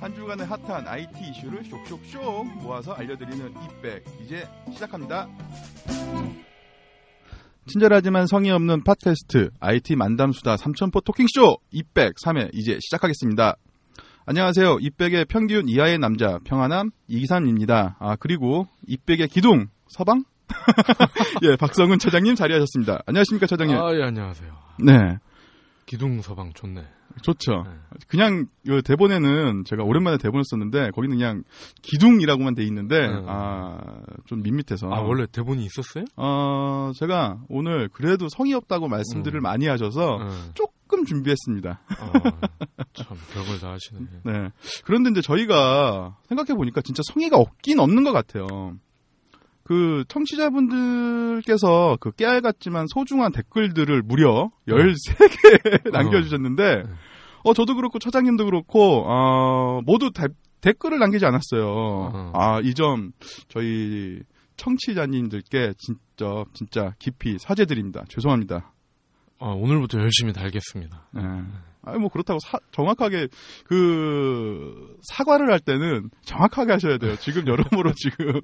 한 주간의 핫한 IT 이슈를 쇽쇽쇽 모아서 알려드리는 이백 이제 시작합니다. 친절하지만 성의 없는 팟캐스트 IT 만담 수다 삼천포 토킹쇼 이백 3회 이제 시작하겠습니다. 안녕하세요. 이백의 평균 이하의 남자 평안함 이기삼입니다. 아 그리고 이백의 기둥 서방 예 박성훈 차장님 자리하셨습니다. 안녕하십니까 차장님. 아, 예, 안녕하세요. 네. 기둥 서방 좋네. 좋죠. 네. 그냥 이 대본에는 제가 오랜만에 대본을 썼는데 거기는 그냥 기둥이라고만 돼 있는데 음. 아좀 밋밋해서 아, 원래 대본이 있었어요? 어 제가 오늘 그래도 성의 없다고 말씀들을 음. 많이 하셔서 네. 조금 준비했습니다. 아, 참, 별걸 다 하시네. 네. 그런데 이제 저희가 생각해 보니까 진짜 성의가 없긴 없는 것 같아요. 그 청취자분들께서 그 깨알 같지만 소중한 댓글들을 무려 13개 남겨주셨는데, 네. 어, 저도 그렇고 처장님도 그렇고, 어, 모두 대- 댓글을 남기지 않았어요. 어. 아, 이 점 저희 청취자님들께 진짜, 진짜 깊이 사죄드립니다. 죄송합니다. 아, 오늘부터 열심히 달겠습니다. 네. 아니 뭐 그렇다고 사- 정확하게 그 사과를 할 때는 정확하게 하셔야 돼요. 지금 여러모로 지금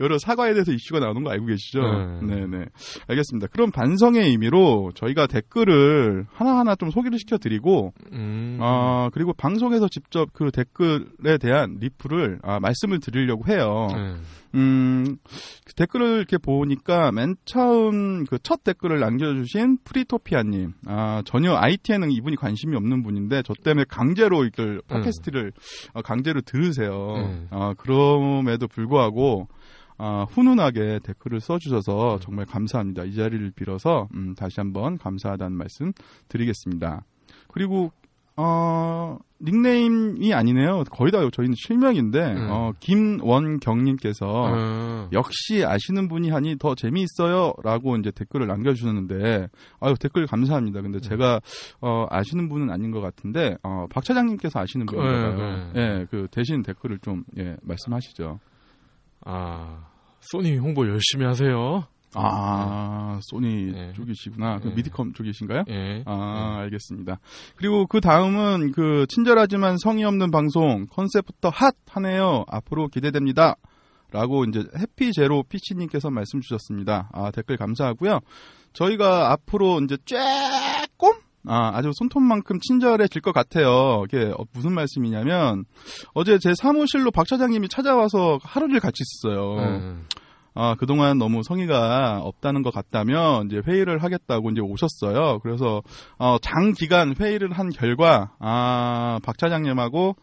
여러 사과에 대해서 이슈가 나오는 거 알고 계시죠? 네. 네, 네. 알겠습니다. 그럼 반성의 의미로 저희가 댓글을 하나하나 좀 소개를 시켜 드리고 음. 아, 그리고 방송에서 직접 그 댓글에 대한 리플을 아, 말씀을 드리려고 해요. 네. 음, 그 댓글을 이렇게 보니까 맨 처음 그 첫 댓글을 남겨주신 프리토피아님, 아, 전혀 IT에는 이분이 관심이 없는 분인데, 저 때문에 강제로 이걸 팟캐스트를 어, 강제로 들으세요. 음. 아, 그럼에도 불구하고, 아, 훈훈하게 댓글을 써주셔서 정말 감사합니다. 이 자리를 빌어서, 음, 다시 한번 감사하다는 말씀 드리겠습니다. 그리고, 어, 닉네임이 아니네요. 거의 다 저희는 실명인데, 음. 어, 김원경님께서, 아, 역시 아시는 분이 하니 더 재미있어요. 라고 이제 댓글을 남겨주셨는데, 아유, 댓글 감사합니다. 근데 제가, 어, 아시는 분은 아닌 것 같은데, 어, 박 차장님께서 아시는 그, 분인가요? 네, 예, 그 대신 댓글을 좀, 예, 말씀하시죠. 아, 소니 홍보 열심히 하세요. 아, 소니 네. 쪽이시구나. 그 네. 미디컴 쪽이신가요? 예. 아, 알겠습니다. 그리고 그 다음은 그 친절하지만 성의 없는 방송 컨셉부터 핫 하네요. 앞으로 기대됩니다. 라고 이제 해피 제로 피치님께서 말씀 주셨습니다. 아, 댓글 감사하고요. 저희가 앞으로 이제 조금 아, 아주 손톱만큼 친절해질 것 같아요. 이게 어, 무슨 말씀이냐면 어제 제 사무실로 박 차장님이 찾아와서 하루를 같이 있었어요. 네. 아, 그동안 너무 성의가 없다는 것 같다면, 이제 회의를 하겠다고 이제 오셨어요. 그래서, 어, 장기간 회의를 한 결과, 아, 박 차장님하고,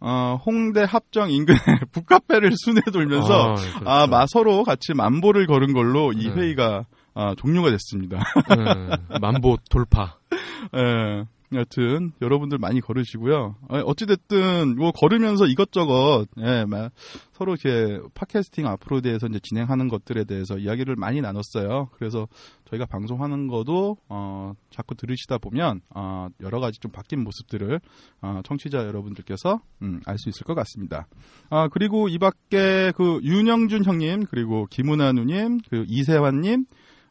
어, 홍대 합정 인근의 북카페를 순회 돌면서, 아, 그렇죠. 아, 마, 서로 같이 만보를 걸은 걸로 이 네. 회의가, 아, 종료가 됐습니다. 네. 만보 돌파. 예. 여튼 여러분들 많이 걸으시고요. 어, 어찌됐든 뭐 걸으면서 이것저것 예, 마- 서로 이렇게 팟캐스팅 앞으로 대해서 이제 진행하는 것들에 대해서 이야기를 많이 나눴어요. 그래서 저희가 방송하는 거도 어, 자꾸 들으시다 보면 어, 여러 가지 좀 바뀐 모습들을 어, 청취자 여러분들께서 음, 알 수 있을 것 같습니다. 아 그리고 이 밖에 그 윤영준 형님 그리고 김은아 누님 그 이세환님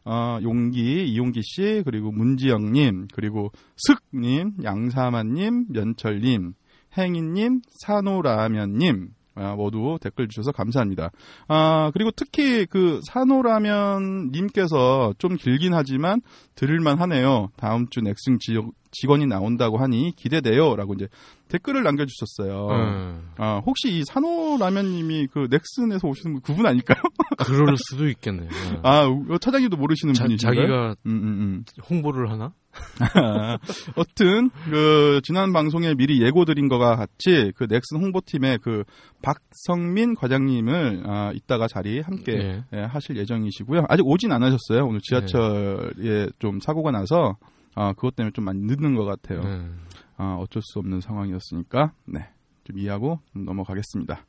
어, 용기, 이용기 씨, 그리고 문지영님, 그리고 슥님, 양사만님, 면철님, 행인님, 산호라면님, 아, 모두 댓글 주셔서 감사합니다. 아, 그리고 특히 그 산호라면 님께서 좀 길긴 하지만 들을만 하네요. 다음 주 넥슨 지역, 직원이 나온다고 하니 기대돼요. 라고 이제 댓글을 남겨주셨어요. 네. 아, 혹시 이 산호라면님이 그 넥슨에서 오시는 분 그분 아닐까요? 그럴 수도 있겠네요. 네. 아, 어, 차장님도 모르시는 자, 분이신가요? 자기가 음, 음, 음. 홍보를 하나? 어튼 그 지난 방송에 미리 예고 드린 거와 같이 그 넥슨 홍보팀의 그 박성민 과장님을 아, 이따가 자리 함께 예. 예, 하실 예정이시고요. 아직 오진 않으셨어요. 오늘 지하철에 좀 사고가 나서 아, 그것 때문에 좀 많이 늦는 것 같아요. 네. 아, 어쩔 수 없는 상황이었으니까 네. 좀 이해하고 좀 넘어가겠습니다.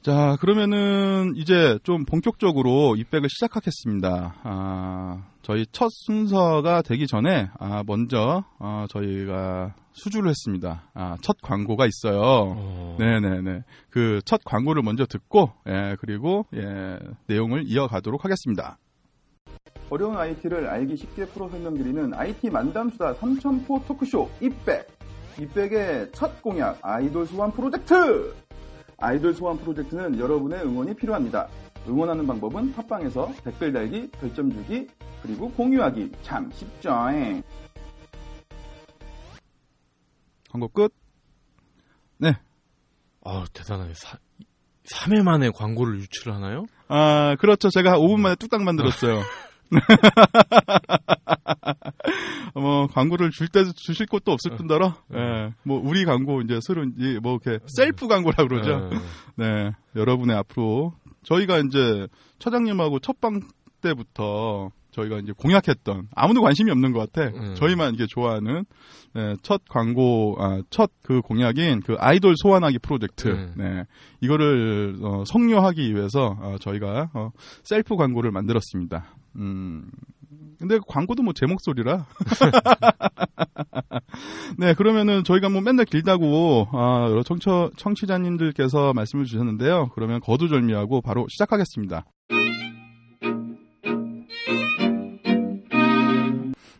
자, 그러면은 이제 좀 본격적으로 입백을 시작하겠습니다. 아, 저희 첫 순서가 되기 전에 아, 먼저 어, 저희가 수주를 했습니다. 아, 첫 광고가 있어요. 어, 네네네. 그 첫 광고를 먼저 듣고, 예, 그리고, 예, 내용을 이어가도록 하겠습니다. 어려운 IT를 알기 쉽게 풀어 설명드리는 IT 만담수다 삼천포 토크쇼 이백. 이백의 첫 공약 아이돌 소환 프로젝트. 아이돌 소환 프로젝트는 여러분의 응원이 필요합니다. 응원하는 방법은 팟빵에서 댓글 달기, 별점 주기, 그리고 공유하기. 참 쉽죠. 광고 끝. 아 대단하네. 사, 3회 만에 광고를 유출을 하나요? 아, 그렇죠. 제가 한 5분 만에 뚝딱 만들었어요. 뭐 광고를 줄 때 주실 곳도 없을 뿐더러, 예, 뭐 우리 광고 이제 서로 이제 뭐 이렇게 셀프 광고라 그러죠. 네. 네, 여러분의 앞으로 저희가 이제 처장님하고 첫 방 때부터 저희가 이제 공약했던 아무도 관심이 없는 것 같아. 음. 저희만 이게 좋아하는 네, 첫 광고, 아, 첫 그 공약인 그 아이돌 소환하기 프로젝트. 음. 네, 이거를 어, 성료하기 위해서 어, 저희가 어, 셀프 광고를 만들었습니다. 음. 근데 광고도 뭐 제 목소리라. 네, 그러면은 저희가 뭐 맨날 길다고 아, 여러 청처, 청취자님들께서 말씀을 주셨는데요. 그러면 거두절미하고 바로 시작하겠습니다.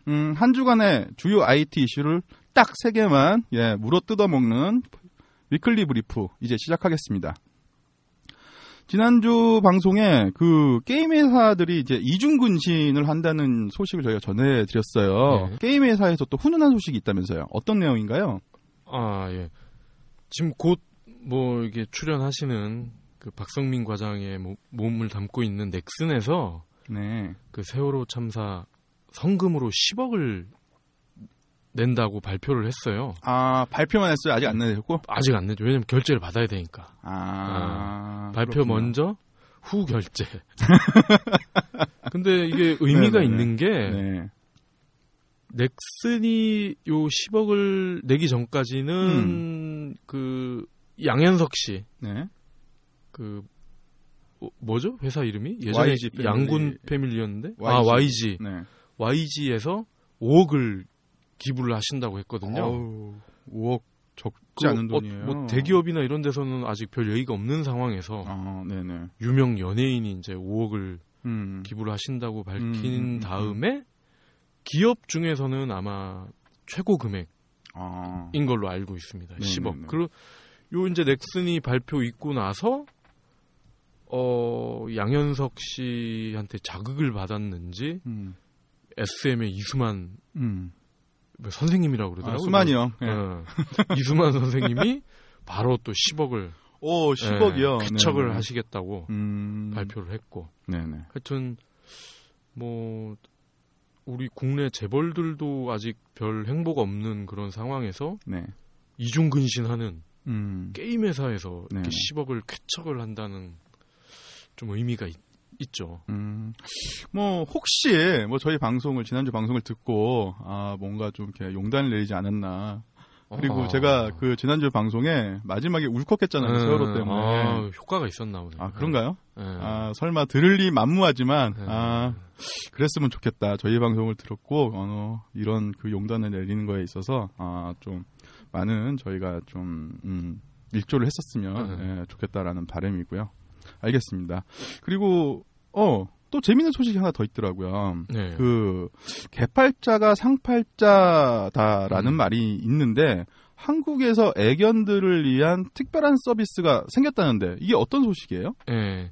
음, 한 주간의 주요 IT 이슈를 딱 세 개만 예, 물어 뜯어 먹는 Weekly Brief 이제 시작하겠습니다. 지난주 방송에 그 게임 회사들이 이제 이중 근신을 한다는 소식을 저희가 전해드렸어요. 네. 게임 회사에서 또 훈훈한 소식이 있다면서요. 어떤 내용인가요? 아 예. 지금 곧 뭐 이게 출연하시는 그 박성민 과장의 모- 몸을 담고 있는 넥슨에서 네. 그 세월호 참사 성금으로 10억을 낸다고 발표를 했어요. 아 발표만 했어요. 아직 안 내셨고? 아직 안 내죠. 왜냐면 결제를 받아야 되니까. 아, 발표 그렇군요. 먼저 후 결제. 근데 이게 의미가 네네네. 있는 게 네. 넥슨이 요 10억을 내기 전까지는 그 양현석 씨, 네. 그 어, 뭐죠? 회사 이름이 예전에 YG 패밀리. 양군 패밀리였는데 아 YG. YG 네. YG에서 5억을 기부를 하신다고 했거든요. 어우, 5억 적지 그 않은 어, 돈이에요. 뭐 대기업이나 이런 데서는 아직 별 여의가 없는 상황에서 아. 유명 연예인이 이제 5억을 음. 기부를 하신다고 밝힌 음, 음, 음, 다음에 기업 중에서는 아마 최고 금액인 아. 걸로 알고 있습니다. 네, 10억. 네, 네. 그리고 요 이제 넥슨이 발표 있고 나서 어 양현석 씨한테 자극을 받았는지 음. SM의 이수만 음. 뭐 선생님이라고 아, 그러더라고요. 수만이 형. 예. 어, 이수만 선생님이 바로 또 10억을 오, 10억이요. 쾌척을 하시겠다고 음. 발표를 했고 네네. 하여튼 뭐 우리 국내 재벌들도 아직 별 행보가 없는 그런 상황에서 네. 이중 근신하는 음. 게임 회사에서 이렇게 네네. 10억을 쾌척을 한다는 좀 의미가 있, 죠 음. 뭐, 혹시, 뭐, 저희 방송을, 지난주 방송을 듣고, 아, 뭔가 좀 이렇게 용단을 내리지 않았나. 그리고 아. 제가 그 지난주 방송에 마지막에 울컥했잖아요. 세월호 때문에. 아, 효과가 있었나 보네. 아, 그런가요? 네. 아, 설마 들을 리 만무하지만, 네. 아, 그랬으면 좋겠다. 저희 방송을 들었고, 어, 이런 그 용단을 내리는 거에 있어서, 아, 좀, 많은 저희가 좀, 음, 일조를 했었으면, 네. 예, 좋겠다라는 바람이고요. 알겠습니다. 그리고, 어, 또 재밌는 소식이 하나 더 있더라고요. 네. 그, 개팔자가 상팔자다라는 음. 말이 있는데, 한국에서 애견들을 위한 특별한 서비스가 생겼다는데, 이게 어떤 소식이에요? 네.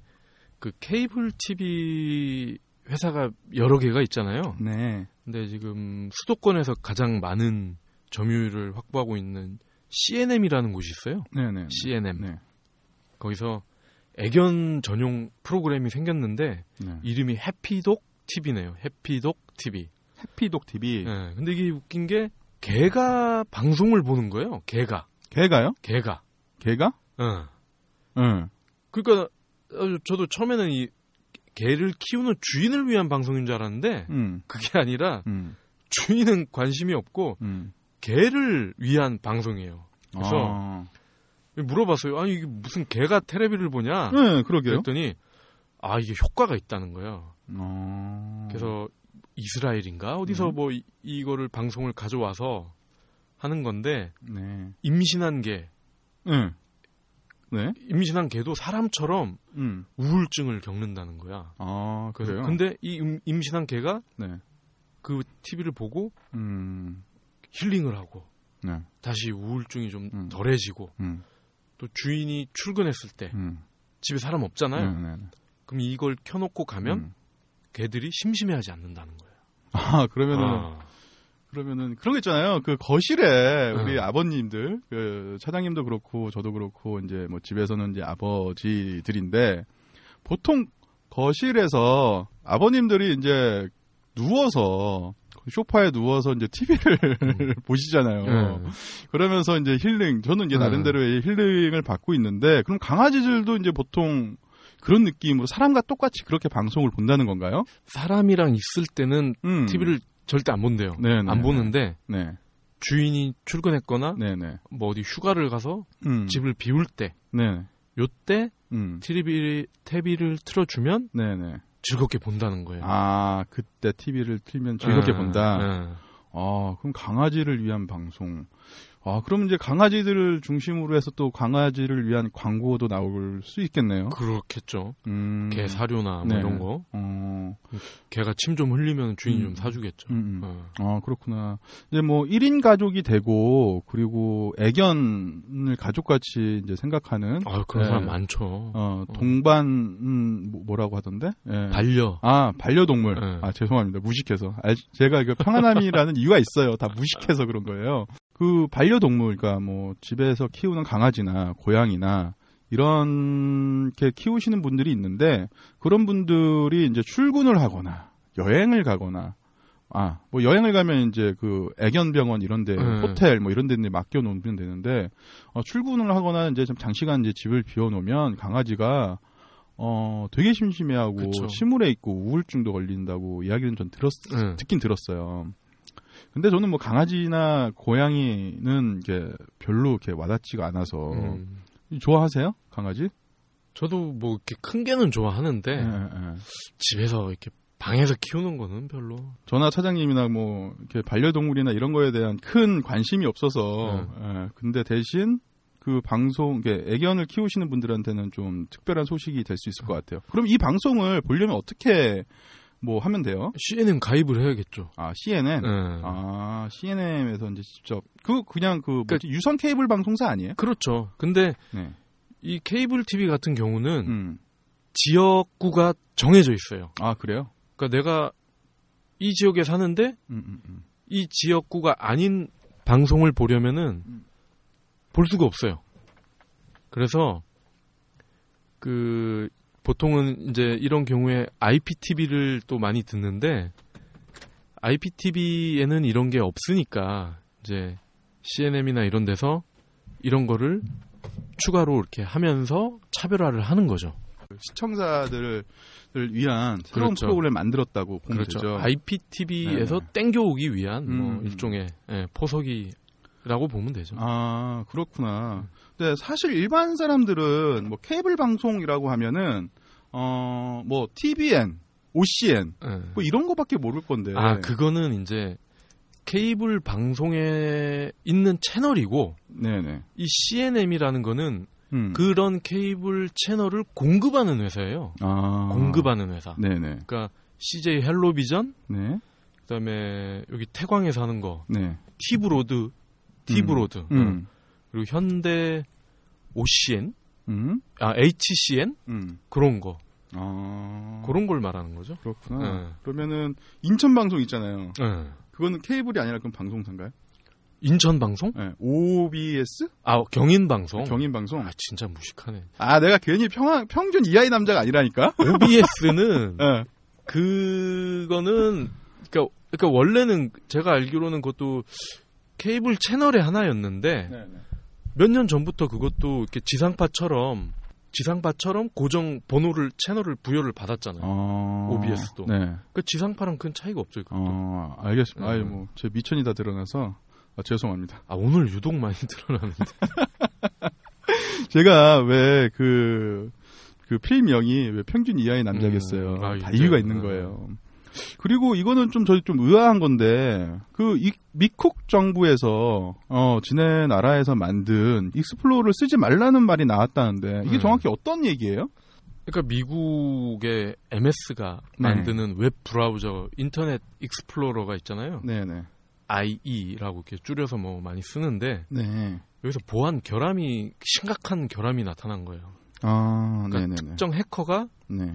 그 케이블 TV 회사가 여러 개가 있잖아요. 네. 근데 지금 수도권에서 가장 많은 점유율을 확보하고 있는 CNM이라는 곳이 있어요. 네네. CNM. 네. 거기서 애견 전용 프로그램이 생겼는데 네. 이름이 해피독 TV네요. 해피독 TV. 해피독 TV. 네. 근데 이게 웃긴 게 개가 방송을 보는 거예요. 개가. 개가요? 개가. 개가? 어. 응. 그러니까 어, 저도 처음에는 이 개를 키우는 주인을 위한 방송인 줄 알았는데 응. 그게 아니라 응. 주인은 관심이 없고 응. 개를 위한 방송이에요. 그래서 아. 물어봤어요. 아니 이게 무슨 개가 테레비를 보냐? 네, 그러게요. 그랬더니 아 이게 효과가 있다는 거예요. 어. 그래서 이스라엘인가 어디서 음. 뭐 이, 이거를 방송을 가져와서 하는 건데 네. 임신한 개 응. 네. 임신한 개도 사람처럼 음. 우울증을 겪는다는 거야. 아, 그래요? 근데 이 임- 임신한 개가 네. 그 TV를 보고 음. 힐링을 하고 네. 다시 우울증이 좀 음. 덜해지고 음. 또 주인이 출근했을 때 음. 집에 사람 없잖아요. 네, 네, 네. 그럼 이걸 켜놓고 가면 음. 개들이 심심해하지 않는다는 거예요. 아, 그러면은 아, 그러면은 그런 거 있잖아요. 그 거실에 우리 네. 아버님들, 그 차장님도 그렇고 저도 그렇고 이제 뭐 집에서는 이제 아버지들인데 보통 거실에서 아버님들이 이제 누워서 소파에 누워서 이제 TV를 보시잖아요. 네. 그러면서 이제 힐링, 저는 이제 네. 나름대로의 힐링을 받고 있는데, 그럼 강아지들도 이제 보통 그런 느낌으로 사람과 똑같이 그렇게 방송을 본다는 건가요? 사람이랑 있을 때는 음. TV를 절대 안 본대요. 네, 네, 안 보는데 네, 주인이 출근했거나 네, 네. 뭐 어디 휴가를 가서 음. 집을 비울 때 네, 요때 음. TV, TV를 틀어주면 네, 네. 즐겁게 본다는 거예요. 아, 그때 TV를 틀면 즐겁게 네, 본다. 네. 아, 그럼 강아지를 위한 방송. 아, 그럼 이제 강아지들을 중심으로 해서 또 강아지를 위한 광고도 나올 수 있겠네요. 그렇겠죠. 음. 개 사료나 뭐 네. 이런 거. 어. 개가 침 좀 흘리면 주인이 음. 좀 사주겠죠. 음, 음. 어. 아, 그렇구나. 이제 뭐 1인 가족이 되고 그리고 애견을 가족같이 이제 생각하는 아 그런 네. 사람 많죠. 어, 동반 음, 뭐- 뭐라고 하던데? 예. 반려. 아, 반려동물. 네. 아, 죄송합니다. 무식해서. 알- 제가 그 평안함이라는 이유가 있어요. 다 무식해서 그런 거예요. 그 반려동물, 그러니까 뭐 집에서 키우는 강아지나 고양이나 이렇게 키우시는 분들이 있는데 그런 분들이 이제 출근을 하거나 여행을 가거나 아, 뭐 여행을 가면 이제 그 애견병원 이런 데, 네. 호텔 뭐 이런 데 맡겨 놓으면 되는데 어, 출근을 하거나 이제 좀 장시간 이제 집을 비워 놓으면 강아지가 어, 되게 심심해하고 그쵸. 침울해 있고 우울증도 걸린다고 이야기는 전 들었 네. 듣긴 들었어요. 근데 저는 뭐 강아지나 고양이는 이게 별로 이렇게 와닿지가 않아서 음. 좋아하세요? 강아지? 저도 뭐 이렇게 큰 개는 좋아하는데 예, 예. 집에서 이렇게 방에서 키우는 거는 별로. 저나 차장님이나 뭐 이렇게 반려동물이나 이런 거에 대한 큰 관심이 없어서 네. 예, 근데 대신 그 방송 애견을 키우시는 분들한테는 좀 특별한 소식이 될 수 있을 것 같아요. 그럼 이 방송을 보려면 어떻게 뭐 하면 돼요? CNN 가입을 해야겠죠. 아 CNN. 네. 아 CNM에서 이제 직접 그 그냥 그 그러니까? 유선 케이블 방송사 아니에요? 그렇죠. 근데 네. 이 케이블 TV 같은 경우는 음. 지역구가 정해져 있어요. 아 그래요? 그러니까 내가 이 지역에 사는데 음, 음, 음. 이 지역구가 아닌 방송을 보려면은 음. 볼 수가 없어요. 그래서 그 보통은 이제 이런 경우에 IPTV를 또 많이 듣는데 IPTV에는 이런 게 없으니까 이제 CNM이나 이런 데서 이런 거를 추가로 이렇게 하면서 차별화를 하는 거죠. 시청자들을 위한 새로운 그렇죠. 프로그램을 만들었다고 보면 그렇죠. 되죠. IPTV에서 네. 땡겨오기 위한 뭐 음. 일종의 예, 포석이 라고 보면 되죠. 아, 그렇구나. 근데 사실 일반 사람들은 뭐 케이블 방송이라고 하면은 어, 뭐 TVN, OCN 예. 뭐 이런 거밖에 모를 건데. 아, 그거는 이제 케이블 방송에 있는 채널이고 네, 네. 이 C&M이라는 거는 음. 그런 케이블 채널을 공급하는 회사예요. 아. 공급하는 회사. 네, 네. 그러니까 CJ 헬로비전, 네. 그다음에 여기 태광에서 하는 거 네. 티브로드, 티브로드, 음. 그리고 현대 OCN, 음. 아 HCN 음. 그런 거 아. 그런 걸 말하는 거죠. 그렇구나. 네. 그러면은 인천 방송 있잖아요. 예. 그거는 케이블이 아니라 그럼 방송사인가요? 인천 방송? 네. OBS? 아 경인 방송. 경인 방송. 아 진짜 무식하네. 아, 내가 괜히 평, 평균 이하의 남자가 아니라니까? OBS는 네. 그거는 그러니까, 그러니까 원래는 제가 알기로는 그것도 케이블 채널의 하나였는데 네, 네. 몇년 전부터 그것도 이렇게 지상파처럼 지상파처럼 고정 번호를 채널을 부여를 받았잖아요. 어... OBS도. 네. 그 지상파랑 큰 차이가 없어요. 그것도. 어, 알겠습니다. 네. 아유, 뭐, 제 미천이 다 드러나서, 아, 죄송합니다. 아 오늘 유독 많이 드러나는데. 제가 왜 그, 그 필명이 왜 평균 이하의 남자겠어요. 음, 아, 다 이유가 있는 음. 거예요. 그리고 이거는 좀 저희 좀 의아한 건데 그 이- 미국 정부에서 어 지네 나라에서 만든 익스플로러를 쓰지 말라는 말이 나왔다는데 이게 네. 정확히 어떤 얘기예요? 그러니까 미국의 MS가 네. 만드는 웹 브라우저 인터넷 익스플로러가 있잖아요. 네네. IE라고 이렇게 줄여서 뭐 많이 쓰는데 네. 여기서 보안 결함이 심각한 결함이 나타난 거예요. 아, 그러니까 네네네. 특정 해커가 네.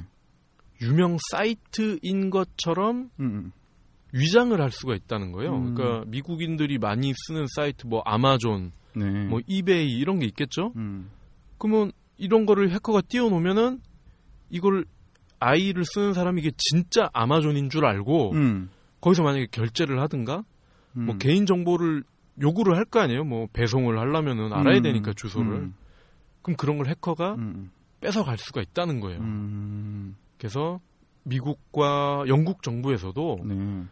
유명 사이트인 것처럼 음, 음. 위장을 할 수가 있다는 거예요. 음. 그러니까 미국인들이 많이 쓰는 사이트 뭐 아마존, 네. 뭐 이베이 이런 게 있겠죠. 음. 그러면 이런 거를 해커가 띄워놓으면은 이걸 아이를 쓰는 사람이 이게 진짜 아마존인 줄 알고 음. 거기서 만약에 결제를 하든가 음. 뭐 개인 정보를 요구를 할 거 아니에요. 뭐 배송을 하려면은 알아야 음. 되니까 주소를. 음. 그럼 그런 걸 해커가 음. 뺏어 갈 수가 있다는 거예요. 음. 그래서 미국과 영국 정부에서도 네.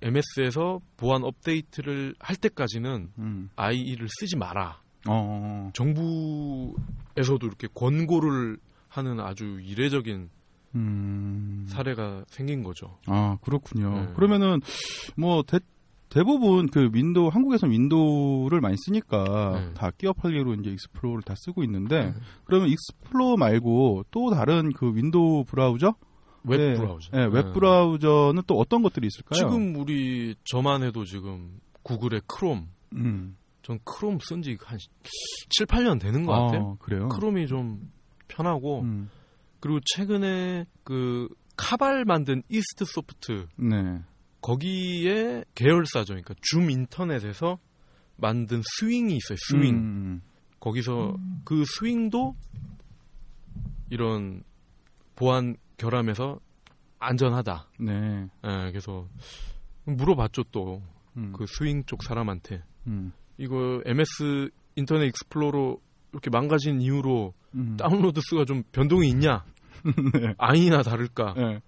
MS에서 보안 업데이트를 할 때까지는 음. IE를 쓰지 마라. 어. 정부에서도 이렇게 권고를 하는 아주 이례적인 음. 사례가 생긴 거죠. 아, 그렇군요. 네. 그러면은 뭐 대, 대부분 그 윈도우 한국에서 윈도우를 많이 쓰니까 네. 다 끼어 팔기로 이제 익스플로어를 다 쓰고 있는데 네. 그러면 익스플로어 말고 또 다른 그 윈도우 브라우저? 웹 네. 브라우저. 네, 웹 네. 브라우저는 또 어떤 것들이 있을까요? 지금 우리 저만 해도 지금 구글의 크롬. 음. 전 크롬 쓴 지 한 7, 8년 되는 것 같아요. 아, 그래요? 크롬이 좀 편하고 음. 그리고 최근에 그 카발 만든 이스트 소프트 네. 거기에 계열사죠. 그러니까 줌 인터넷에서 만든 스윙이 있어요. 스윙. 음. 거기서 그 스윙도 이런 보안 결함에서 안전하다. 네. 예, 그래서 물어봤죠 또그 음. 스윙 쪽 사람한테 음. 이거 MS 인터넷 익스플로러 이렇게 망가진 이후로 음. 다운로드 수가 좀 변동이 있냐? 네. 아니나 다를까? 네.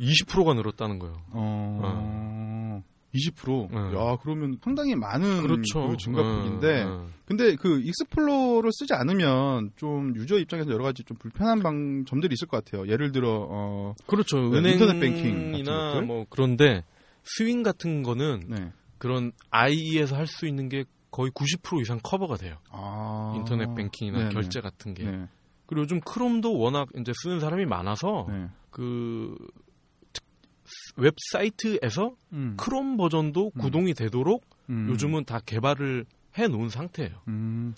20%가 늘었다는 거예요. 어. 20%. 네. 야, 그러면 상당히 많은 그렇죠. 그 증가폭인데 어, 어. 근데 그 익스플로러를 쓰지 않으면 좀 유저 입장에서 여러 가지 좀 불편한 방 점들이 있을 것 같아요. 예를 들어 어 그렇죠. 네, 은행이나 인터넷 뱅킹 같은 것들? 뭐 그런데 스윙 같은 거는 네. 그런 IE에서 할 수 있는 게 거의 90% 이상 커버가 돼요. 아. 인터넷 뱅킹이나 네네. 결제 같은 게. 네. 그리고 요즘 크롬도 워낙 이제 쓰는 사람이 많아서 네. 그 특- 웹사이트에서 음. 크롬 버전도 음. 구동이 되도록 음. 요즘은 다 개발을 해 놓은 상태예요. 음.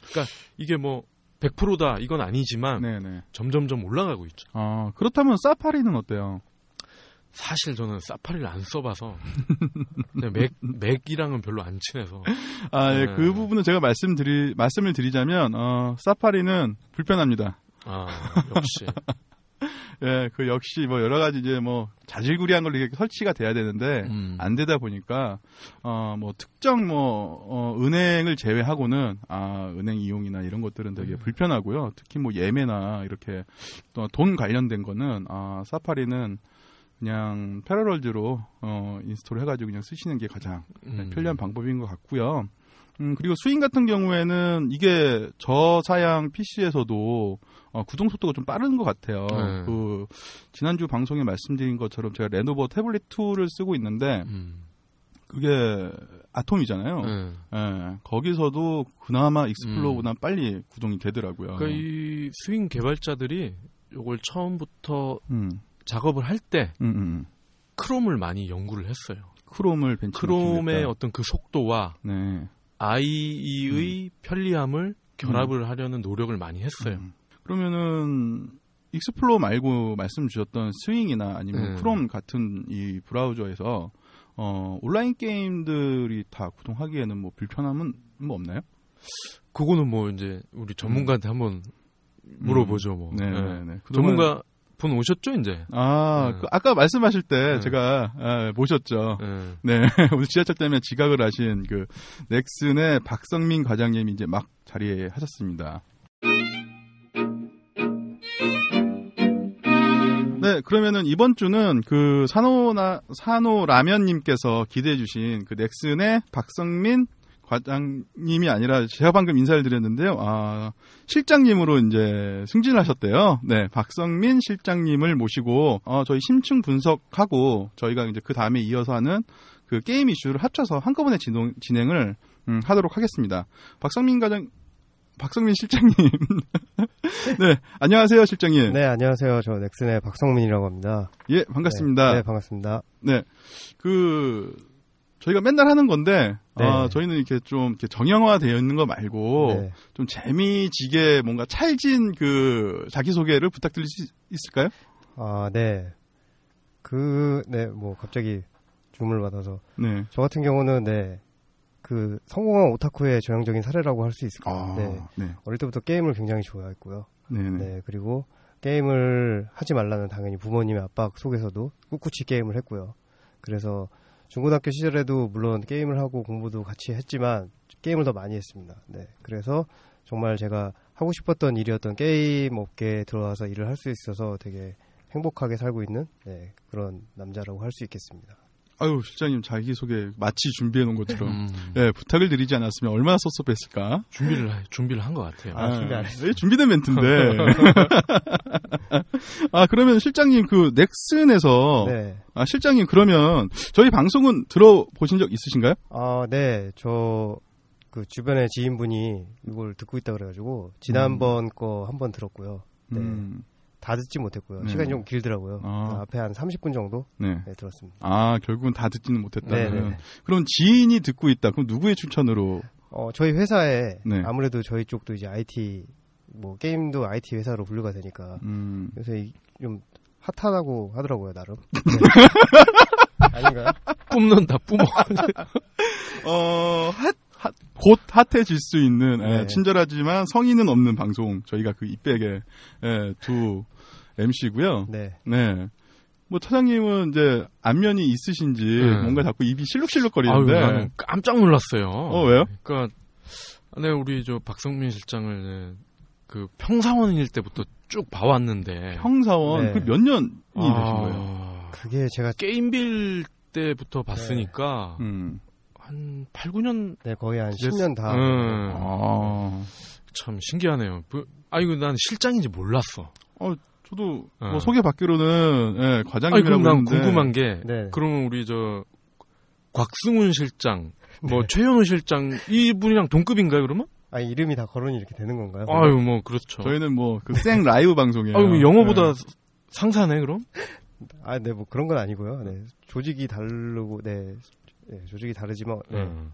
이게 뭐 100%다 이건 아니지만 네, 네. 점점점 올라가고 있죠. 아, 그렇다면 사파리는 어때요? 사실 저는 사파리를 안 써봐서 맥 맥이랑은 별로 안 친해서 아, 예, 네. 그 부분은 제가 말씀드리 말씀을 드리자면 어, 사파리는 불편합니다. 아 역시 예, 그 역시 뭐 여러 가지 이제 뭐 자질구리한 걸로 이렇게 설치가 돼야 되는데 음. 안 되다 보니까 어 뭐 특정 뭐 어, 은행을 제외하고는 아 은행 이용이나 이런 것들은 되게 음. 불편하고요. 특히 뭐 예매나 이렇게 또 돈 관련된 거는 아 사파리는 그냥 패러럴즈로 어 install 해가지고 그냥 쓰시는 게 가장 음. 편리한 방법인 것 같고요. 음, 그리고 스윙 같은 경우에는 이게 저사양 PC에서도 어, 구동 속도가 좀 빠른 것 같아요. 네. 그 지난주 방송에 말씀드린 것처럼 제가 레노버 태블릿 2를 쓰고 있는데 음. 그게 아톰이잖아요. 네. 예, 거기서도 그나마 익스플로어보다 빨리 구동이 되더라고요. 그러니까 이 스윙 개발자들이 요걸 처음부터 음, 작업을 할때 음, 음. 크롬을 많이 연구를 했어요. 크롬을 벤치 크롬의 어떤 그 속도와 네. IE의 편리함을 결합을 하려는 노력을 많이 했어요. 음. 그러면은 익스플로어 말고 말씀 주셨던 스윙이나 아니면 네. 크롬 같은 이 브라우저에서 어, 온라인 게임들이 다 구동 하기에는 뭐 불편함은 뭐 없나요? 그거는 뭐 이제 우리 전문가한테 한번 물어보죠. 뭐. 네, 네. 네, 네. 전문가 분 오셨죠 이제. 아, 네. 그 아까 말씀하실 때 네. 제가 아, 모셨죠. 네. 네, 오늘 지하철 때문에 지각을 하신 그 넥슨의 박성민 과장님이 이제 막 자리에 하셨습니다. 네, 그러면은 이번 주는 그 산호나 산호 라면님께서 기대해 주신 그 넥슨의 박성민 과장님이 아니라 제가 방금 인사를 드렸는데요. 아, 실장님으로 이제 승진하셨대요. 네, 박성민 실장님을 모시고 어, 저희 심층 분석하고 저희가 이제 그 다음에 이어서 하는 그 게임 이슈를 합쳐서 한꺼번에 진동, 진행을 음, 하도록 하겠습니다. 박성민 과장 박성민 실장님. 네, 안녕하세요, 실장님. 네, 안녕하세요. 저 넥슨의 박성민이라고 합니다. 예, 반갑습니다. 네, 네, 반갑습니다. 네, 그 저희가 맨날 하는 건데 네. 어, 저희는 이렇게 좀 이렇게 정형화되어 있는 거 말고 네. 좀 재미지게 뭔가 찰진 그 자기 소개를 부탁드릴 수 있을까요? 아, 네. 그, 네, 뭐, 갑자기 주문을 받아서. 네. 저 같은 경우는, 네, 그, 성공한 오타쿠의 전형적인 사례라고 할 수 있을 것 아, 같아요. 네. 네. 어릴 때부터 게임을 굉장히 좋아했고요. 네. 네. 네, 그리고 게임을 하지 말라는 당연히 부모님의 압박 속에서도 꿋꿋이 게임을 했고요. 그래서 중고등학교 시절에도 물론 게임을 하고 공부도 같이 했지만 게임을 더 많이 했습니다. 네, 그래서 정말 제가 하고 싶었던 일이었던 게임 업계에 들어와서 일을 할 수 있어서 되게 행복하게 살고 있는 네, 그런 남자라고 할 수 있겠습니다. 아유, 실장님 자기 소개 마치 준비해 놓은 것처럼 음, 네, 부탁을 드리지 않았으면 얼마나 섭섭했을까? 준비를 하- 준비를 한 것 같아요. 아, 준비 안 네, 준비된 멘트인데. 아, 그러면 실장님 그 넥슨에서 네. 아, 실장님 그러면 저희 방송은 들어보신 적 있으신가요? 아, 네. 저, 그 주변에 지인분이 이걸 듣고 있다 그래가지고, 지난번 거한 번 들었고요. 네. 음, 다 듣지 못했고요. 네. 시간이 좀 길더라고요. 아. 그 앞에 한 30분 정도 네. 네, 들었습니다. 아, 결국은 다 듣지는 못했다는. 네, 네. 그럼 지인이 듣고 있다. 그럼 누구의 추천으로? 어, 저희 회사에 네. 아무래도 저희 쪽도 이제 IT, 뭐, 게임도 IT 회사로 분류가 되니까, 음, 요새 이- 좀 핫하다고 하더라고요, 나름. 네. 아닌가요? 뿜는다 뿜어. 어, 핫, 핫, 곧 핫해질 수 있는, 예, 네. 친절하지만 성의는 없는 방송. 저희가 그 이백의, 예, 두 MC고요 네. 네. 뭐, 차장님은 이제 안면이 있으신지 네. 뭔가 자꾸 입이 아유, 실룩실룩거리는데. 나는 깜짝 놀랐어요. 어, 왜요? 그러니까 네, 우리 저 박성민 실장을 네, 그 평사원일 때부터 쭉 봐왔는데 형사원, 네. 그몇 년이 아, 되신 거예요? 그게 제가, 게임빌 때부터 봤으니까 음. 한 8, 9년 네, 거의 한 됐- 10년 다. 음, 아. 참 신기하네요. 그, 아이고 난 실장인지 몰랐어. 저도 어. 뭐 소개 받기로는 예, 아니 과장님이라고 그럼 난 했는데 궁금한 게 네. 그러면 우리 저 곽승훈 실장, 뭐 최현우 실장 이분이랑 동급인가요 그러면? 아, 이름이 다 거론이 이렇게 되는 건가요? 아유 뭐 그렇죠. 저희는 뭐 그 생 라이브 방송이에요. 아유 뭐 영어보다 예. 상사네 그럼? 아, 네, 뭐 그런 건 아니고요. 네. 조직이 다르고, 네. 네, 조직이 다르지만, 네, 음.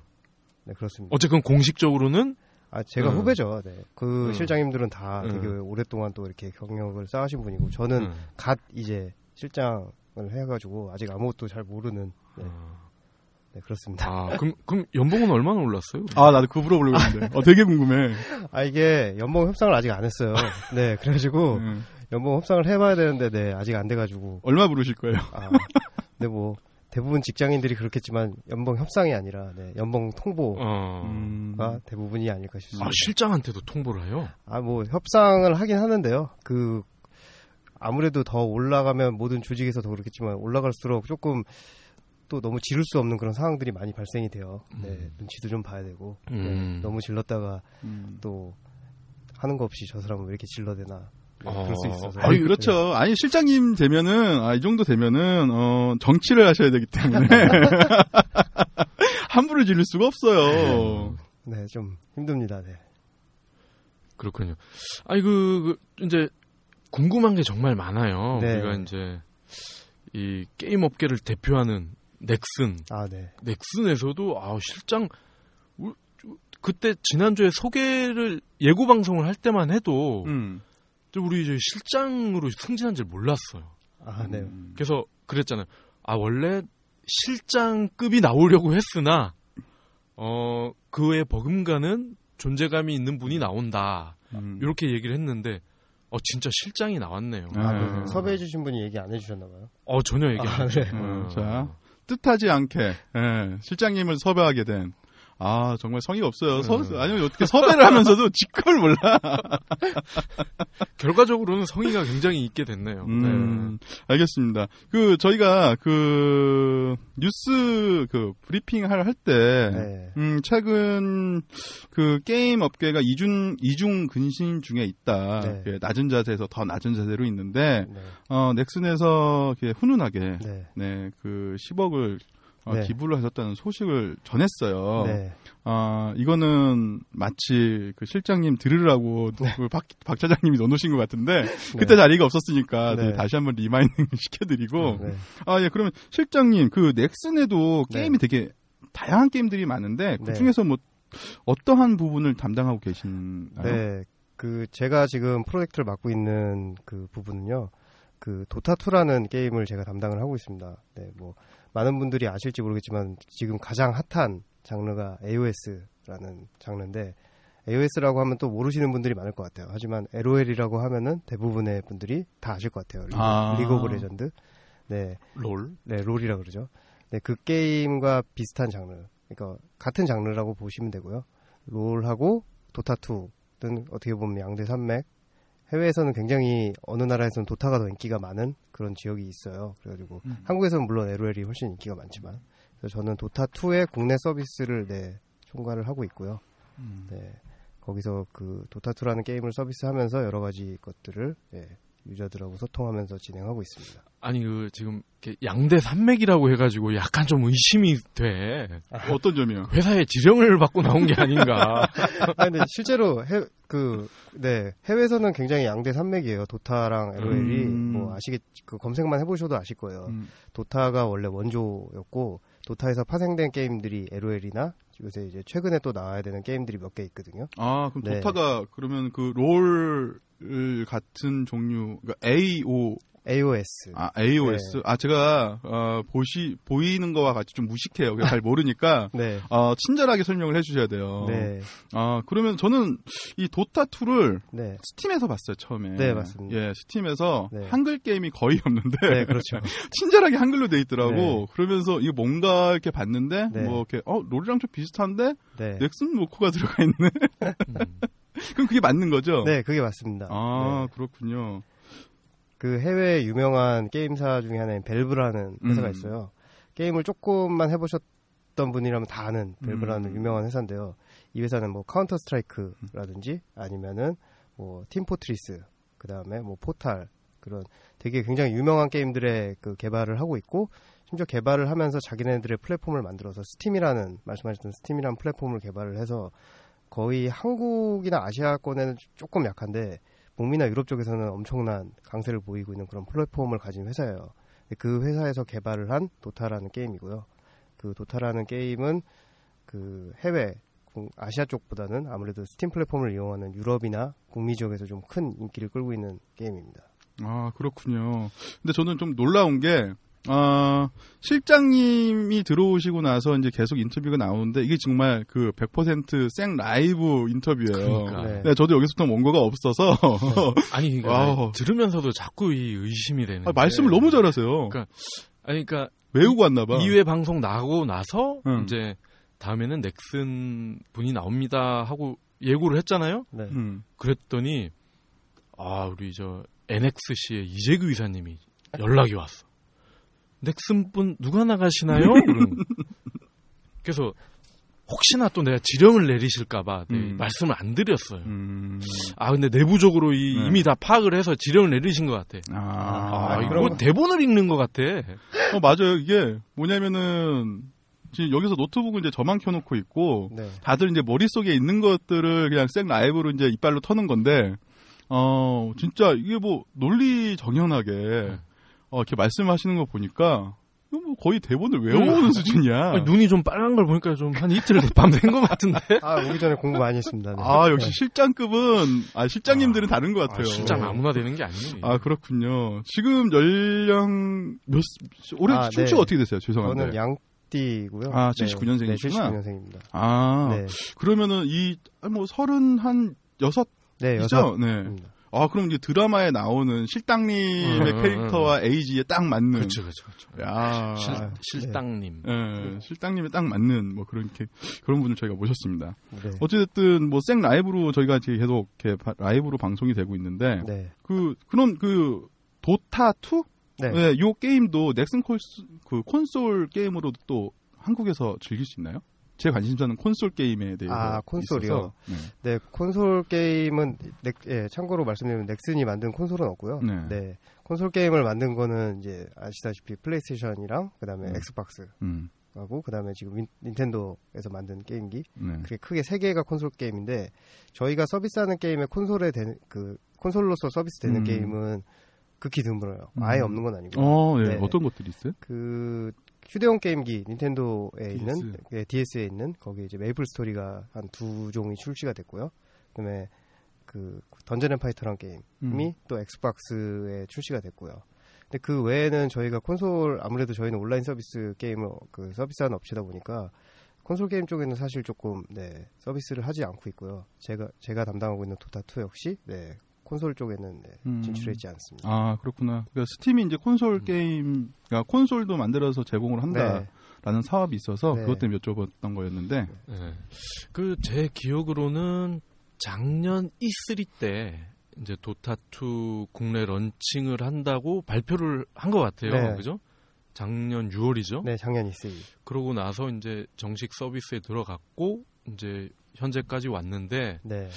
네, 그렇습니다. 어쨌든 공식적으로 아, 제가 음. 후배죠. 네. 그 음. 실장님들은 다 음. 되게 오랫동안 또 이렇게 경력을 쌓으신 분이고, 저는 음. 갓 이제 실장을 해가지고 아직 아무것도 잘 모르는, 네, 네, 그렇습니다. 아 그럼 그럼 연봉은 얼마나 올랐어요? 아 나도 그거 물어보려고 했는데. 어 되게 궁금해. 아, 이게 연봉 협상을 아직 안 했어요. 네, 그래가지고 예. 연봉 협상을 해봐야 되는데, 네, 아직 안 돼가지고, 얼마 부르실 거예요? 아, 근데 뭐, 대부분 직장인들이 그렇겠지만, 연봉 협상이 아니라, 네, 연봉 통보가 어. 음. 대부분이 아닐까 싶습니다. 아 실장한테도 통보를 해요? 아, 뭐, 협상을 하긴 하는데요. 그, 아무래도 더 올라가면 모든 조직에서 더 그렇겠지만, 올라갈수록 조금 또 너무 지를 수 없는 그런 상황들이 많이 발생이 돼요. 네, 음. 눈치도 좀 봐야 되고, 음. 네, 너무 질렀다가 음. 또 하는 거 없이 저 사람은 왜 이렇게 질러대나. 네, 어. 그럴 수 있어서. 아니 그렇죠. 아니 실장님 되면은 아, 이 정도 되면은 어, 정치를 하셔야 되기 때문에 함부로 지를 수가 없어요. 네, 좀 힘듭니다. 네. 그렇군요. 아니 그, 그 이제 궁금한 게 정말 많아요. 네. 우리가 이제 이 게임 업계를 대표하는 넥슨, 아, 네. 넥슨에서도 아 실장 우- 그때 지난주에 소개를 예고 방송을 할 때만 해도 음. 우리 이제 실장으로 승진한 줄 몰랐어요. 아, 네. 음. 그래서 그랬잖아요. 아 원래 실장급이 나오려고 했으나 어 그에 버금가는 존재감이 있는 분이 나온다. 음. 이렇게 얘기를 했는데 어 진짜 실장이 나왔네요. 아, 아, 네. 네. 섭외해주신 분이 얘기 안 해주셨나봐요. 어 전혀 얘기 아, 안 했죠. 네. 어, 어. 자 뜻하지 않게 예, 실장님을 섭외하게 된 아 정말 성의가 없어요. 서, 음. 아니면 어떻게 섭외를 하면서도 직급을 몰라. 결과적으로는 성의가 굉장히 있게 됐네요. 음, 알겠습니다. 그 저희가 그 뉴스 그 브리핑 할때 네. 음, 최근 그 게임 업계가 이중 이중 근신 중에 있다. 네. 그 낮은 자세에서 더 낮은 자세로 있는데 네. 어, 넥슨에서 훈훈하게 네. 네, 그 10억을 어, 네. 기부를 하셨다는 소식을 전했어요. 네. 아, 이거는 마치 그 실장님 들으라고 그 박, 박 차장님이 넣어놓으신 것 같은데 그때 자리가 없었으니까 네. 다시 한번 reminding 시켜드리고 네. 아, 예, 그러면 실장님 그 넥슨에도 네. 게임이 되게 다양한 게임들이 많은데 그 네. 중에서 뭐 어떠한 부분을 담당하고 계신가요? 네. 그 제가 지금 프로젝트를 맡고 있는 그 부분은요. 그 도타2라는 게임을 제가 담당을 하고 있습니다. 네, 뭐 많은 분들이 아실지 모르겠지만 지금 가장 핫한 장르가 AOS라는 장르인데 AOS라고 하면 또 모르시는 분들이 많을 것 같아요. 하지만 LOL이라고 하면은 대부분의 분들이 다 아실 것 같아요. 리그, 아. 리그 오브 레전드. 네. 롤? 네, 롤이라 그러죠. 네, 그 게임과 비슷한 장르. 그러니까 같은 장르라고 보시면 되고요. 롤하고 도타2는 어떻게 보면 양대 산맥. 해외에서는 굉장히 어느 나라에서는 도타가 더 인기가 많은 그런 지역이 있어요. 그래가지고 음. 한국에서는 물론 LOL이 훨씬 인기가 많지만 그래서 저는 도타 2의 국내 서비스를 네, 총괄을 하고 있고요. 음. 네, 거기서 그 도타 2라는 게임을 서비스하면서 여러 가지 것들을 네, 유저들하고 소통하면서 진행하고 있습니다. 아니 그 지금 양대 산맥이라고 해가지고 약간 좀 의심이 돼. 어떤 점이요? 회사에 지령을 받고 나온 게 아닌가. 아 근데 실제로 해, 그, 네, 해외에서는 굉장히 양대 산맥이에요. 도타랑 LOL이. 음. 뭐 아시겠, 그 검색만 해보셔도 아실 거예요. 음. 도타가 원래 원조였고, 도타에서 파생된 게임들이 LOL이나 요새 이제 최근에 또 나와야 되는 게임들이 몇 개 있거든요. 아, 그럼 네. 도타가 그러면 그 롤 같은 종류, 그러니까 AO, AOS. 아, AOS. 네. 아, 제가, 어, 보시, 보이는 거와 같이 좀 무식해요. 잘 모르니까, 네. 어, 친절하게 설명을 해주셔야 돼요. 네. 아, 그러면 저는 이 도타2를 네. 스팀에서 봤어요, 처음에. 네, 맞습니다. 예, 스팀에서 네. 한글 게임이 거의 없는데, 네, 그렇죠. 친절하게 한글로 돼 있더라고. 네. 그러면서 이거 뭔가 이렇게 봤는데, 네. 뭐 이렇게, 어, 롤이랑 좀 비슷한데, 네. 넥슨 모코가 들어가 있네. 음. 그럼 그게 맞는 거죠? 네, 그게 맞습니다. 아, 네. 그렇군요. 그 해외 유명한 게임사 중에 하나인 벨브라는 회사가 음. 있어요. 게임을 조금만 해보셨던 분이라면 다 아는 벨브라는 음. 유명한 회사인데요. 이 회사는 뭐 카운터 스트라이크라든지 아니면은 뭐 팀포트리스, 그 다음에 뭐 포탈 그런 되게 굉장히 유명한 게임들의 그 개발을 하고 있고 심지어 개발을 하면서 자기네들의 플랫폼을 만들어서 스팀이라는 말씀하셨던 스팀이라는 플랫폼을 개발을 해서 거의 한국이나 아시아권에는 조금 약한데 북미나 유럽 쪽에서는 엄청난 강세를 보이고 있는 그런 플랫폼을 가진 회사예요. 그 회사에서 개발을 한 도타라는 게임이고요. 그 도타라는 게임은 그 해외 국- 아시아 쪽보다는 아무래도 스팀 플랫폼을 이용하는 유럽이나 북미 지역에서 좀 큰 인기를 끌고 있는 게임입니다. 아, 그렇군요. 근데 저는 좀 놀라운 게, 아, 실장님이 들어오시고 나서 이제 계속 인터뷰가 나오는데 이게 정말 그 100%생 라이브 인터뷰예요. 그러니까. 네. 네, 저도 여기서부터 원고가 없어서 아니 그러니까. 들으면서도 자꾸 이 의심이 되는. 아, 말씀을 너무 잘하세요. 그러니까 아니 그러니까 외우고 왔나 봐. 2회 방송 나고 나서 응. 이제 다음에는 넥슨 분이 나옵니다 하고 예고를 했잖아요. 네. 음. 그랬더니 아 우리 저 NXC의 이재규 이사님이 연락이 왔어. 넥슨 분 누가 나가시나요? 그래서 혹시나 또 내가 지령을 내리실까봐 네, 음. 말씀을 안 드렸어요. 음. 아 근데 내부적으로 이, 네. 이미 다 파악을 해서 지령을 내리신 것 같아. 아, 아, 이거 그럼- 뭐 대본을 읽는 것 같아. 어, 맞아요. 이게 뭐냐면은, 지금 여기서 노트북을 이제 저만 켜놓고 있고, 네. 다들 이제 머릿 속에 있는 것들을 그냥 생 라이브로 이제 이빨로 터는 건데, 어, 진짜 이게 뭐 논리 정연하게, 어, 이렇게 말씀하시는 거 보니까, 뭐 거의 대본을 외워오는 수준이야. 아니, 눈이 좀 빨간 걸 보니까 좀 한 이틀 밤샌 것 같은데. 아, 오기 전에 공부 많이 했습니다. 네. 아, 역시 네. 실장급은, 아, 실장님들은 다른 것 같아요. 실장 아무나 되는 게 아니에요. 아, 그렇군요. 지금 연령, 몇, 올해 아, 출처가 네. 어떻게 됐어요? 죄송한데. 저는 양 띠고요. 아, 네. 79 년생이시구나. 네, 79년생입니다. 아, 네. 그러면은 이, 아, 뭐, 서른 한 여섯, 네, 이죠? 여섯. 네. 아 그럼 이제 드라마에 나오는 실당님의 음, 음, 캐릭터와 에이지에 딱 맞는. 그렇죠, 그렇죠, 그렇죠. 야. 실, 아, 실당님. 예, 실당님에 딱 맞는 뭐 그런 게 그런 분을 저희가 모셨습니다. 네. 어쨌든 뭐 생 라이브로 저희가 지금 계속 이렇게 바- 라이브로 방송이 되고 있는데 네. 그 그럼 그 도타 2? 네. 네, 요 게임도 넥슨 콘스, 그 콘솔 게임으로도 또 한국에서 즐길 수 있나요? 제 관심사는 콘솔 게임에 대해서 아, 콘솔이요? 있어서, 네, 콘솔 게임은 넥, 예, 참고로 말씀드리면 넥슨이 만든 콘솔은 없고요. 네. 네. 콘솔 게임을 만든 거는 이제 아시다시피 플레이스테이션이랑 그다음에 음. 엑스박스 음, 하고 그다음에 지금 윈- 닌텐도에서 만든 게임기 네. 그게 크게 세 개가 콘솔 게임인데 저희가 서비스하는 게임에 콘솔에 되는 그 콘솔로서 서비스되는 음. 게임은 극히 드물어요. 아예 음. 없는 건 아니고. 어, 네. 네. 어떤 것들이 있어요? 그 휴대용 게임기 닌텐도에 DS. 있는 예, DS에 있는 거기 이제 메이플 스토리가 한 두 종이 출시가 됐고요. 그다음에 그 던전 앤 파이터란 게임이 음. 또 엑스박스에 출시가 됐고요. 근데 그 외에는 저희가 콘솔 아무래도 저희는 온라인 서비스 게임을 그 서비스하는 업체다 보니까 콘솔 게임 쪽에는 사실 조금 네 서비스를 하지 않고 있고요. 제가 제가 담당하고 있는 도타 2 역시 네 콘솔 쪽에는 네, 음. 진출했지 않습니다. 아, 그렇구나. 그러니까 스팀이 이제 콘솔 게임, 그러니까 콘솔도 만들어서 제공을 한다 라는 네. 사업이 있어서 네. 그것 때문에 여쭤봤던 거였는데, 네. 그제 기억으로는 작년 E3 때 이제 도타 2 국내 런칭을 한다고 발표를 한 것 같아요. 네. 그죠? 작년 6월이죠. 네, 작년 E3. 그러고 나서 이제 정식 서비스에 들어갔고 이제 현재까지 왔는데 네.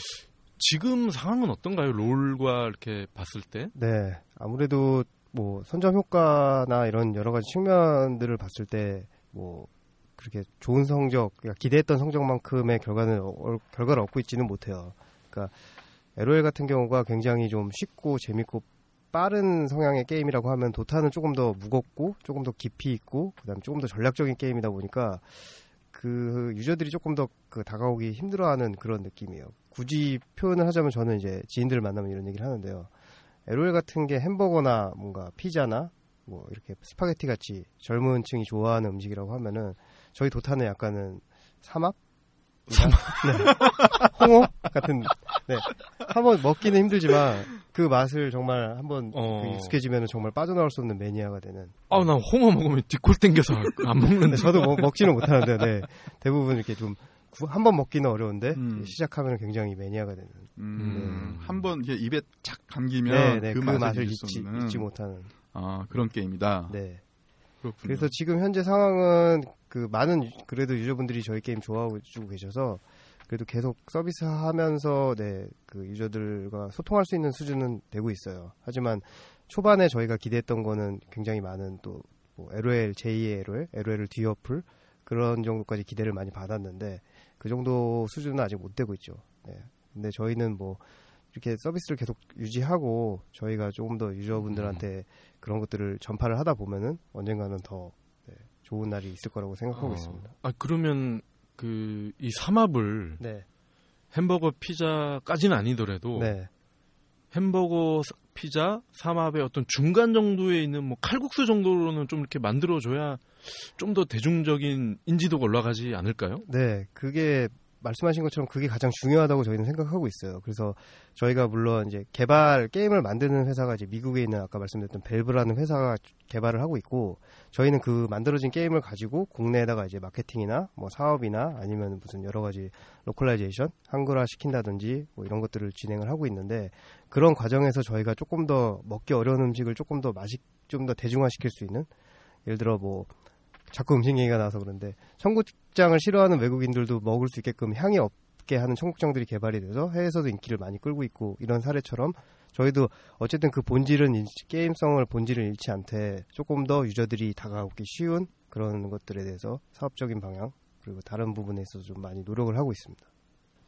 지금 상황은 어떤가요? 롤과 이렇게 봤을 때? 네, 아무래도 뭐 선점 효과나 이런 여러 가지 측면들을 봤을 때 뭐 그렇게 좋은 성적, 그러니까 기대했던 성적만큼의 결과는 어- 결과를 얻고 있지는 못해요. 그러니까 LOL 같은 경우가 굉장히 좀 쉽고 재밌고 빠른 성향의 게임이라고 하면 도타는 조금 더 무겁고 조금 더 깊이 있고 그다음에 조금 더 전략적인 게임이다 보니까 그 유저들이 조금 더 그 다가오기 힘들어하는 그런 느낌이에요. 굳이 표현을 하자면 저는 이제 지인들을 만나면 이런 얘기를 하는데요. LOL 같은 게 햄버거나 뭔가 피자나 뭐 이렇게 스파게티 같이 젊은 층이 좋아하는 음식이라고 하면은 저희 도타는 약간은 삼합? 네. 홍어? 같은, 네. 한번 먹기는 힘들지만 그 맛을 정말 한번 어. 그 익숙해지면 정말 빠져나올 수 없는 매니아가 되는. 아, 나 홍어 먹으면 뒷골 땡겨서 안 먹는데. 네, 저도 뭐 먹지는 못하는데, 네. 대부분 이렇게 좀, 한 번 먹기는 어려운데, 음. 시작하면 굉장히 매니아가 되는. 음, 네. 한번 입에 착 감기면 네, 네. 그, 그, 맛을, 잊지, 잊지 못하는. 아, 그런 게임이다. 네. 그렇군요. 그래서 지금 현재 상황은 그 많은 유- 그래도 유저분들이 저희 게임 좋아하고 주고 계셔서 그래도 계속 서비스하면서 네그 유저들과 소통할 수 있는 수준은 되고 있어요. 하지만 초반에 저희가 기대했던 거는 굉장히 많은 또 뭐 LOL, 제2의 LOL, LOL을 뒤엎을 그런 정도까지 기대를 많이 받았는데 그 정도 수준은 아직 못 되고 있죠. 네. 근데 저희는 뭐 이렇게 서비스를 계속 유지하고 저희가 조금 더 유저분들한테 그런 것들을 전파를 하다 보면은 언젠가는 더 네, 좋은 날이 있을 거라고 생각하고 어. 있습니다. 아, 그러면 그 이 삼합을 네, 햄버거 피자까지는 아니더라도 네, 햄버거 사- 피자 삼합의 어떤 중간 정도에 있는 뭐 칼국수 정도로는 좀 이렇게 만들어줘야 좀 더 대중적인 인지도가 올라가지 않을까요? 네. 그게 말씀하신 것처럼 그게 가장 중요하다고 저희는 생각하고 있어요. 그래서 저희가 물론 이제 개발 게임을 만드는 회사가 이제 미국에 있는 아까 말씀드렸던 벨브라는 회사가 개발을 하고 있고 저희는 그 만들어진 게임을 가지고 국내에다가 이제 마케팅이나 뭐 사업이나 아니면 무슨 여러 가지 localization 한글화 시킨다든지 뭐 이런 것들을 진행을 하고 있는데 그런 과정에서 저희가 조금 더 먹기 어려운 음식을 조금 더 맛있 좀 더 대중화시킬 수 있는 예를 들어 뭐 자꾸 음식 얘기가 나와서 그런데 청국장을 싫어하는 외국인들도 먹을 수 있게끔 향이 없게 하는 청국장들이 개발이 돼서 해외에서도 인기를 많이 끌고 있고 이런 사례처럼 저희도 어쨌든 그 본질은 게임성을 본질을 잃지 않되 조금 더 유저들이 다가오기 쉬운 그런 것들에 대해서 사업적인 방향 그리고 다른 부분에 있어서 좀 많이 노력을 하고 있습니다.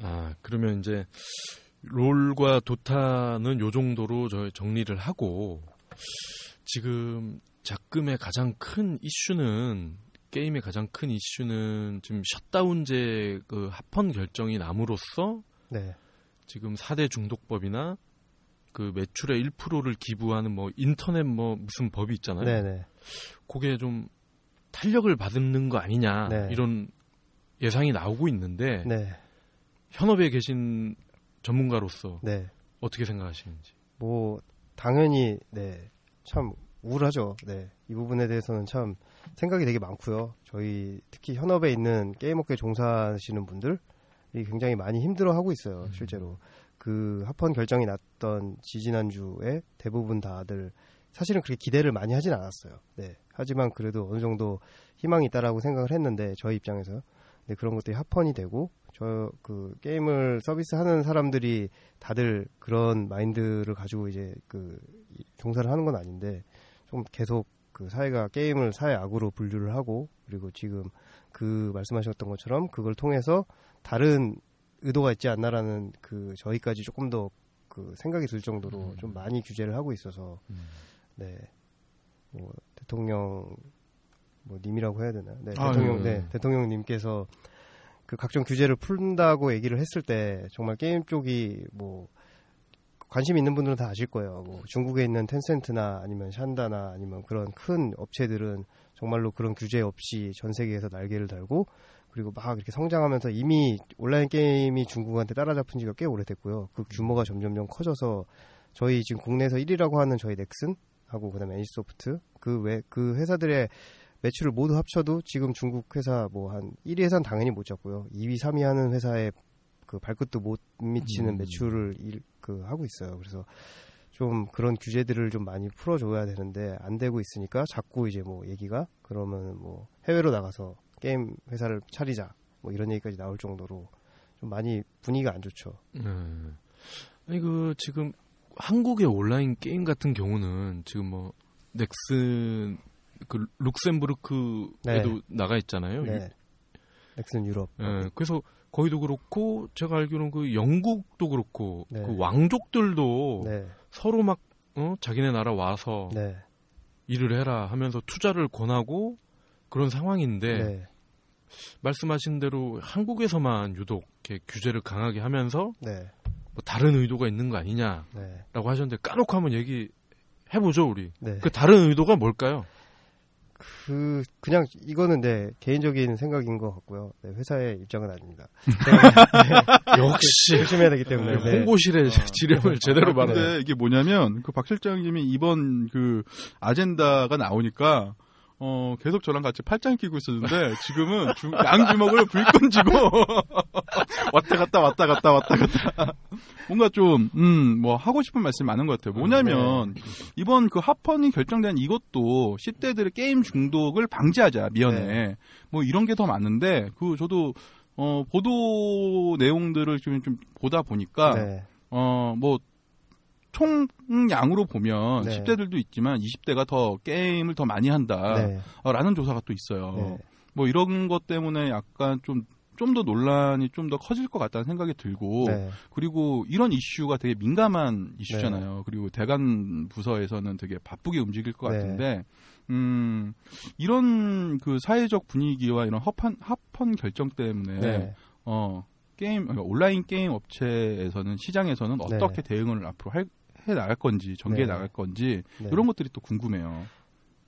아 그러면 이제 롤과 도타는 요 정도로 저 정리를 하고 지금 작금의 가장 큰 이슈는 게임의 가장 큰 이슈는 지금 셧다운제 그 합헌 결정이 남으로써 네, 지금 4대 중독법이나 그 매출의 1%를 기부하는 뭐 인터넷 뭐 무슨 법이 있잖아요. 네, 네, 그게 좀 탄력을 받는 거 아니냐 네. 이런 예상이 나오고 있는데 네, 현업에 계신 전문가로서 네. 어떻게 생각하시는지. 뭐 당연히 네 참 우울하죠. 네. 이 부분에 대해서는 참 생각이 되게 많고요. 저희 특히 현업에 있는 게임업계 종사하시는 분들이 굉장히 많이 힘들어 하고 있어요. 음. 실제로 그 합헌 결정이 났던 지지난주에 대부분 다들 사실은 그렇게 기대를 많이 하진 않았어요. 네. 하지만 그래도 어느 정도 희망이 있다라고 생각을 했는데 저희 입장에서 네, 그런 것들이 합헌이 되고 저 그 게임을 서비스하는 사람들이 다들 그런 마인드를 가지고 이제 그 이- 종사를 하는 건 아닌데 좀 계속 그 사회가 게임을 사회 악으로 분류를 하고 그리고 지금 그 말씀하셨던 것처럼 그걸 통해서 다른 의도가 있지 않나라는 그 저희까지 조금 더 그 생각이 들 정도로 음. 좀 많이 규제를 하고 있어서 음. 네. 뭐 대통령 뭐 님이라고 해야 되나? 네, 아, 대통령 네. 네, 대통령 님께서 그 각종 규제를 푼다고 얘기를 했을 때 정말 게임 쪽이 뭐 관심 있는 분들은 다 아실 거예요. 뭐 중국에 있는 텐센트나 아니면 샨다나 아니면 그런 큰 업체들은 정말로 그런 규제 없이 전 세계에서 날개를 달고 그리고 막 이렇게 성장하면서 이미 온라인 게임이 중국한테 따라잡힌 지가 꽤 오래됐고요. 그 규모가 점점점 커져서 저희 지금 국내에서 1위라고 하는 저희 넥슨 하고 그다음에 NC소프트 그 외 그 회사들의 매출을 모두 합쳐도 지금 중국 회사 뭐 한 1위 회사는 당연히 못 잡고요. 2위, 3위 하는 회사의 그 발끝도 못 미치는 음. 매출을 일, 그 하고 있어요. 그래서 좀 그런 규제들을 좀 많이 풀어줘야 되는데 안 되고 있으니까 자꾸 이제 뭐 얘기가 그러면 뭐 해외로 나가서 게임 회사를 차리자 뭐 이런 얘기까지 나올 정도로 좀 많이 분위기가 안 좋죠. 네. 아니 그 지금 한국의 온라인 게임 같은 경우는 지금 뭐 넥슨 그 룩셈부르크에도 네. 나가 있잖아요. 네. 넥슨 유럽. 예, 그래서 거기도 그렇고 제가 알기로는 그 영국도 그렇고 네. 그 왕족들도 네. 서로 막 어, 자기네 나라 와서 네. 일을 해라 하면서 투자를 권하고 그런 상황인데 네. 말씀하신 대로 한국에서만 유독 이렇게 규제를 강하게 하면서 네. 뭐 다른 의도가 있는 거 아니냐라고 네. 하셨는데 까놓고 한번 얘기 해보죠 우리. 네. 그 다른 의도가 뭘까요? 그 그냥 이거는 네 개인적인 생각인 것 같고요. 네, 회사의 입장은 아닙니다. 역시 조심해야 되기 때문에. 네. 홍보실의 지령을 제대로 아, 말하네. 근데 이게 뭐냐면 그 박 실장님이 이번 그 아젠다가 나오니까 어 계속 저랑 같이 팔짱 끼고 있었는데 지금은 주, 양주먹을 불끈 쥐고 왔다 갔다 왔다 갔다 왔다 갔다 뭔가 좀 음 뭐 하고 싶은 말씀이 많은 것 같아요. 뭐냐면 이번 그 합헌이 결정된 이것도 10대들의 게임 중독을 방지하자 미연에 네. 뭐 이런 게 더 많은데 그 저도 어 보도 내용들을 좀, 좀 보다 보니까 네. 어, 뭐, 총량으로 보면 네. 10대들도 있지만 20대가 더 게임을 더 많이 한다. 네. 어, 라는 조사가 또 있어요. 네. 뭐 이런 것 때문에 약간 좀, 좀 더 논란이 좀 더 커질 것 같다는 생각이 들고, 네. 그리고 이런 이슈가 되게 민감한 이슈잖아요. 그리고 대관 부서에서는 되게 바쁘게 움직일 것 네. 같은데, 음, 이런 그 사회적 분위기와 이런 합헌, 합헌 결정 때문에, 네. 어, 게임, 그러니까 온라인 게임 업체에서는 시장에서는 네. 어떻게 대응을 앞으로 할, 해 나갈 건지, 전개해 네. 나갈 건지, 네. 이런 것들이 또 궁금해요.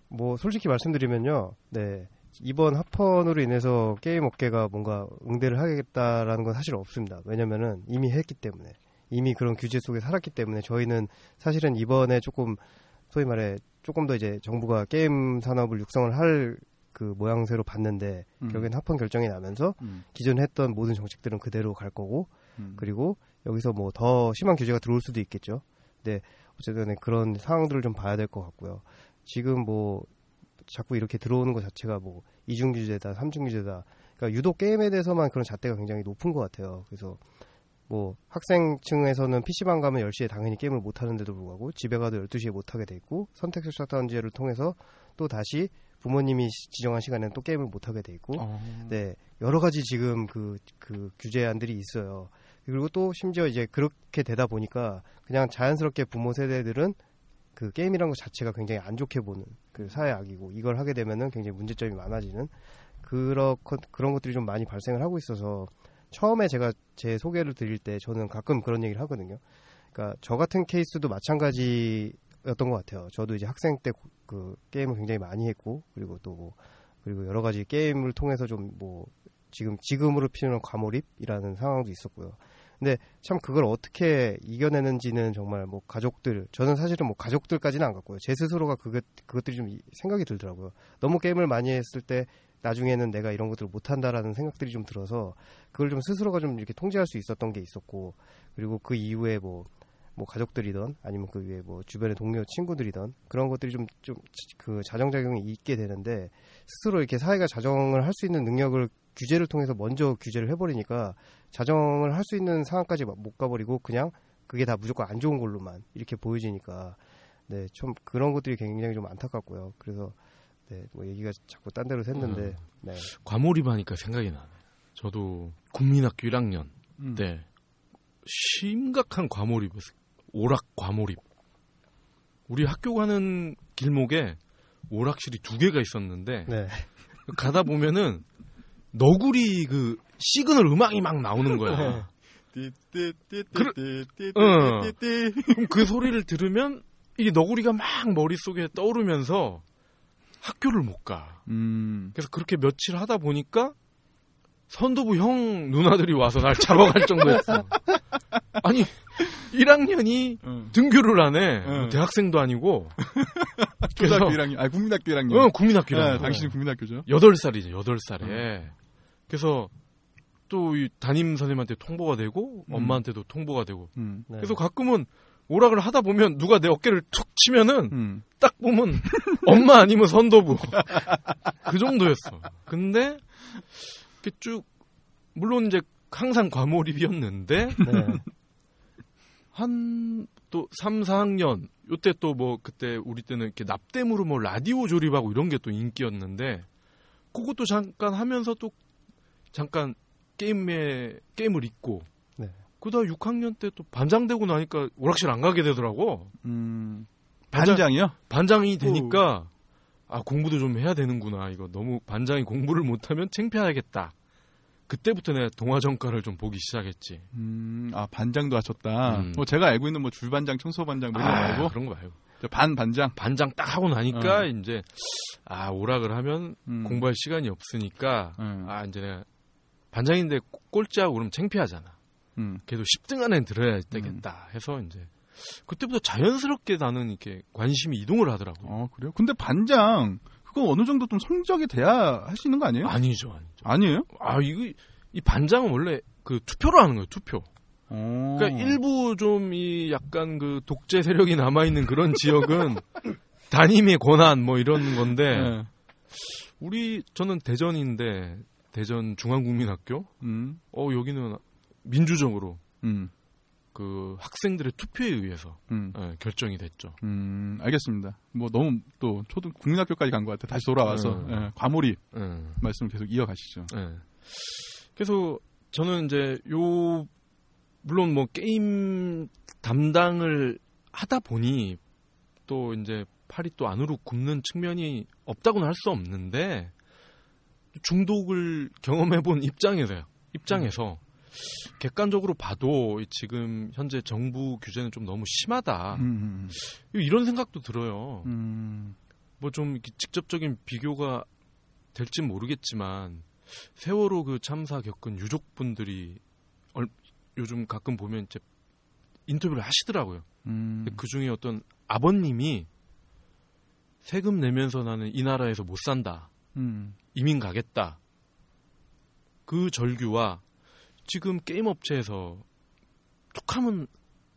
뭐 솔직히 말씀드리면요. 네. 이번 합헌으로 인해서 게임 업계가 뭔가 응대를 하겠다라는 건 사실 없습니다. 왜냐면은 이미 했기 때문에. 이미 그런 규제 속에 살았기 때문에 저희는 사실은 이번에 조금 소위 말해 조금 더 이제 정부가 게임 산업을 육성을 할 그 모양새로 봤는데 음. 결국엔 합헌 결정이 나면서 음, 기존에 했던 모든 정책들은 그대로 갈 거고 음. 그리고 여기서 뭐 더 심한 규제가 들어올 수도 있겠죠. 근데 어쨌든 그런 상황들을 좀 봐야 될 것 같고요. 지금 뭐 자꾸 이렇게 들어오는 것 자체가 뭐 이중 규제다, 삼중 규제다. 그러니까 유독 게임에 대해서만 그런 잣대가 굉장히 높은 것 같아요. 그래서 뭐 학생층에서는 PC방 가면 10시에 당연히 게임을 못 하는데도 불구하고 집에 가도 12시에 못 하게 돼 있고 선택적 샷다운제를 통해서 또 다시 부모님이 시- 지정한 시간에는 또 게임을 못 하게 돼 있고 어. 네, 여러 가지 지금 그, 그 규제안들이 있어요. 그리고 또 심지어 이제 그렇게 되다 보니까 그냥 자연스럽게 부모 세대들은 그 게임이라는 것 자체가 굉장히 안 좋게 보는 그 사회 악이고 이걸 하게 되면은 굉장히 문제점이 많아지는 그런 그런 것들이 좀 많이 발생을 하고 있어서 처음에 제가 제 소개를 드릴 때 저는 가끔 그런 얘기를 하거든요. 그러니까 저 같은 케이스도 마찬가지였던 것 같아요. 저도 이제 학생 때 그 게임을 굉장히 많이 했고 그리고 또 뭐 그리고 여러 가지 게임을 통해서 좀 뭐 지금 지금으로 표현한 과몰입이라는 상황도 있었고요. 근데 참 그걸 어떻게 이겨내는지는 정말 뭐 가족들 저는 사실은 뭐 가족들까지는 안 갔고요. 제 스스로가 그것 그것들이 좀 이- 생각이 들더라고요. 너무 게임을 많이 했을 때 나중에는 내가 이런 것들을 못한다라는 생각들이 좀 들어서 그걸 좀 스스로가 좀 이렇게 통제할 수 있었던 게 있었고 그리고 그 이후에 뭐 뭐 가족들이던 아니면 그 위에 뭐 주변의 동료 친구들이던 그런 것들이 좀 좀 그 자정작용이 있게 되는데 스스로 이렇게 사회가 자정을 할 수 있는 능력을 규제를 통해서 먼저 규제를 해버리니까 자정을 할 수 있는 상황까지 못 가버리고 그냥 그게 다 무조건 안 좋은 걸로만 이렇게 보여지니까 네 좀 그런 것들이 굉장히 좀 안타깝고요. 그래서 네 뭐 얘기가 자꾸 딴 데로 샜는데 네 과몰입하니까 생각이 나네. 저도 국민학교 1학년 음. 때 심각한 과몰입이었어요. 오락 과몰입. 우리 학교 가는 길목에 오락실이 두 개가 있었는데 네. 가다 보면은 너구리 그 시그널 음악이 막 나오는 거야. 띠띠띠띠띠띠띠. 그럼 그 소리를 들으면 이게 너구리가 막 머릿속에 떠오르면서 학교를 못 가. 음. 그래서 그렇게 며칠 하다 보니까 선도부 형 누나들이 와서 날 잡아갈 정도였어. 아니 1학년이 어. 등교를 안 해. 응. 대학생도 아니고. 초등학교 1학년, 아 국민학교 1학년. 어, 국민학교 네, 1학년. 당신이 국민학교죠. 8살이죠. 8살에. 그래서 또 이 담임 선생님한테 통보가 되고 음. 엄마한테도 통보가 되고. 음. 네. 그래서 가끔은 오락을 하다 보면 누가 내 어깨를 툭 치면은 음. 딱 보면 엄마 아니면 선도부 그 정도였어. 근데 이렇게 쭉 물론 이제 항상 과몰입이었는데 네. 한또 3, 4학년 요때 또 뭐 그때 우리 때는 이렇게 납땜으로 뭐 라디오 조립하고 이런 게 또 인기였는데 그것도 잠깐 하면서 또 잠깐 게임에 게임을 잊고 네. 그다음 6학년 때 또 반장 되고 나니까 오락실 안 가게 되더라고. 음. 반장- 반장이요? 반장이 되니까 아 공부도 좀 해야 되는구나 이거 너무 반장이 공부를 못하면 창피하겠다 그때부터 내가 동화전과를 좀 보기 시작했지 음, 아 반장도 하셨다. 음. 뭐 제가 알고 있는 뭐 줄반장, 청소반장 뭐 이런 거 아, 말고 그런 거 말고 저반 반장. 반장 딱 하고 나니까 어. 이제 아 오락을 하면 음. 공부할 시간이 없으니까 음. 아 이제 내가 반장인데 꼴찌하고 그러면 창피하잖아 음. 그래도 10등 안에 들어야 되겠다 해서 이제 그때부터 자연스럽게 나는 이렇게 관심이 이동을 하더라고요 어 그래요? 근데 반장 그거 어느 정도 좀 성적이 돼야 할 수 있는 거 아니에요? 아니죠 아니죠 아니에요? 아 이거 이 반장은 원래 그 투표로 하는 거예요 투표 어. 그러니까 일부 좀 이 약간 그 독재 세력이 남아 있는 그런 지역은 담임의 권한 뭐 이런 건데 네. 우리 저는 대전인데 대전 중앙국민학교 음. 어 여기는 민주적으로 음. 그 학생들의 투표에 의해서 음. 예, 결정이 됐죠. 음, 알겠습니다. 뭐 너무 또 초등 국민학교까지 간 것 같아. 다시 돌아와서 음. 예, 과몰입 예, 말씀 계속 이어가시죠. 예. 그래서 저는 이제 요 물론 뭐 게임 담당을 하다 보니 또 이제 팔이 또 안으로 굽는 측면이 없다고는 할 수 없는데 중독을 경험해 본 입장에서요. 입장에서 객관적으로 봐도 지금 현재 정부 규제는 좀 너무 심하다. 음, 이런 생각도 들어요. 음, 뭐좀 직접적인 비교가 될진 모르겠지만 세월호 그 참사 겪은 유족분들이 얼- 요즘 가끔 보면 이제 인터뷰를 하시더라고요. 음, 그 중에 어떤 아버님이 세금 내면서 나는 이 나라에서 못 산다. 음, 이민 가겠다. 그 절규와 지금 게임 업체에서 툭 하면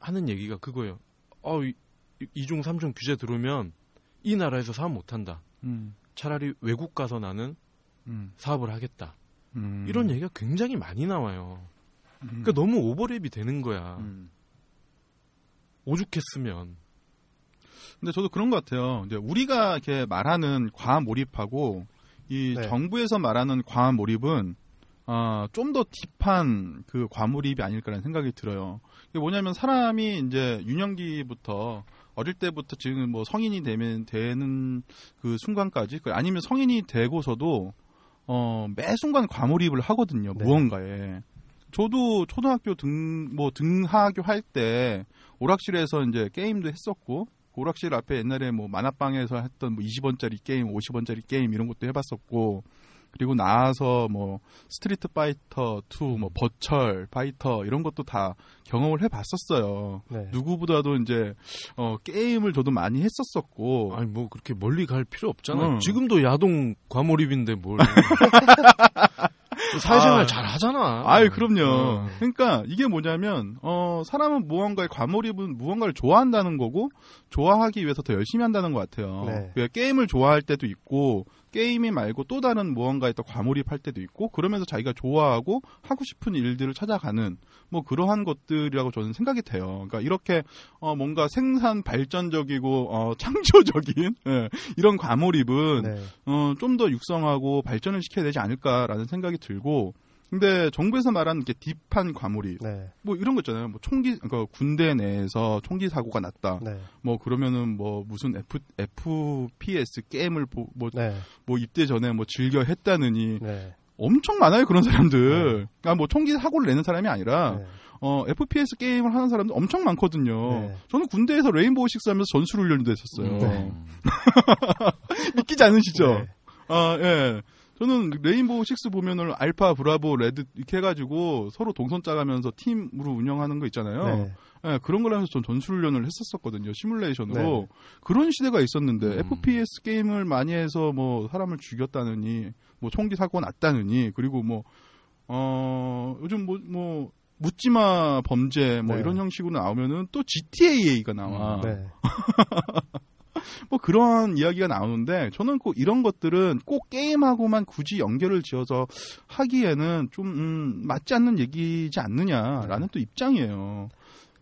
하는 얘기가 그거예요. 어, 이- 이중 삼중 규제 들어오면 이 나라에서 사업 못 한다. 음, 차라리 외국 가서 나는 음, 사업을 하겠다. 음. 이런 얘기가 굉장히 많이 나와요. 음. 그러니까 너무 오버랩이 되는 거야. 음. 오죽했으면. 근데 저도 그런 것 같아요. 이제 우리가 이렇게 말하는 과한 몰입하고 이 네. 정부에서 말하는 과한 몰입은 아, 좀 더 딥한 그 과몰입이 아닐까라는 생각이 들어요. 이게 뭐냐면 사람이 이제 유년기부터 어릴 때부터 지금 뭐 성인이 되면 되는 그 순간까지 그 아니면 성인이 되고서도 어, 매 순간 과몰입을 하거든요. 네. 무언가에. 저도 초등학교 등 뭐 등하교 할 때 오락실에서 이제 게임도 했었고 그 오락실 앞에 옛날에 뭐 만화방에서 했던 뭐 20원짜리 게임, 50원짜리 게임 이런 것도 해봤었고 그리고 나와서 뭐 스트리트 파이터 2, 뭐 버철 파이터 이런 것도 다 경험을 해봤었어요. 네. 누구보다도 이제 어, 게임을 저도 많이 했었었고 아니 뭐 그렇게 멀리 갈 필요 없잖아요. 어. 지금도 야동 과몰입인데 뭘. 사회생활 아. 잘 하잖아. 아유, 그럼요. 어. 그러니까 이게 뭐냐면, 어, 사람은 무언가에 과몰입은 무언가를 좋아한다는 거고, 좋아하기 위해서 더 열심히 한다는 것 같아요. 네. 그러니까 게임을 좋아할 때도 있고, 게임이 말고 또 다른 무언가에 또 과몰입할 때도 있고, 그러면서 자기가 좋아하고 하고 싶은 일들을 찾아가는, 뭐 그러한 것들이라고 저는 생각이 돼요. 그러니까 이렇게, 어, 뭔가 생산 발전적이고, 어, 창조적인, 예, 이런 과몰입은, 네. 어, 좀 더 육성하고 발전을 시켜야 되지 않을까라는 생각이 들고, 근데 정부에서 말하는 이렇게 딥한 과몰입, 네. 뭐 이런 거 있잖아요. 뭐 총기, 그러니까 군대 내에서 총기 사고가 났다. 네. 뭐 그러면은 뭐 무슨 F, FPS 게임을 보- 뭐, 네. 뭐 입대 전에 뭐 즐겨 했다느니 네. 엄청 많아요 그런 사람들. 네. 그러니까 뭐 총기 사고를 내는 사람이 아니라 네. 어 FPS 게임을 하는 사람들 엄청 많거든요. 네. 저는 군대에서 레인보우 식스 하면서 전술 훈련도 했었어요. 네. 믿기지 않으시죠? 네. 아, 예. 저는 레인보우 식스 보면은 알파, 브라보, 레드 이렇게 해가지고 서로 동선 짜가면서 팀으로 운영하는 거 있잖아요. 네. 예, 그런 걸 하면서 전 전술훈련을 했었었거든요. 시뮬레이션으로. 네. 그런 시대가 있었는데, 음. FPS 게임을 많이 해서 뭐 사람을 죽였다느니, 뭐 총기 사고가 났다느니, 그리고 뭐, 어, 요즘 뭐, 뭐, 묻지마 범죄 뭐 네. 이런 형식으로 나오면은 또 GTA가 나와. 네. 뭐 그런 이야기가 나오는데 저는 꼭 이런 것들은 꼭 게임하고만 굳이 연결을 지어서 하기에는 좀 음, 맞지 않는 얘기지 않느냐라는 또 입장이에요.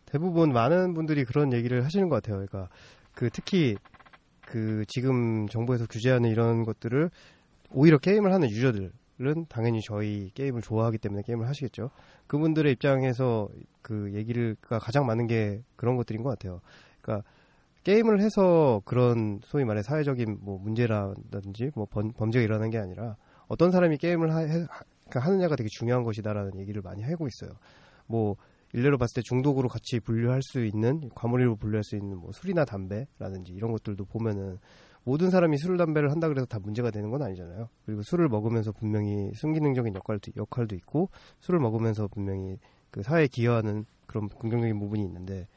대부분 많은 분들이 그런 얘기를 하시는 것 같아요. 그러니까 그 특히 그 지금 정부에서 규제하는 이런 것들을 오히려 게임을 하는 유저들은 당연히 저희 게임을 좋아하기 때문에 게임을 하시겠죠. 그분들의 입장에서 그 얘기를가 가장 많은 게 그런 것들인 것 같아요. 그러니까 게임을 해서 그런 소위 말해 사회적인 뭐 문제라든지 뭐 범, 범죄가 일어나는 게 아니라 어떤 사람이 게임을 하, 해- 하- 그러니까 하느냐가 되게 중요한 것이다라는 얘기를 많이 하고 있어요. 뭐 일례로 봤을 때 중독으로 같이 분류할 수 있는 과몰입으로 분류할 수 있는 뭐 술이나 담배라든지 이런 것들도 보면은 모든 사람이 술 담배를 한다 그래서 다 문제가 되는 건 아니잖아요. 그리고 술을 먹으면서 분명히 순기능적인 역할도 역할도 있고 술을 먹으면서 분명히 그 사회에 기여하는 그런 긍정적인 부분이 있는데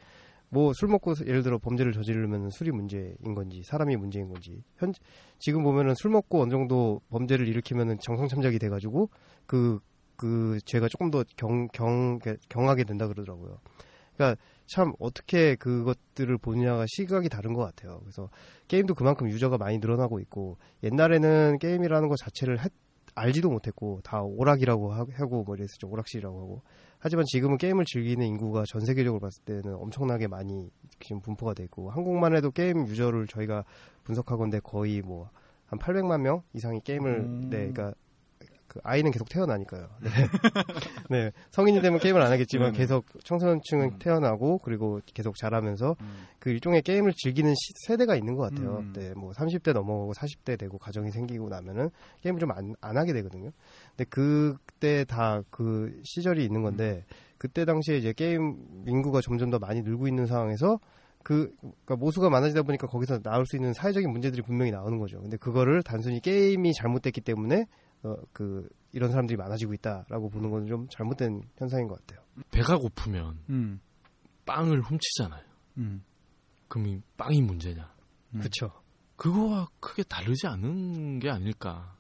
뭐 술 먹고 예를 들어 범죄를 저지르면 술이 문제인 건지 사람이 문제인 건지 현 지금 보면은 술 먹고 어느 정도 범죄를 일으키면은 정상 참작이 돼가지고 그그 죄가 조금 더 경, 경, 경하게 된다 그러더라고요. 그러니까 참 어떻게 그것들을 보느냐가 시각이 다른 것 같아요. 그래서 게임도 그만큼 유저가 많이 늘어나고 있고 옛날에는 게임이라는 것 자체를 했- 알지도 못했고 다 오락이라고 하- 하고 뭐 이랬었죠. 오락실이라고 하고. 하지만 지금은 게임을 즐기는 인구가 전 세계적으로 봤을 때는 엄청나게 많이 지금 분포가 돼 있고 한국만 해도 게임 유저를 저희가 분석하건데 거의 뭐 한 800만 명 이상이 게임을 음. 네, 그러니까 그 아이는 계속 태어나니까요. 네. 네. 성인이 되면 게임을 안 하겠지만 네네. 계속 청소년층은 음. 태어나고 그리고 계속 자라면서 음. 그 일종의 게임을 즐기는 시- 세대가 있는 것 같아요. 음. 네, 뭐 30대 넘어가고 40대 되고 가정이 생기고 나면은 게임을 좀 안 안 하게 되거든요. 근데 그때 다 그 시절이 있는 건데 그때 당시에 이제 게임 인구가 점점 더 많이 늘고 있는 상황에서 그 그러니까 모수가 많아지다 보니까 거기서 나올 수 있는 사회적인 문제들이 분명히 나오는 거죠. 근데 그거를 단순히 게임이 잘못됐기 때문에 어, 그 이런 사람들이 많아지고 있다라고 보는 건 좀 잘못된 현상인 것 같아요. 배가 고프면 음. 빵을 훔치잖아요. 음. 그럼 이 빵이 문제냐? 음. 그렇죠. 그거와 크게 다르지 않은 게 아닐까.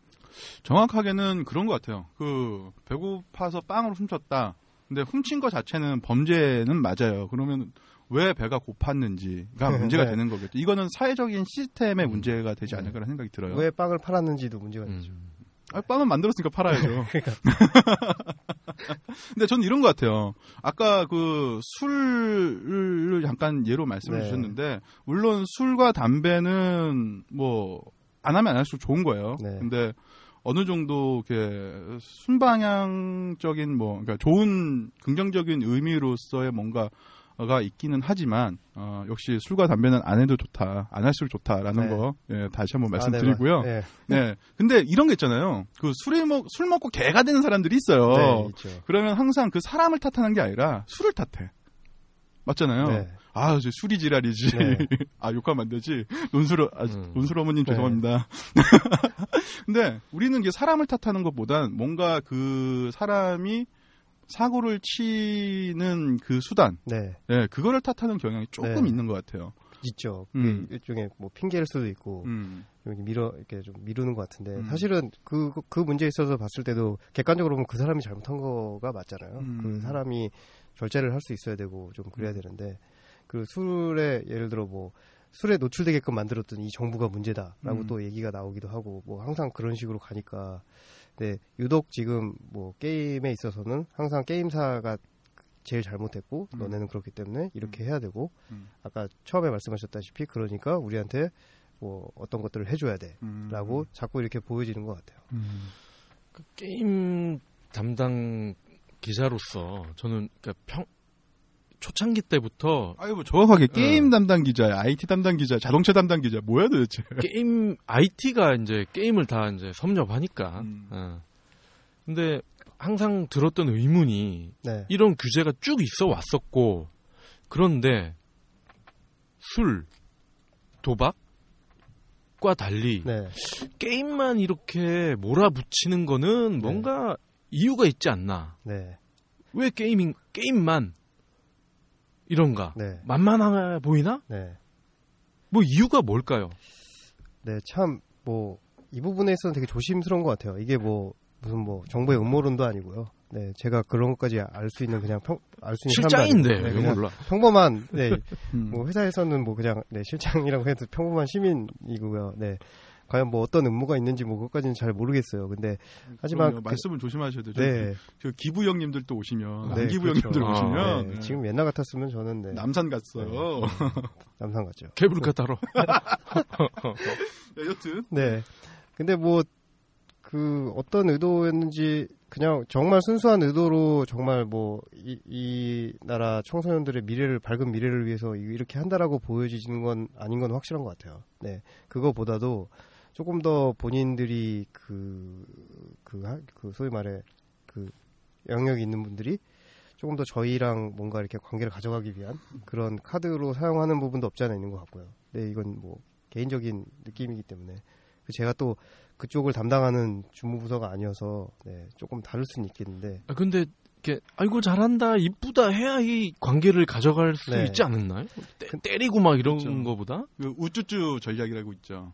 정확하게는 그런 것 같아요. 그 배고파서 빵을 훔쳤다. 근데 훔친 것 자체는 범죄는 맞아요. 그러면 왜 배가 고팠는지가 문제가 네. 되는 거겠죠. 이거는 사회적인 시스템의 음. 문제가 되지 않을까라는 생각이 들어요. 왜 빵을 팔았는지도 문제가 되죠. 음. 아, 빵은 만들었으니까 팔아야죠. 근데 저는 이런 것 같아요. 아까 그 술을 잠깐 예로 말씀해 네. 주셨는데, 물론 술과 담배는 뭐, 안 하면 안 할수록 좋은 거예요. 네. 근데 어느 정도 이렇게 순방향적인 뭐, 그러니까 좋은 긍정적인 의미로서의 뭔가 가 있기는 하지만 어, 역시 술과 담배는 안 해도 좋다, 안 할수록 좋다라는 네. 거 예, 다시 한번 아, 네, 말씀드리고요. 네, 네. 근데 이런 게 있잖아요. 그 술에 먹, 술 먹고 개가 되는 사람들이 있어요. 네, 있죠. 그러면 항상 그 사람을 탓하는 게 아니라 술을 탓해. 맞잖아요. 네. 아, 저 술이 지랄이지. 네. 아, 욕하면 안 되지. 논술, 아, 음. 논술 어머님 네. 죄송합니다. 근데 우리는 이게 사람을 탓하는 것보단 뭔가 그 사람이 사고를 치는 그 수단, 네, 예, 그거를 탓하는 경향이 조금 네. 있는 것 같아요. 있죠. 음. 그게 일종의 뭐 핑계일 수도 있고 음, 밀어 이렇게 좀 미루는 것 같은데 음. 사실은 그그 문제에 있어서 봤을 때도 객관적으로 보면 그 사람이 잘못한 거가 맞잖아요. 음. 그 사람이 절제를 할 수 있어야 되고 좀 그래야 되는데 그 술에 예를 들어 뭐 술에 노출되게끔 만들었던 이 정부가 문제다라고 음. 또 얘기가 나오기도 하고 뭐 항상 그런 식으로 가니까 네 유독 지금 뭐 게임에 있어서는 항상 게임사가 제일 잘못했고 음. 너네는 그렇기 때문에 이렇게 해야 되고 음. 아까 처음에 말씀하셨다시피 그러니까 우리한테 뭐 어떤 것들을 해줘야 음. 돼라고 자꾸 이렇게 보여지는 것 같아요. 음. 그 게임 담당 기자로서 저는 그러니까 평 초창기 때부터 아유, 뭐 정확하게 게임 어. 담당 기자야, IT 담당 기자, 자동차 담당 기자, 뭐야 도대체? 게임 IT가 이제 게임을 다 이제 섭렵하니까. 음. 어. 근데 항상 들었던 의문이 네, 이런 규제가 쭉 있어 왔었고 그런데 술, 도박 과 달리 네, 게임만 이렇게 몰아붙이는 거는 뭔가 이유가 있지 않나? 네, 왜 게이밍 게임만 이런가? 네, 만만해 보이나? 네, 뭐 이유가 뭘까요? 네, 참 뭐 이 부분에 있어서는 되게 조심스러운 것 같아요. 이게 뭐 무슨 뭐 정부의 음모론도 아니고요. 네, 제가 그런 것까지 알 수 있는 그냥 평, 알 수 있는 실장인데 네, 그냥 몰라? 평범한 네, 음. 뭐 회사에서는 뭐 그냥 네, 실장이라고 해도 평범한 시민이고요. 네. 과연 뭐 어떤 음모가 있는지 뭐 그것까지는 잘 모르겠어요. 근데 하지만 그럼요, 그- 말씀은 조심하셔야 돼요. 네, 그 기부 형님들도 오시면 네, 남기부 그렇죠. 형님들 아, 오시면 네, 네. 지금 옛날 같았으면 저는 네, 남산 갔어요. 남산 같죠. 개불가 따로. 네, 여튼 네. 근데 뭐, 그, 어떤 의도였는지, 그냥 정말 순수한 의도로 정말 뭐, 이, 이 나라 청소년들의 미래를, 밝은 미래를 위해서 이- 이렇게 한다라고 보여지는 건 아닌 건 확실한 것 같아요. 네. 그거보다도 조금 더 본인들이 그, 그, 하- 그, 소위 말해, 그, 영역이 있는 분들이 조금 더 저희랑 뭔가 이렇게 관계를 가져가기 위한 그런 카드로 사용하는 부분도 없지 않아 있는 것 같고요. 네, 이건 뭐, 개인적인 느낌이기 때문에. 제가 또 그쪽을 담당하는 주무부서가 아니어서 네, 조금 다를 수는 있겠는데 아, 근데 이렇게 아이고 잘한다 이쁘다 해야 이 관계를 가져갈 수 네. 있지 않았나요? 때, 때리고 막 이런 그렇죠. 거보다. 그 우쭈쭈 전략이라고 있죠.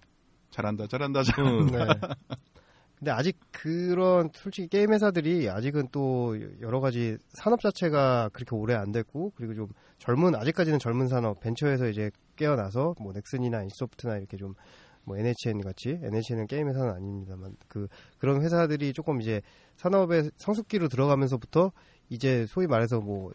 잘한다, 잘한다, 응. 잘한다. 네. 근데 아직 그런 솔직히 게임 회사들이 아직은 또 여러 가지 산업 자체가 그렇게 오래 안 됐고 그리고 좀 젊은 아직까지는 젊은 산업 벤처에서 이제 깨어나서 뭐 넥슨이나 인소프트나 이렇게 좀 뭐 NHN 같이 NHN은 게임 회사는 아닙니다만 그 그런 회사들이 조금 이제 산업의 성숙기로 들어가면서부터 이제 소위 말해서 뭐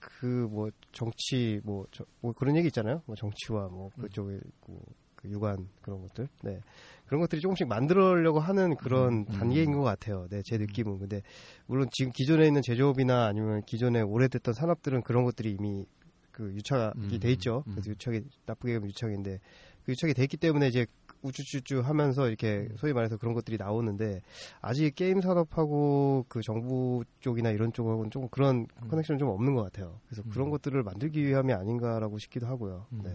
그뭐 정치 뭐, 저- 뭐 그런 얘기 있잖아요. 뭐 정치와 뭐 그쪽에 뭐 그 유관 그런 것들. 네. 그런 것들이 조금씩 만들려고 하는 그런 음, 음. 단계인 것 같아요. 네, 제 느낌은. 근데 물론 지금 기존에 있는 제조업이나 아니면 기존에 오래됐던 산업들은 그런 것들이 이미 그 유착이 음, 돼 있죠. 음. 그래서 유착이 나쁘게 보면 유착인데 그 유착이 돼 있기 때문에 이제 우쭈쭈쭈 하면서 이렇게 소위 말해서 그런 것들이 나오는데 아직 게임 산업하고 그 정부 쪽이나 이런 쪽하고는 조금 그런 음. 커넥션이 좀 없는 것 같아요. 그래서 그런 음. 것들을 만들기 위함이 아닌가라고 싶기도 하고요. 음. 네.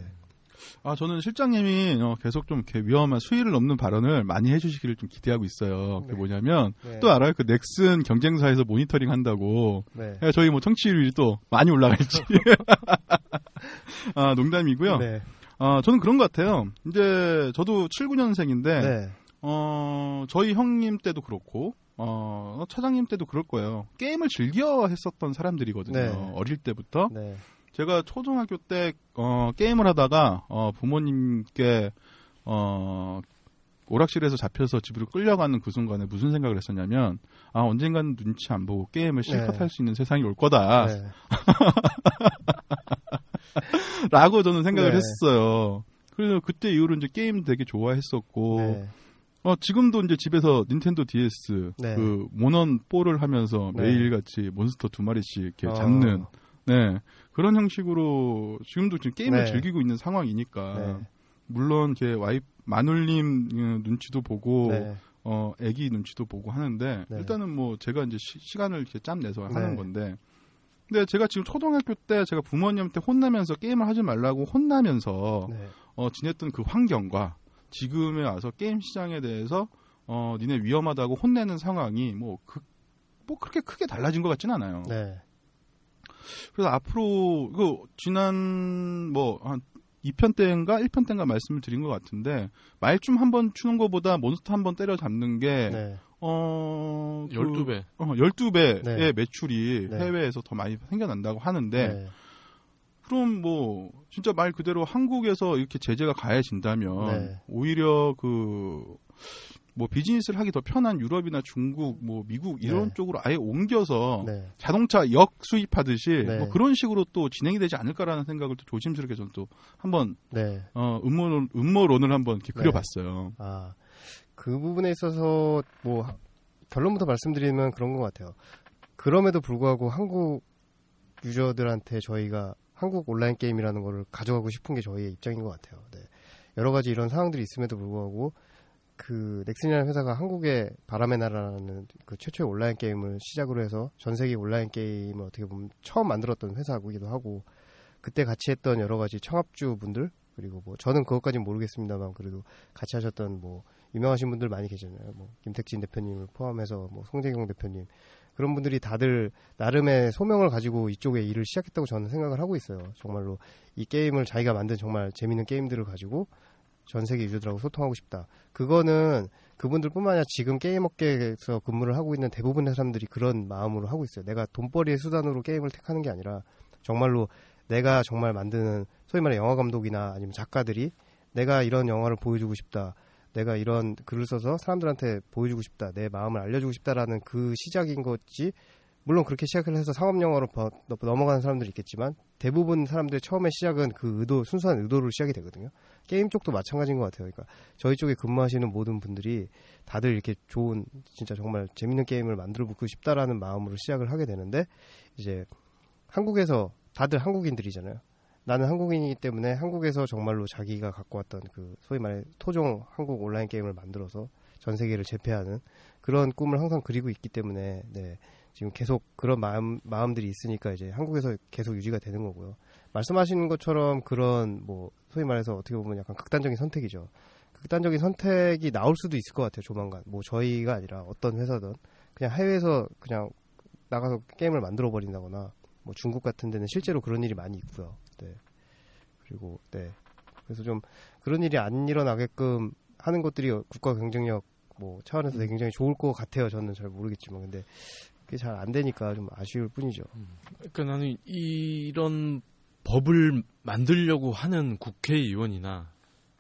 아, 저는 실장님이 어, 계속 좀 이렇게 위험한 수위를 넘는 발언을 많이 해주시기를 좀 기대하고 있어요. 그게 네. 뭐냐면 네. 또 알아요? 그 넥슨 경쟁사에서 모니터링 한다고 네. 야, 저희 뭐 청취율이 또 많이 올라갈지. 아, 농담이고요. 네. 아, 저는 그런 것 같아요. 이제 저도 79년생인데 네. 어, 저희 형님 때도 그렇고, 어, 차장님 때도 그럴 거예요. 게임을 즐겨 했었던 사람들이거든요. 네. 어릴 때부터. 네. 제가 초등학교 때, 어, 게임을 하다가, 어, 부모님께, 어, 오락실에서 잡혀서 집으로 끌려가는 그 순간에 무슨 생각을 했었냐면, 아, 언젠가는 눈치 안 보고 게임을 실컷 네. 할수 있는 세상이 올 거다. 네. 라고 저는 생각을 네. 했어요. 그래서 그때 이후로 이제 게임 되게 좋아했었고, 네. 어, 지금도 이제 집에서 닌텐도 DS 네. 그 모넌 4를 하면서 네. 매일같이 몬스터 두 마리씩 이렇게 어. 잡는 네 그런 형식으로 지금도 지금 게임을 네. 즐기고 있는 상황이니까 네. 물론 제 와이프 마눌님 어, 눈치도 보고 네. 어 애기 눈치도 보고 하는데 네. 일단은 뭐 제가 이제 시, 간을 이렇게 짬 내서 하는 네. 건데 근데 제가 지금 초등학교 때 제가 부모님한테 혼나면서 게임을 하지 말라고 혼나면서 네. 어, 지냈던 그 환경과 지금에 와서 게임 시장에 대해서 어, 니네 위험하다고 혼내는 상황이 뭐, 그, 뭐 그렇게 크게 달라진 것 같진 않아요. 네. 그래서 앞으로 그 지난 뭐한 2편 때인가 1편 때인가 말씀을 드린 것 같은데 말춤 한 번 추는 것보다 몬스터 한 번 때려 잡는 게 네. 어, 그, 12배. 어, 12배의 네. 매출이 네. 해외에서 더 많이 생겨난다고 하는데 네. 그럼 뭐 진짜 말 그대로 한국에서 이렇게 제재가 가해진다면 네. 오히려 그 뭐 비즈니스를 하기 더 편한 유럽이나 중국, 뭐 미국 이런 네. 쪽으로 아예 옮겨서 네. 자동차 역 수입하듯이 네. 뭐 그런 식으로 또 진행이 되지 않을까라는 생각을 또 조심스럽게 저는 또 한번 네. 어, 음모론 음모론을 한번 이렇게 네. 그려봤어요. 아, 그 부분에 있어서 뭐 하- 결론부터 말씀드리면 그런 것 같아요. 그럼에도 불구하고 한국 유저들한테 저희가 한국 온라인 게임이라는 거를 가져가고 싶은 게 저희의 입장인 것 같아요. 네. 여러 가지 이런 상황들이 있음에도 불구하고 그 넥슨이라는 회사가 한국의 바람의 나라라는 그 최초의 온라인 게임을 시작으로 해서 전 세계 온라인 게임을 어떻게 보면 처음 만들었던 회사이기도 하고 그때 같이 했던 여러 가지 청합주 분들 그리고 뭐 저는 그것까지는 모르겠습니다만 그래도 같이 하셨던 뭐 유명하신 분들 많이 계잖아요. 뭐 김택진 대표님을 포함해서 뭐 송재경 대표님 그런 분들이 다들 나름의 소명을 가지고 이쪽에 일을 시작했다고 저는 생각을 하고 있어요. 정말로 이 게임을 자기가 만든 정말 재밌는 게임들을 가지고 전 세계 유저들하고 소통하고 싶다. 그거는 그분들뿐만 아니라 지금 게임 업계에서 근무를 하고 있는 대부분의 사람들이 그런 마음으로 하고 있어요. 내가 돈벌이의 수단으로 게임을 택하는 게 아니라 정말로 내가 정말 만드는 소위 말해 영화 감독이나 아니면 작가들이 내가 이런 영화를 보여주고 싶다. 내가 이런 글을 써서 사람들한테 보여주고 싶다. 내 마음을 알려주고 싶다라는 그 시작인 거지. 물론 그렇게 시작을 해서 상업 영화로 버- 넘어가는 사람들이 있겠지만 대부분 사람들의 처음에 시작은 그 의도 순수한 의도로 시작이 되거든요. 게임 쪽도 마찬가지인 것 같아요. 그러니까 저희 쪽에 근무하시는 모든 분들이 다들 이렇게 좋은 진짜 정말 재밌는 게임을 만들어 보고 싶다라는 마음으로 시작을 하게 되는데 이제 한국에서 다들 한국인들이잖아요. 나는 한국인이기 때문에 한국에서 정말로 자기가 갖고 왔던 그 소위 말해 토종 한국 온라인 게임을 만들어서 전 세계를 제패하는 그런 꿈을 항상 그리고 있기 때문에 네, 지금 계속 그런 마음 마음들이 있으니까 이제 한국에서 계속 유지가 되는 거고요. 말씀하신 것처럼 그런 뭐 소위 말해서 어떻게 보면 약간 극단적인 선택이죠. 극단적인 선택이 나올 수도 있을 것 같아요. 조만간 뭐 저희가 아니라 어떤 회사든 그냥 해외에서 그냥 나가서 게임을 만들어 버린다거나 뭐 중국 같은 데는 실제로 그런 일이 많이 있고요. 네. 그리고 네. 그래서 좀 그런 일이 안 일어나게끔 하는 것들이 국가 경쟁력 뭐 차원에서 되게 굉장히 좋을 것 같아요. 저는 잘 모르겠지만 근데 그게 잘 안 되니까 좀 아쉬울 뿐이죠. 그러니까 나는 이런 법을 만들려고 하는 국회의원이나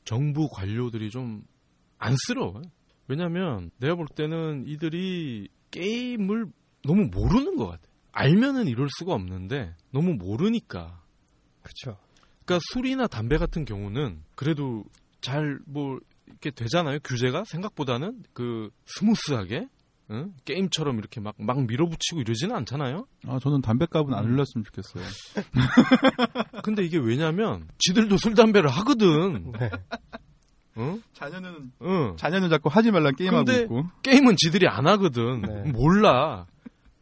정부 관료들이 좀 안쓰러워. 왜냐면 내가 볼 때는 이들이 게임을 너무 모르는 것 같아. 알면은 이럴 수가 없는데 너무 모르니까. 그렇죠. 그러니까 술이나 담배 같은 경우는 그래도 잘 뭐 이렇게 되잖아요. 규제가 생각보다는 그 스무스하게 응? 게임처럼 이렇게 막 막 밀어붙이고 이러지는 않잖아요. 아 저는 담배값은 음. 안 올렸으면 좋겠어요. 근데 이게 왜냐면 지들도 술 담배를 하거든. 네. 응? 자녀는 응. 자녀는 자꾸 하지 말란 게임하고 있고. 게임은 지들이 안 하거든. 네. 몰라.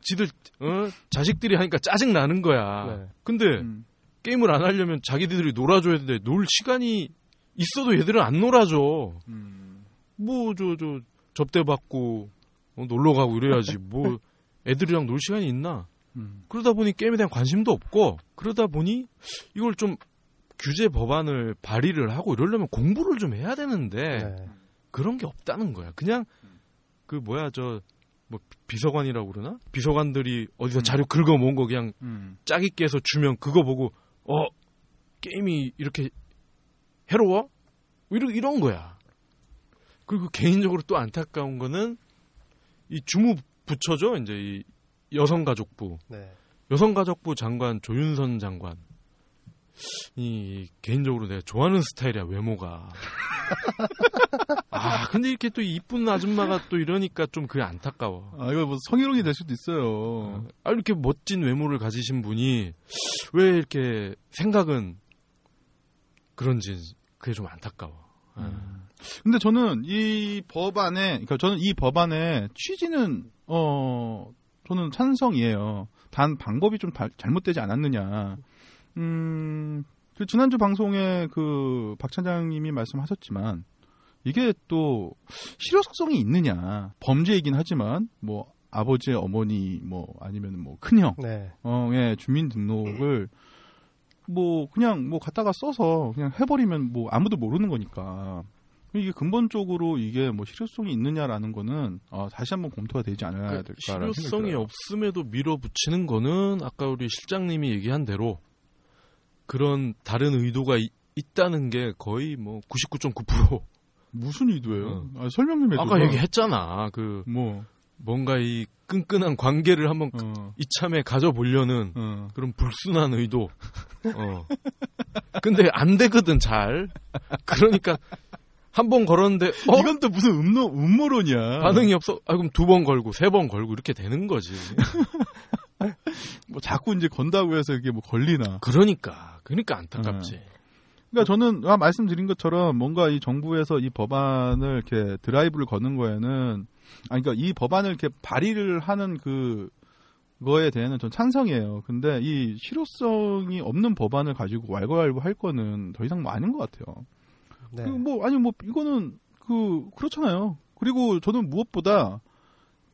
지들 어? 자식들이 하니까 짜증 나는 거야. 네. 근데 음. 게임을 안 하려면 자기들이 놀아줘야 되는데 놀 시간이 있어도 얘들은 안 놀아줘. 음. 뭐 저 저 접대 받고 어, 놀러 가고 이래야지. 뭐 애들이랑 놀 시간이 있나? 음. 그러다 보니 게임에 대한 관심도 없고 그러다 보니 이걸 좀 규제 법안을 발의를 하고 이러려면 공부를 좀 해야 되는데 네. 그런 게 없다는 거야. 그냥 그 뭐야 저 뭐 비서관이라고 그러나 비서관들이 어디서 음. 자료 긁어 모은 거 그냥 음. 짜깁기 해서 주면 그거 보고 어 게임이 이렇게 해로워 이런 이런 거야. 그리고 개인적으로 또 안타까운 거는 이 주무 부처죠? 이제 이 여성가족부. 네. 여성가족부 장관 조윤선 장관. 이 개인적으로 내가 좋아하는 스타일이야 외모가. 아 근데 이렇게 또 이쁜 아줌마가 또 이러니까 좀 그게 안타까워. 아 이거 뭐 성희롱이 될 수도 있어요. 아 이렇게 멋진 외모를 가지신 분이 왜 이렇게 생각은 그런지 그게 좀 안타까워. 아. 근데 저는 이 법안에, 그러니까 저는 이 법안의 취지는 어 저는 찬성이에요. 단 방법이 좀 바- 잘못되지 않았느냐. 음, 그 지난주 방송에 그박 차장님이 말씀하셨지만 이게 또 실효성이 있느냐. 범죄이긴 하지만 뭐 아버지, 어머니, 뭐 아니면 뭐 큰형, 네. 어의 주민등록을 뭐 그냥 뭐 갖다가 써서 그냥 해버리면 뭐 아무도 모르는 거니까 이게 근본적으로 이게 뭐 실효성이 있느냐라는 거는 어, 다시 한번 검토가 되지 않아야 그 될까라는 생각이 실효성이. 없음에도 밀어붙이는 거는 아까 우리 실장님이 얘기한 대로 그런 다른 의도가 이- 있다는 게 거의 뭐 99.9% 무슨 의도예요? 어. 아, 설명 좀 해줘. 아까 얘기했잖아. 그 뭐 뭔가 이 끈끈한 관계를 한번 어, 이참에 가져보려는 어. 그런 불순한 의도. 어. 근데 안 되거든 잘. 그러니까 한 번 걸었는데 어 이건 또 무슨 음모 음모론이야. 반응이 없어. 아 그럼 두 번 걸고 세 번 걸고 이렇게 되는 거지. 뭐 자꾸 이제 건다고 해서 이게 뭐 걸리나. 그러니까 그러니까 안타깝지. 그러니까 저는 아까 말씀드린 것처럼 뭔가 이 정부에서 이 법안을 이렇게 드라이브를 거는 거에는 아니 그러니까 이 법안을 이렇게 발의를 하는 그 거에 대해는 전 찬성이에요. 근데 이 실효성이 없는 법안을 가지고 왈가왈부 할 거는 더 이상 뭐 아닌 것 같아요. 네. 그 뭐 아니 뭐 이거는 그 그렇잖아요. 그리고 저는 무엇보다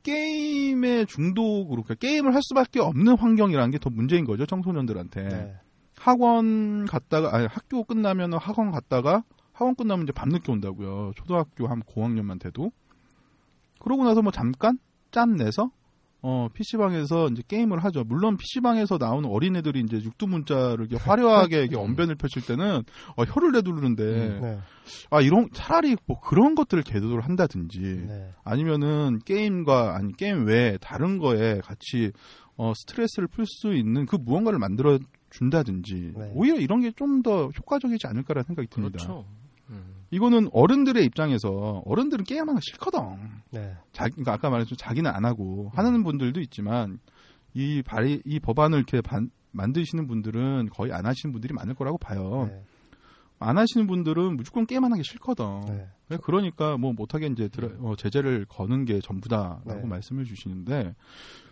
게임의 중독으로 그러니까 게임을 할 수밖에 없는 환경이라는 게 더 문제인 거죠 청소년들한테. 네. 학원 갔다가 아니 학교 끝나면 학원 갔다가 학원 끝나면 이제 밤늦게 온다고요. 초등학교 한 고학년만 돼도. 그러고 나서 뭐 잠깐 짬 내서 어 PC방에서 이제 게임을 하죠. 물론 PC방에서 나오는 어린애들이 이제 육두문자를 이렇게 화려하게 이렇게 언변을 펼칠 때는 어, 혀를 내두르는데 네. 아 이런 차라리 뭐 그런 것들을 계도를 한다든지 네. 아니면은 게임과 아니 게임 외에 다른 거에 같이 어 스트레스를 풀 수 있는 그 무언가를 만들어 준다든지 네. 오히려 이런 게 좀 더 효과적이지 않을까라는 생각이 듭니다. 그렇죠. 음. 이거는 어른들의 입장에서 어른들은 게임하는 거 싫거든. 네. 자기 그러니까 아까 말했죠 자기는 안 하고 하는 분들도 있지만 이 발이 이 법안을 이렇게 반- 만드시는 분들은 거의 안 하시는 분들이 많을 거라고 봐요. 네. 안 하시는 분들은 무조건 게임 하는 게 싫거든. 네. 네, 그러니까 뭐 못하게 이제 들어, 어, 제재를 거는 게 전부다라고 네. 말씀을 주시는데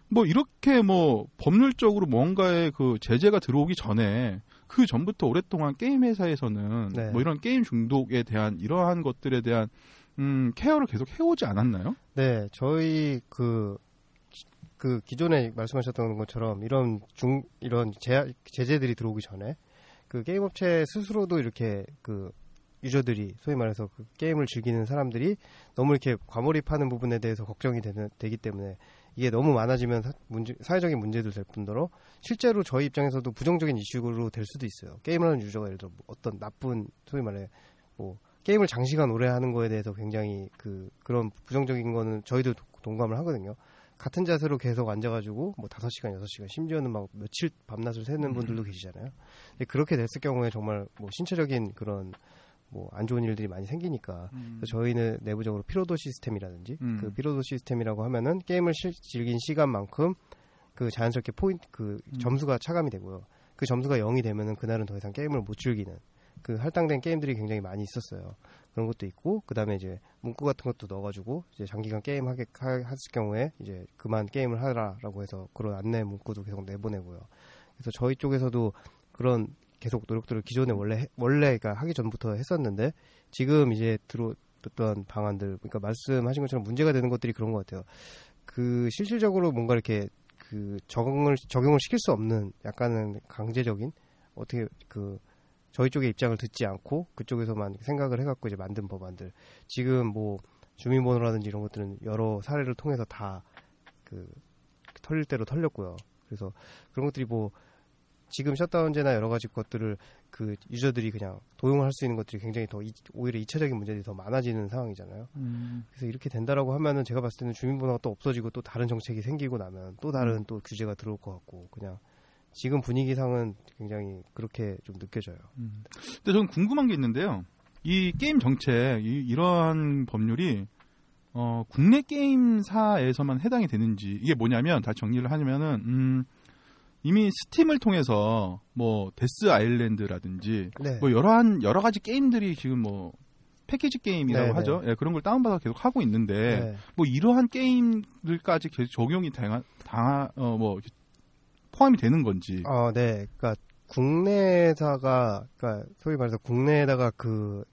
뭐 이렇게 뭐 법률적으로 뭔가의 그 제재가 들어오기 전에 그 전부터 오랫동안 게임 회사에서는 네. 뭐 이런 게임 중독에 대한 이러한 것들에 대한 음, care를 계속 해오지 않았나요? 네, 저희 그, 기- 그 기존에 말씀하셨던 것처럼 이런 중, 이런 제, 제재들이 들어오기 전에 그 게임 업체 스스로도 이렇게 그 유저들이 소위 말해서 그 게임을 즐기는 사람들이 너무 이렇게 과몰입하는 부분에 대해서 걱정이 되는, 되기 때문에 이게 너무 많아지면 사, 문제, 사회적인 문제도 될 뿐더러 실제로 저희 입장에서도 부정적인 이슈로 될 수도 있어요. 게임을 하는 유저가 예를 들어 뭐 어떤 나쁜 소위 말해 뭐 게임을 장시간 오래 하는 거에 대해서 굉장히 그 그런 부정적인 거는 저희도 도- 동감을 하거든요. 같은 자세로 계속 앉아가지고 뭐 5시간, 6시간, 심지어는 막 며칠 밤낮을 새는 분들도 계시잖아요. 근데 그렇게 됐을 경우에 정말 뭐 신체적인 그런 뭐 안 좋은 일들이 많이 생기니까 그래서 저희는 내부적으로 피로도 시스템이라든지 음. 그 피로도 시스템이라고 하면은 게임을 실, 즐긴 시간만큼 그 자연스럽게 포인트 그 음. 점수가 차감이 되고요. 그 점수가 0이 되면은 그날은 더 이상 게임을 못 즐기는 그 할당된 게임들이 굉장히 많이 있었어요. 그런 것도 있고 그다음에 이제 문구 같은 것도 넣어가지고 이제 장기간 게임 하게 하- 했을 경우에 이제 그만 게임을 하라라고 해서 그런 안내 문구도 계속 내보내고요. 그래서 저희 쪽에서도 그런 계속 노력들을 기존에 원래 해- 원래 그러니까 하기 전부터 했었는데 지금 이제 들어왔던 방안들 그러니까 말씀하신 것처럼 문제가 되는 것들이 그런 것 같아요. 그 실질적으로 뭔가 이렇게 그 적응을 적용을 시킬 수 없는 약간은 강제적인 어떻게 그 저희 쪽의 입장을 듣지 않고 그쪽에서만 생각을 해갖고 이제 만든 법안들 지금 뭐 주민번호라든지 이런 것들은 여러 사례를 통해서 다 그 털릴 대로 털렸고요. 그래서 그런 것들이 뭐 지금 셧다운제나 여러 가지 것들을 그 유저들이 그냥 도용을 할수 있는 것들이 굉장히 더 이- 오히려 이차적인 문제들이 더 많아지는 상황이잖아요. 음. 그래서 이렇게 된다라고 하면은 제가 봤을 때는 주민번호가 또 없어지고 또 다른 정책이 생기고 나면 또 다른 또 규제가 들어올 것 같고 그냥 지금 분위기상은 굉장히 그렇게 좀 느껴져요. 음. 근데 저는 궁금한 게 있는데요. 이 게임 정책, 이, 이러한 법률이 어, 국내 게임사에서만 해당이 되는지 이게 뭐냐면 다 정리를 하냐면은 음, 이미 스팀을 통해서 뭐 데드 아일랜드라든지 네. 뭐 여러 한 여러 가지 게임들이 지금 뭐 패키지 게임이라고 네, 하죠. 예, 그런 걸 다운받아 계속 하고 있는데 네. 뭐 이러한 게임들까지 계속 적용이 당하, 당하 어, 뭐 포함이 되는 건지. 어, 네. 그러니까 국내에다가 그러니까 소위 말해서 국내에다가 그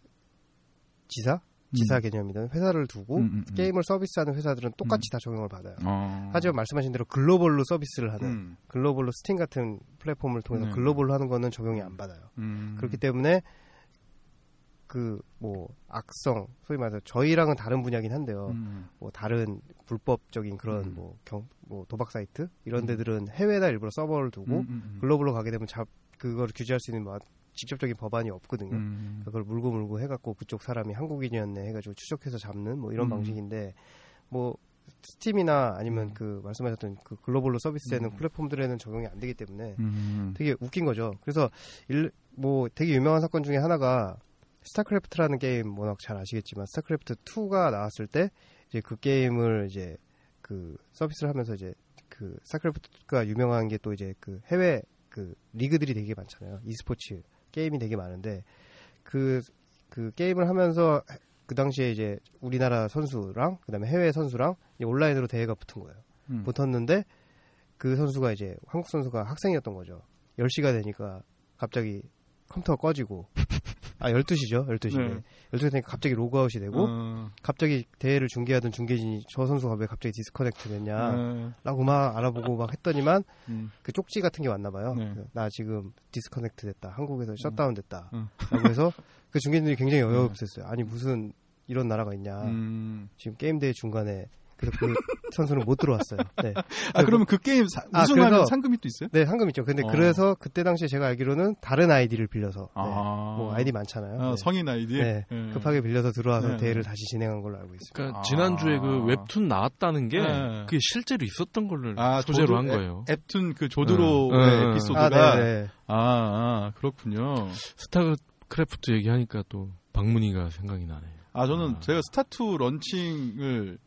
지사 지사 음. 개념이든 회사를 두고 음, 음, 음. 게임을 서비스하는 회사들은 똑같이 다 적용을 받아요. 어. 하지만 말씀하신 대로 글로벌로 서비스를 하는 음. 글로벌로 스팀 같은 플랫폼을 통해서 네. 글로벌로 하는 거는 적용이 안 받아요. 음. 그렇기 때문에 그 뭐 악성 소위 말해서 저희랑은 다른 분야긴 한데요. 음. 뭐 다른 불법적인 그런 음. 뭐경 뭐 도박 사이트 이런 음. 데들은 해외에다 일부러 서버를 두고 음, 음, 음. 글로벌로 가게 되면 잡 그걸 규제할 수 있는 뭐 직접적인 법안이 없거든요. 음. 그걸 물고 물고 해갖고 그쪽 사람이 한국인이었네 해가지고 추적해서 잡는 뭐 이런 음. 방식인데 뭐 스팀이나 아니면 음. 그 말씀하셨던 그 글로벌로 서비스되는 음. 플랫폼들에는 적용이 안 되기 때문에 음. 되게 웃긴 거죠. 그래서 일, 뭐 되게 유명한 사건 중에 하나가 스타크래프트라는 게임 워낙 잘 아시겠지만 스타크래프트 2가 나왔을 때 이제 그 게임을 이제 그 서비스를 하면서 이제 그 스타크래프트가 유명한 게 또 이제 그 해외 그 리그들이 되게 많잖아요. e스포츠 게임이 되게 많은데 그 그 게임을 하면서 그 당시에 이제 우리나라 선수랑 그다음에 해외 선수랑 온라인으로 대회가 붙은 거예요. 음. 붙었는데 그 선수가 이제 한국 선수가 학생이었던 거죠. 10시가 되니까 갑자기 컴퓨터가 꺼지고 아 12시죠. 12시. 네. 네. 12시 되니까 갑자기 로그아웃이 되고 어. 갑자기 대회를 중계하던 중계진이 저 선수가 왜 갑자기 disconnect 됐냐 네. 라고 막 알아보고 막 했더니만 음. 그 쪽지 같은 게 왔나 봐요. 네. 그나 지금 disconnect 됐다. 한국에서 셧다운 됐다. 음. 라고 해서 그 중계진들이 굉장히 어이없었어요. 아니 무슨 이런 나라가 있냐. 음. 지금 게임 대회 중간에 그래서 그 선수는 못 들어왔어요. 네. 아 그러면 그 게임 사, 아, 우승하면 그래서- 상금이 또 있어요? 네, 상금 있죠. 근데 어. 그래서 그때 당시에 제가 알기로는 다른 아이디를 빌려서 네. 아. 뭐 아이디 많잖아요. 아, 네. 성인 아이디. 네, 예. 급하게 빌려서 들어와서 네. 대회를 다시 진행한 걸로 알고 있습니다. 그러니까 아. 지난주에 그 웹툰 나왔다는 게 네. 그게 실제로 있었던 걸로 아, 소재로 한 앱- 거예요. 앱툰 그 조드로의 네. 네. 에피소드가 아, 네, 네. 아, 아, 그렇군요. 스타크래프트 얘기하니까 또 박문희가 생각이 나네. 아 저는 아. 제가 스타2 런칭을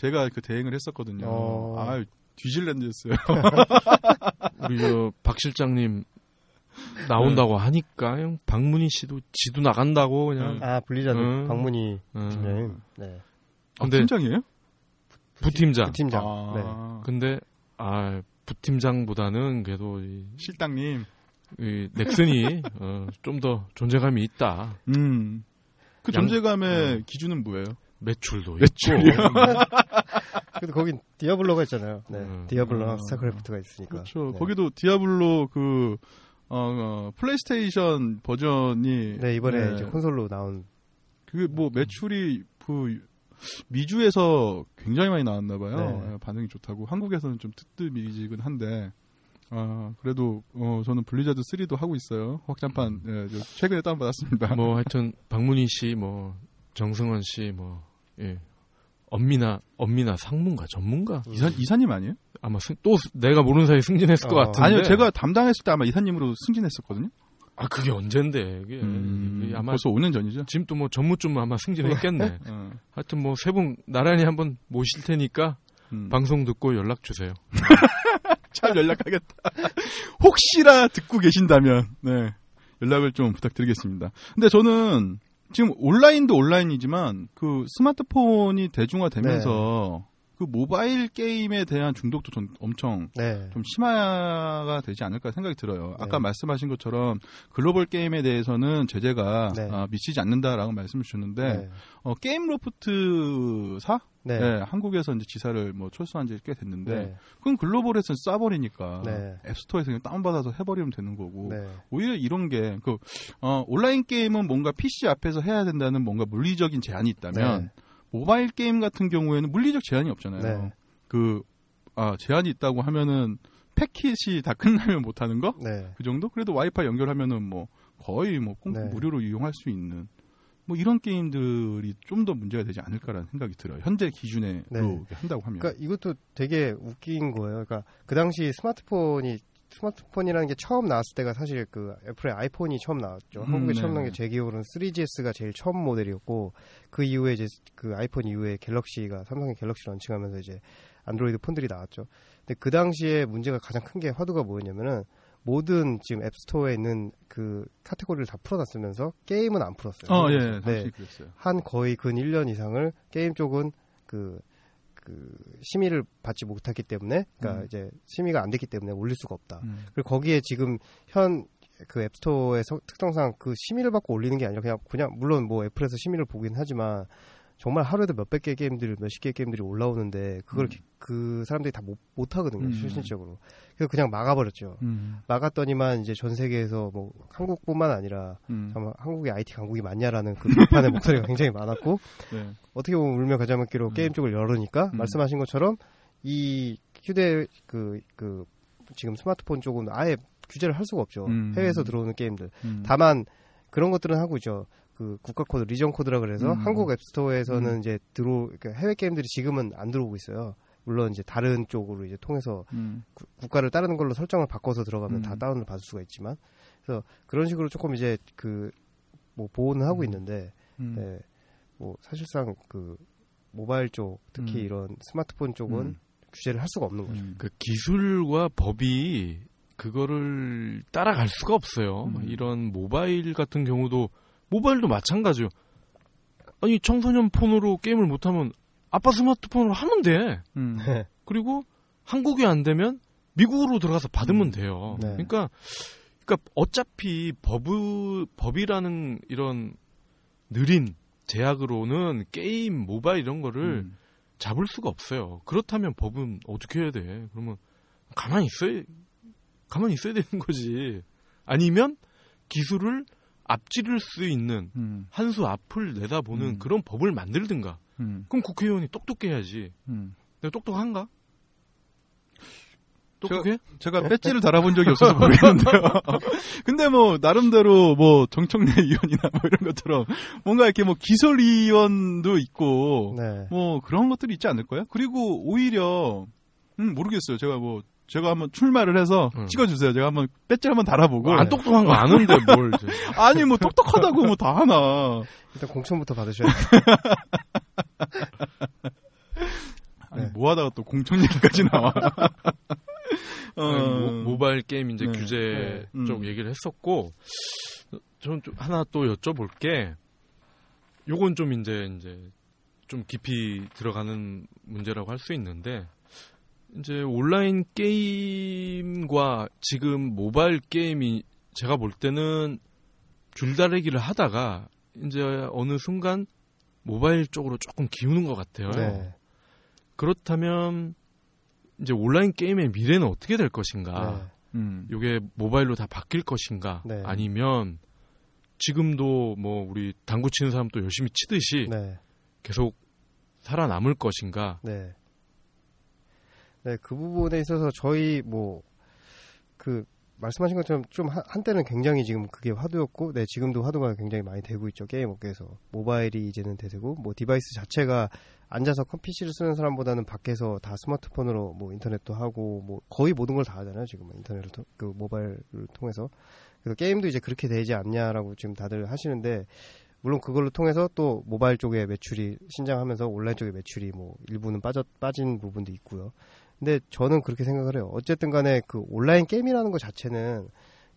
제가 그 대행을 했었거든요. 어. 아 뒤질랜드였어요. 우리 저박 실장님 나온다고 하니까 형 박문희 씨도 지도 나간다고 그냥. 아, 블리자드 음. 박문희 음. 팀장님. 네. 아, 근데 팀장이에요? 부팀장. 그 팀장. 네. 아, 근데 아 부팀장보다는 그래도 이, 실장님. 이 넥슨이 어, 좀 더 존재감이 있다. 음. 그 양- 존재감의 어. 기준은 뭐예요? 매출도 매출이요? 있고. 그래도 거긴 디아블로가 있잖아요. 네. 음. 디아블로랑 아. 스타크래프트가 있으니까. 그렇죠. 네. 거기도 디아블로 그 어, 어, 플레이스테이션 버전이 네, 이번에 네. 이제 콘솔로 나온 그게 뭐 매출이 그 미주에서 굉장히 많이 나왔나 봐요. 네. 예, 반응이 좋다고. 한국에서는 좀 뜨뜻미지근 한데 아, 그래도 어, 저는 블리자드 3도 하고 있어요. 확장판 예, 저 최근에 다운 받았습니다. 뭐 하여튼 박문희 씨, 뭐 정승원 씨, 뭐 예. 엄미나 엄미나 상문가 전문가 음. 이사 이사님 아니에요? 아마 승, 또 내가 모르는 사이 에 승진했을 것 어. 같은데 아니요, 제가 담당했을 때 아마 이사님으로 승진했었거든요. 아 그게 언젠데 이게 음, 이게 아마 벌써 5년 전이죠. 지금 또 뭐 전무쯤 아마 승진했겠네. 어, 하여튼 뭐 세 분 나란히 한번 모실 테니까 음. 방송 듣고 연락 주세요. 잘 연락하겠다. 혹시라 듣고 계신다면, 네. 연락을 좀 부탁드리겠습니다. 근데 저는 지금 온라인도 온라인이지만 그 스마트폰이 대중화되면서 그 모바일 게임에 대한 중독도 전 엄청 네. 좀 심화가 되지 않을까 생각이 들어요. 아까 네. 말씀하신 것처럼 글로벌 게임에 대해서는 제재가 네. 아, 미치지 않는다라고 말씀을 주셨는데 네. 어, 게임로프트사 네. 네, 한국에서 이제 지사를 뭐 철수한 지 꽤 됐는데 네. 그럼 글로벌에서 쏴버리니까 네. 앱스토어에서 그냥 다운받아서 해버리면 되는 거고 네. 오히려 이런 게 그 어, 온라인 게임은 뭔가 PC 앞에서 해야 된다는 뭔가 물리적인 제한이 있다면 네. 모바일 게임 같은 경우에는 물리적 제한이 없잖아요. 네. 그 아, 제한이 있다고 하면은 패킷이 다 끝나면 못 하는 거? 네. 그 정도? 그래도 와이파이 연결하면은 뭐 거의 뭐 꽁- 네. 무료로 이용할 수 있는 뭐 이런 게임들이 좀 더 문제가 되지 않을까라는 생각이 들어요. 현재 기준에 네. 로 한다고 하면. 그러니까 이것도 되게 웃긴 거예요. 그러니까 그 당시 스마트폰이 스마트폰이라는 게 처음 나왔을 때가 사실 그 애플의 아이폰이 처음 나왔죠. 음, 한국에 네, 처음 나온 네. 게제 기억으로는 3GS가 제일 처음 모델이었고 그 이후에 이제 그 아이폰 이후에 갤럭시가 삼성의 갤럭시 런칭하면서 이제 안드로이드 폰들이 나왔죠. 근데 그 당시에 문제가 가장 큰 게 화두가 뭐였냐면은 모든 지금 앱스토어에 있는 그 카테고리를 다 풀어놨으면서 게임은 안 풀었어요. 어, 예, 네. 당시 그랬어요. 한 거의 근 1년 이상을 게임 쪽은 그, 그 심의를 받지 못했기 때문에 그러니까 음. 이제 심의가 안 됐기 때문에 올릴 수가 없다. 음. 그리고 거기에 지금 현 그 앱스토어의 서- 특성상 그 심의를 받고 올리는 게 아니라 그냥 그냥 물론 뭐 애플에서 심의를 보긴 하지만 정말 하루에도 몇백 개의 게임들, 몇십 개의 게임들이 올라오는데 그걸 음. 기- 그 사람들이 다 못 못 하거든요, 음. 실질적으로. 그래서 그냥 막아버렸죠. 음. 막았더니만 이제 전 세계에서 뭐 한국뿐만 아니라 음. 정말 한국의 IT 강국이 맞냐라는 그 비판의 목소리가 굉장히 많았고 네. 어떻게 보면 울며 겨자 먹기로 음. 게임 쪽을 열으니까 음. 말씀하신 것처럼 이 휴대 그그 지금 스마트폰 쪽은 아예 규제를 할 수가 없죠. 음. 해외에서 들어오는 게임들. 음. 다만 그런 것들은 하고 있죠. 그 국가 코드, region code라 그래서 음. 한국 앱스토어에서는 음. 이제 들어 그러니까 해외 게임들이 지금은 안 들어오고 있어요. 물론 이제 다른 쪽으로 이제 통해서 음. 구- 국가를 따르는 걸로 설정을 바꿔서 들어가면 음. 다 다운을 받을 수가 있지만 그래서 그런 식으로 조금 이제 그 뭐 보호는 하고 음. 있는데 음. 네, 뭐 사실상 그 모바일 쪽 특히 음. 이런 스마트폰 쪽은 음. 규제를 할 수가 없는 거죠. 음. 그 기술과 법이 그거를 따라갈 수가 없어요. 음. 이런 모바일 같은 경우도 모바일도 마찬가지요. 아니 청소년 폰으로 게임을 못하면 아빠 스마트폰으로 하면 돼. 음. 그리고 한국이 안 되면 미국으로 들어가서 받으면 돼요. 네. 그러니까 그러니까 어차피 법의 법이라는 이런 느린 제약으로는 게임, 모바일 이런 거를 음. 잡을 수가 없어요. 그렇다면 법은 어떻게 해야 돼? 그러면 가만히 있어야 가만히 있어야 되는 거지. 아니면 기술을 앞지를 수 있는 음. 한수 앞을 내다보는 음. 그런 법을 만들든가. 음. 그럼 국회의원이 똑똑해야지. 음. 내가 똑똑한가? 똑똑해? 제가 배지를 달아본 적이 없어서 모르겠는데요. 근데 뭐 나름대로 뭐 정청래 의원이나 뭐 이런 것처럼 뭔가 이렇게 뭐 기술위원도 있고 네. 뭐 그런 것들이 있지 않을까요? 그리고 오히려 음 모르겠어요. 제가 뭐 제가 한번 출마를 해서 음. 찍어주세요. 제가 한번 배지 한번 달아보고 안 똑똑한 거 아는데 뭘. 아니 뭐 똑똑하다고 뭐 다 하나. 일단 공천부터 받으셔야 돼요. 아니 네. 뭐 하다가 또 공천 얘기까지 나와. 어, 아니, 모, 바일 게임 이제 네. 규제 네. 쪽 음. 얘기를 했었고 저는 좀 하나 또 여쭤볼 게 요건 좀 이제 이제 좀 깊이 들어가는 문제라고 할 수 있는데 이제 온라인 게임과 지금 모바일 게임이 제가 볼 때는 줄다리기를 하다가 이제 어느 순간 모바일 쪽으로 조금 기우는 것 같아요. 네. 그렇다면 이제 온라인 게임의 미래는 어떻게 될 것인가? 네. 음. 이게 모바일로 다 바뀔 것인가? 네. 아니면 지금도 뭐 우리 당구 치는 사람도 열심히 치듯이 네. 계속 살아남을 것인가? 네. 네, 그 부분에 있어서 저희 뭐 그 말씀하신 것처럼 좀 한- 한때는 굉장히 지금 그게 화두였고, 네 지금도 화두가 굉장히 많이 되고 있죠 게임 업계에서 모바일이 이제는 대세고, 뭐 device 자체가 앉아서 컴 PC를 쓰는 사람보다는 밖에서 다 스마트폰으로 뭐 인터넷도 하고 뭐 거의 모든 걸 다 하잖아요 지금은 인터넷을 통- 그 모바일을 통해서 그래서 게임도 이제 그렇게 되지 않냐라고 지금 다들 하시는데 물론 그걸로 통해서 또 모바일 쪽의 매출이 신장하면서 온라인 쪽의 매출이 뭐 일부는 빠져 빠진 부분도 있고요. 근데 저는 그렇게 생각을 해요. 어쨌든 간에 그 온라인 게임이라는 것 자체는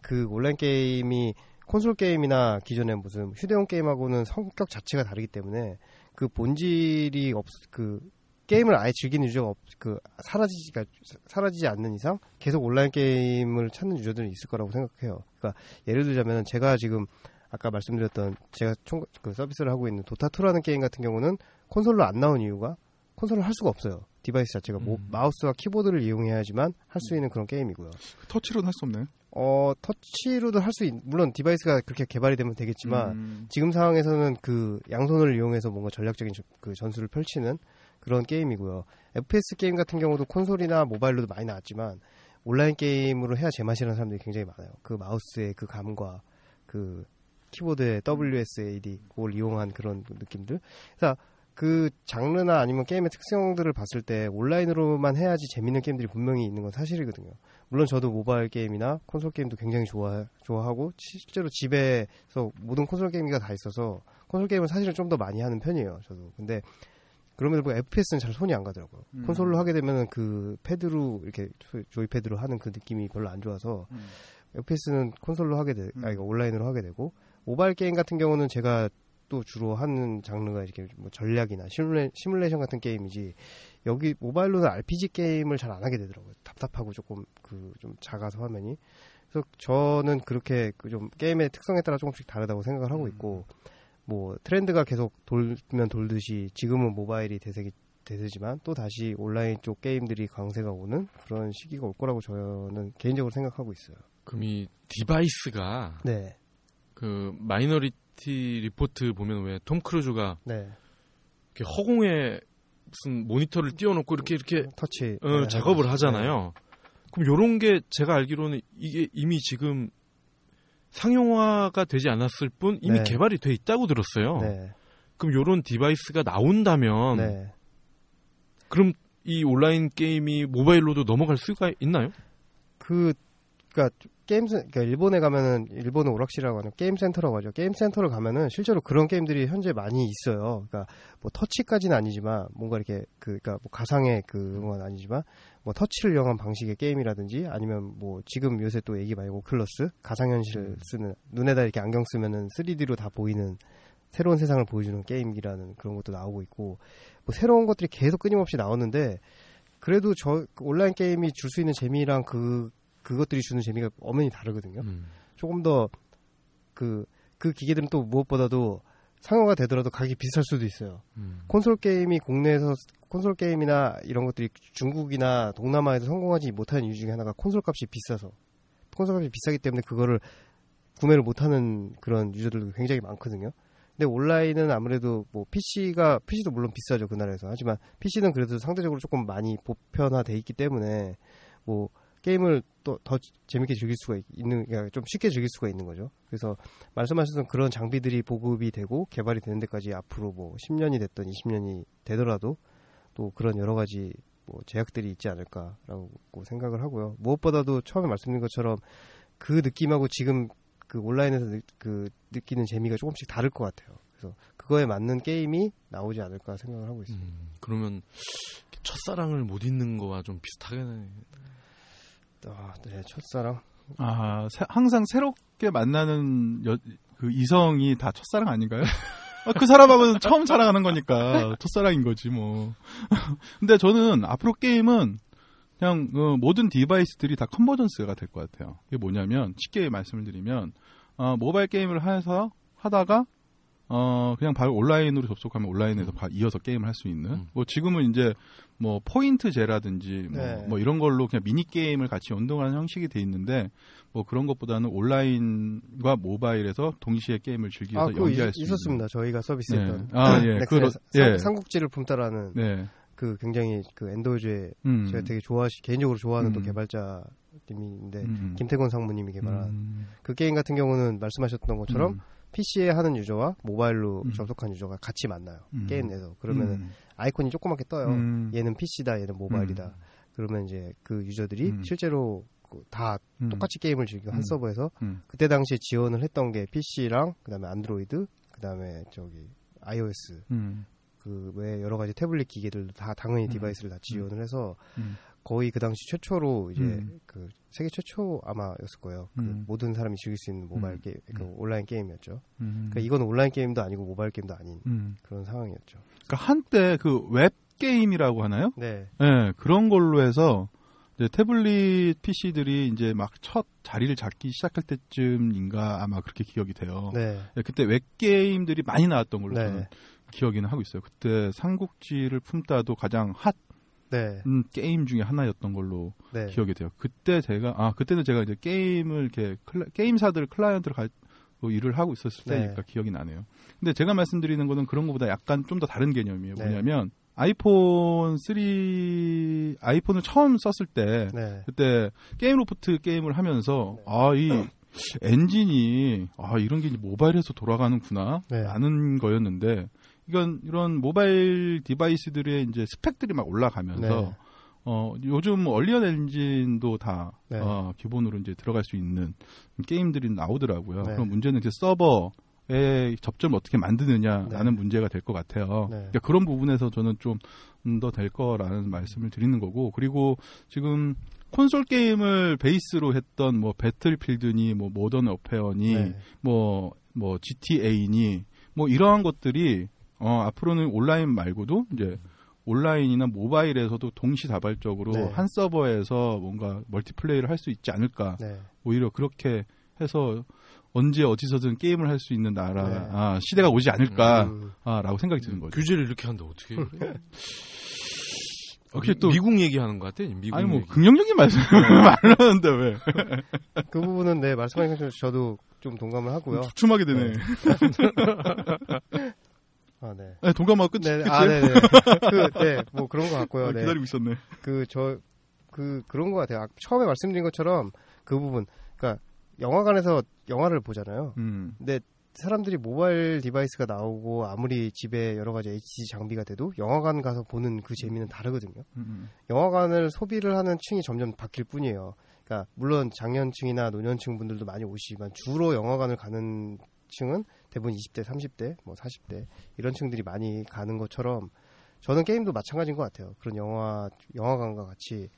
그 온라인 게임이 콘솔 게임이나 기존의 무슨 휴대용 게임하고는 성격 자체가 다르기 때문에 그 본질이 없, 그 게임을 아예 즐기는 유저가 없, 그 사라지지가 사라지지 않는 이상 계속 온라인 게임을 찾는 유저들은 있을 거라고 생각해요. 그러니까 예를 들자면 제가 지금 아까 말씀드렸던 제가 총, 그 서비스를 하고 있는 도타2라는 게임 같은 경우는 콘솔로 안 나온 이유가 콘솔을 할 수가 없어요. device 자체가 뭐 음. 마우스와 키보드를 이용해야지만 할 수 있는 그런 게임이고요. 터치로는 할 수 없나요? 어 터치로도 할 수 있, 물론 device가 그렇게 개발이 되면 되겠지만 음. 지금 상황에서는 그 양손을 이용해서 뭔가 전략적인 저- 그 전술을 펼치는 그런 게임이고요. FPS 게임 같은 경우도 콘솔이나 모바일로도 많이 나왔지만 온라인 게임으로 해야 제맛이라는 사람들이 굉장히 많아요. 그 마우스의 그 감과 그 키보드의 WSAD 그걸 이용한 그런 느낌들. 그래서 그 장르나 아니면 게임의 특성들을 봤을 때 온라인으로만 해야지 재밌는 게임들이 분명히 있는 건 사실이거든요. 물론 저도 모바일 게임이나 콘솔 게임도 굉장히 좋아 좋아하고 시- 실제로 집에서 모든 콘솔 게임기가 다 있어서 콘솔 게임은 사실은 좀 더 많이 하는 편이에요. 저도. 근데 그럼에도 불구하고 FPS는 잘 손이 안 가더라고요. 음. 콘솔로 하게 되면 그 패드로 이렇게 조- 조이패드로 하는 그 느낌이 별로 안 좋아서 음. FPS는 콘솔로 하게 되, 음. 아 이거 온라인으로 하게 되고 모바일 게임 같은 경우는 제가 한국도 주로 하는 장르가 이렇게 뭐 전략이나 시뮬레, 시뮬레이션 같은 게임이지 여기 모바일로는 RPG 게임을 잘 안 하게 되더라고요. 답답하고 조금 그 좀 작아서 화면이. 그래서 저는 그렇게 그 좀 게임의 특성에 따라 조금씩 다르다고 생각을 하고 있고 뭐 트렌드가 계속 돌면 돌듯이 지금은 모바일이 대세기 대세지만 또 다시 온라인 쪽 게임들이 강세가 오는 그런 시기가 올 거라고 저는 개인적으로 생각하고 있어요. 그럼 이 device가 네, 그 마이너리티 리포트 보면 왜 톰 크루즈가 네, 이렇게 허공에 무슨 모니터를 띄워놓고 이렇게 이렇게 터치 어, 네, 작업을 네. 하잖아요. 그럼 요런 게 제가 알기로는 이게 이미 지금 상용화가 되지 않았을 뿐 이미 네. 개발이 돼 있다고 들었어요. 네, 그럼 요런 device가 나온다면 네. 그럼 이 온라인 게임이 모바일로도 넘어갈 수가 있나요? 그 그러니까 게임 센 그러니까 일본에 가면은 일본은 오락실이라고 하는 게임 센터라고 하죠. 게임 센터를 가면은 실제로 그런 게임들이 현재 많이 있어요. 그러니까 뭐 터치까지는 아니지만 뭔가 이렇게 그 그러니까 뭐 가상의 그건 아니지만 뭐 터치를 이용한 방식의 게임이라든지 아니면 뭐 지금 요새 또 얘기 많이 오클러스 가상현실 쓰는 눈에다 이렇게 안경 쓰면은 3D로 다 보이는 새로운 세상을 보여주는 게임이라는 그런 것도 나오고 있고 뭐 새로운 것들이 계속 끊임없이 나오는데 그래도 저그 온라인 게임이 줄 수 있는 재미랑 그 그것들이 주는 재미가 엄연히 다르거든요. 음. 조금 더 그 그 기계들은 또 무엇보다도 상용화 되더라도 가격이 비쌀 수도 있어요. 음. 콘솔 게임이 국내에서 콘솔 게임이나 이런 것들이 중국이나 동남아에서 성공하지 못하는 이유 중에 하나가 콘솔 값이 비싸서 콘솔 값이 비싸기 때문에 그거를 구매를 못하는 그런 유저들도 굉장히 많거든요. 근데 온라인은 아무래도 뭐 PC가 PC도 물론 비싸죠 그 나라에서 하지만 PC는 그래도 상대적으로 조금 많이 보편화돼 있기 때문에 뭐 게임을 또 더 재밌게 즐길 수가 있- 있는 그러니까 좀 쉽게 즐길 수가 있는 거죠. 그래서 말씀하셨던 그런 장비들이 보급이 되고 개발이 되는 데까지 앞으로 뭐 10년이 됐던 20년이 되더라도 또 그런 여러 가지 뭐 제약들이 있지 않을까라고 생각을 하고요. 무엇보다도 처음에 말씀드린 것처럼 그 느낌하고 지금 그 온라인에서 느, 그 느끼는 재미가 조금씩 다를 것 같아요. 그래서 그거에 맞는 게임이 나오지 않을까 생각을 하고 있습니다. 음. 그러면 첫사랑을 못 잊는 거와 좀 비슷하겠네. 아, 네, 첫사랑. 아, 새- 항상 새롭게 만나는 여- 그 이성이 다 첫사랑 아닌가요? 아, 그 사람하고는 처음 사랑하는 거니까 첫사랑인 거지 뭐. 근데 저는 앞으로 게임은 그냥 어, 모든 device들이 다 convergence가 될 것 같아요. 이게 뭐냐면 쉽게 말씀을 드리면 어, 모바일 게임을 해서 하다가 어 그냥 바로 온라인으로 접속하면 온라인에서 바- 이어서 게임을 할 수 있는 음. 뭐 지금은 이제 뭐 포인트제라든지 뭐, 네. 뭐 이런 걸로 그냥 미니 게임을 같이 연동하는 형식이 돼 있는데 뭐 그런 것보다는 온라인과 모바일에서 동시에 게임을 즐겨서 아, 연계할 수 있었습니다. 저희가 서비스했던. 네. 아, 예. 사- 예. 삼국지를 품다라는. 네. 그 굉장히 그 엔도어즈의 음. 제가 되게 좋아하시 개인적으로 좋아하는 또 음. 개발자님인데 음, 음. 김태곤 상무님이 개발한 음. 그 게임 같은 경우는 말씀하셨던 것처럼 음. PC에 하는 유저와 모바일로 음. 접속한 유저가 같이 만나요. 음. 게임 내에서 그러면은 음. 아이콘이 조그맣게 떠요. 음. 얘는 PC다, 얘는 모바일이다. 음. 그러면 이제 그 유저들이 음. 실제로 그다 음. 똑같이 게임을 즐기고 한 음. 서버에서 음. 그때 당시에 지원을 했던 게 PC랑 그다음에 안드로이드, 그다음에 저기 iOS 음. 그 외에 여러 가지 태블릿 기기들도 다 당연히 음. device를 다 지원을 해서 음. 거의 그 당시 최초로 이제 음. 그 세계 최초 아마였을 거예요. 그 음. 모든 사람이 즐길 수 있는 모바일 음. 게임, 그 음. 온라인 게임이었죠. 음. 그러니까 이건 온라인 게임도 아니고 모바일 게임도 아닌 음. 그런 상황이었죠. 그러니까 한때 그 웹 게임이라고 하나요? 네, 네, 그런 걸로 해서 이제 태블릿 PC들이 이제 막 첫 자리를 잡기 시작할 때쯤인가 아마 그렇게 기억이 돼요. 네, 예, 그때 웹 게임들이 많이 나왔던 걸로 네. 저는 기억이는 하고 있어요. 그때 삼국지를 품다도 가장 핫 네, 음, 게임 중에 하나였던 걸로 네. 기억이 돼요. 그때 제가 아 그때는 제가 이제 게임을 이렇게 클라- 게임사들 클라이언트를 가, 뭐 일을 하고 있었을 네. 때니까 기억이 나네요. 근데 제가 말씀드리는 거는 그런 것보다 약간 좀 더 다른 개념이에요. 네. 뭐냐면 아이폰 3 아이폰을 처음 썼을 때 네. 그때 게임로프트 게임을 하면서 네. 아, 이 엔진이 아 이런 게 모바일에서 돌아가는구나 네. 라는 거였는데 이건 이런 모바일 device들의 이제 스펙들이 막 올라가면서 네. 어 요즘 언리얼 엔진도 다 네. 어, 기본으로 이제 들어갈 수 있는 게임들이 나오더라고요. 네. 그럼 문제는 이제 서버에 접점을 어떻게 만드느냐라는 네. 문제가 될 것 같아요. 네. 그러니까 그런 부분에서 저는 좀 더 될 거라는 말씀을 드리는 거고 그리고 지금 콘솔 게임을 베이스로 했던 뭐 배틀필드니 뭐 모던 워페어니 네. 뭐뭐 GTA니 뭐 이러한 것들이 어, 앞으로는 온라인 말고도 이제 온라인이나 모바일에서도 동시다발적으로 네. 한 서버에서 뭔가 멀티플레이를 할 수 있지 않을까. 네. 오히려 그렇게 해서 언제 어디서든 게임을 할 수 있는 나라, 네. 아, 시대가 오지 않을까, 음, 아, 라고 생각이 드는 거죠. 규제를 이렇게 한다 어떻게? 혹시 또, 미국 얘기하는 것 같아. 미국 아니 뭐, 얘기. 긍정적인 말씀을 말하는데 왜? 그 부분은 네 말씀하신 것처럼 저도 좀 동감을 하고요. 주춤하게 되네. 아 네. 네, 동감하고 끝이, 네, 아, 네 네. 그, 네, 뭐 그런 것 같고요. 아, 네. 기다리고 있었네. 그, 저, 그, 그런 것 같아요. 아, 처음에 말씀드린 것처럼 그 부분, 그러니까 영화관에서 영화를 보잖아요. 음, 근데 사람들이 모바일 device가 나오고 아무리 집에 여러 가지 HD 장비가 돼도 영화관 가서 보는 그 재미는 다르거든요. 음, 영화관을 소비를 하는 층이 점점 바뀔 뿐이에요. 그러니까 물론 장년층이나 노년층 분들도 많이 오시지만 주로 영화관을 가는 층은 대부분 20대, 30대, 뭐 40대 이런 층들이 많이 가는 것처럼 저는 게임도 마찬가지인 것 같아요. 그런 영화 영화관과 같이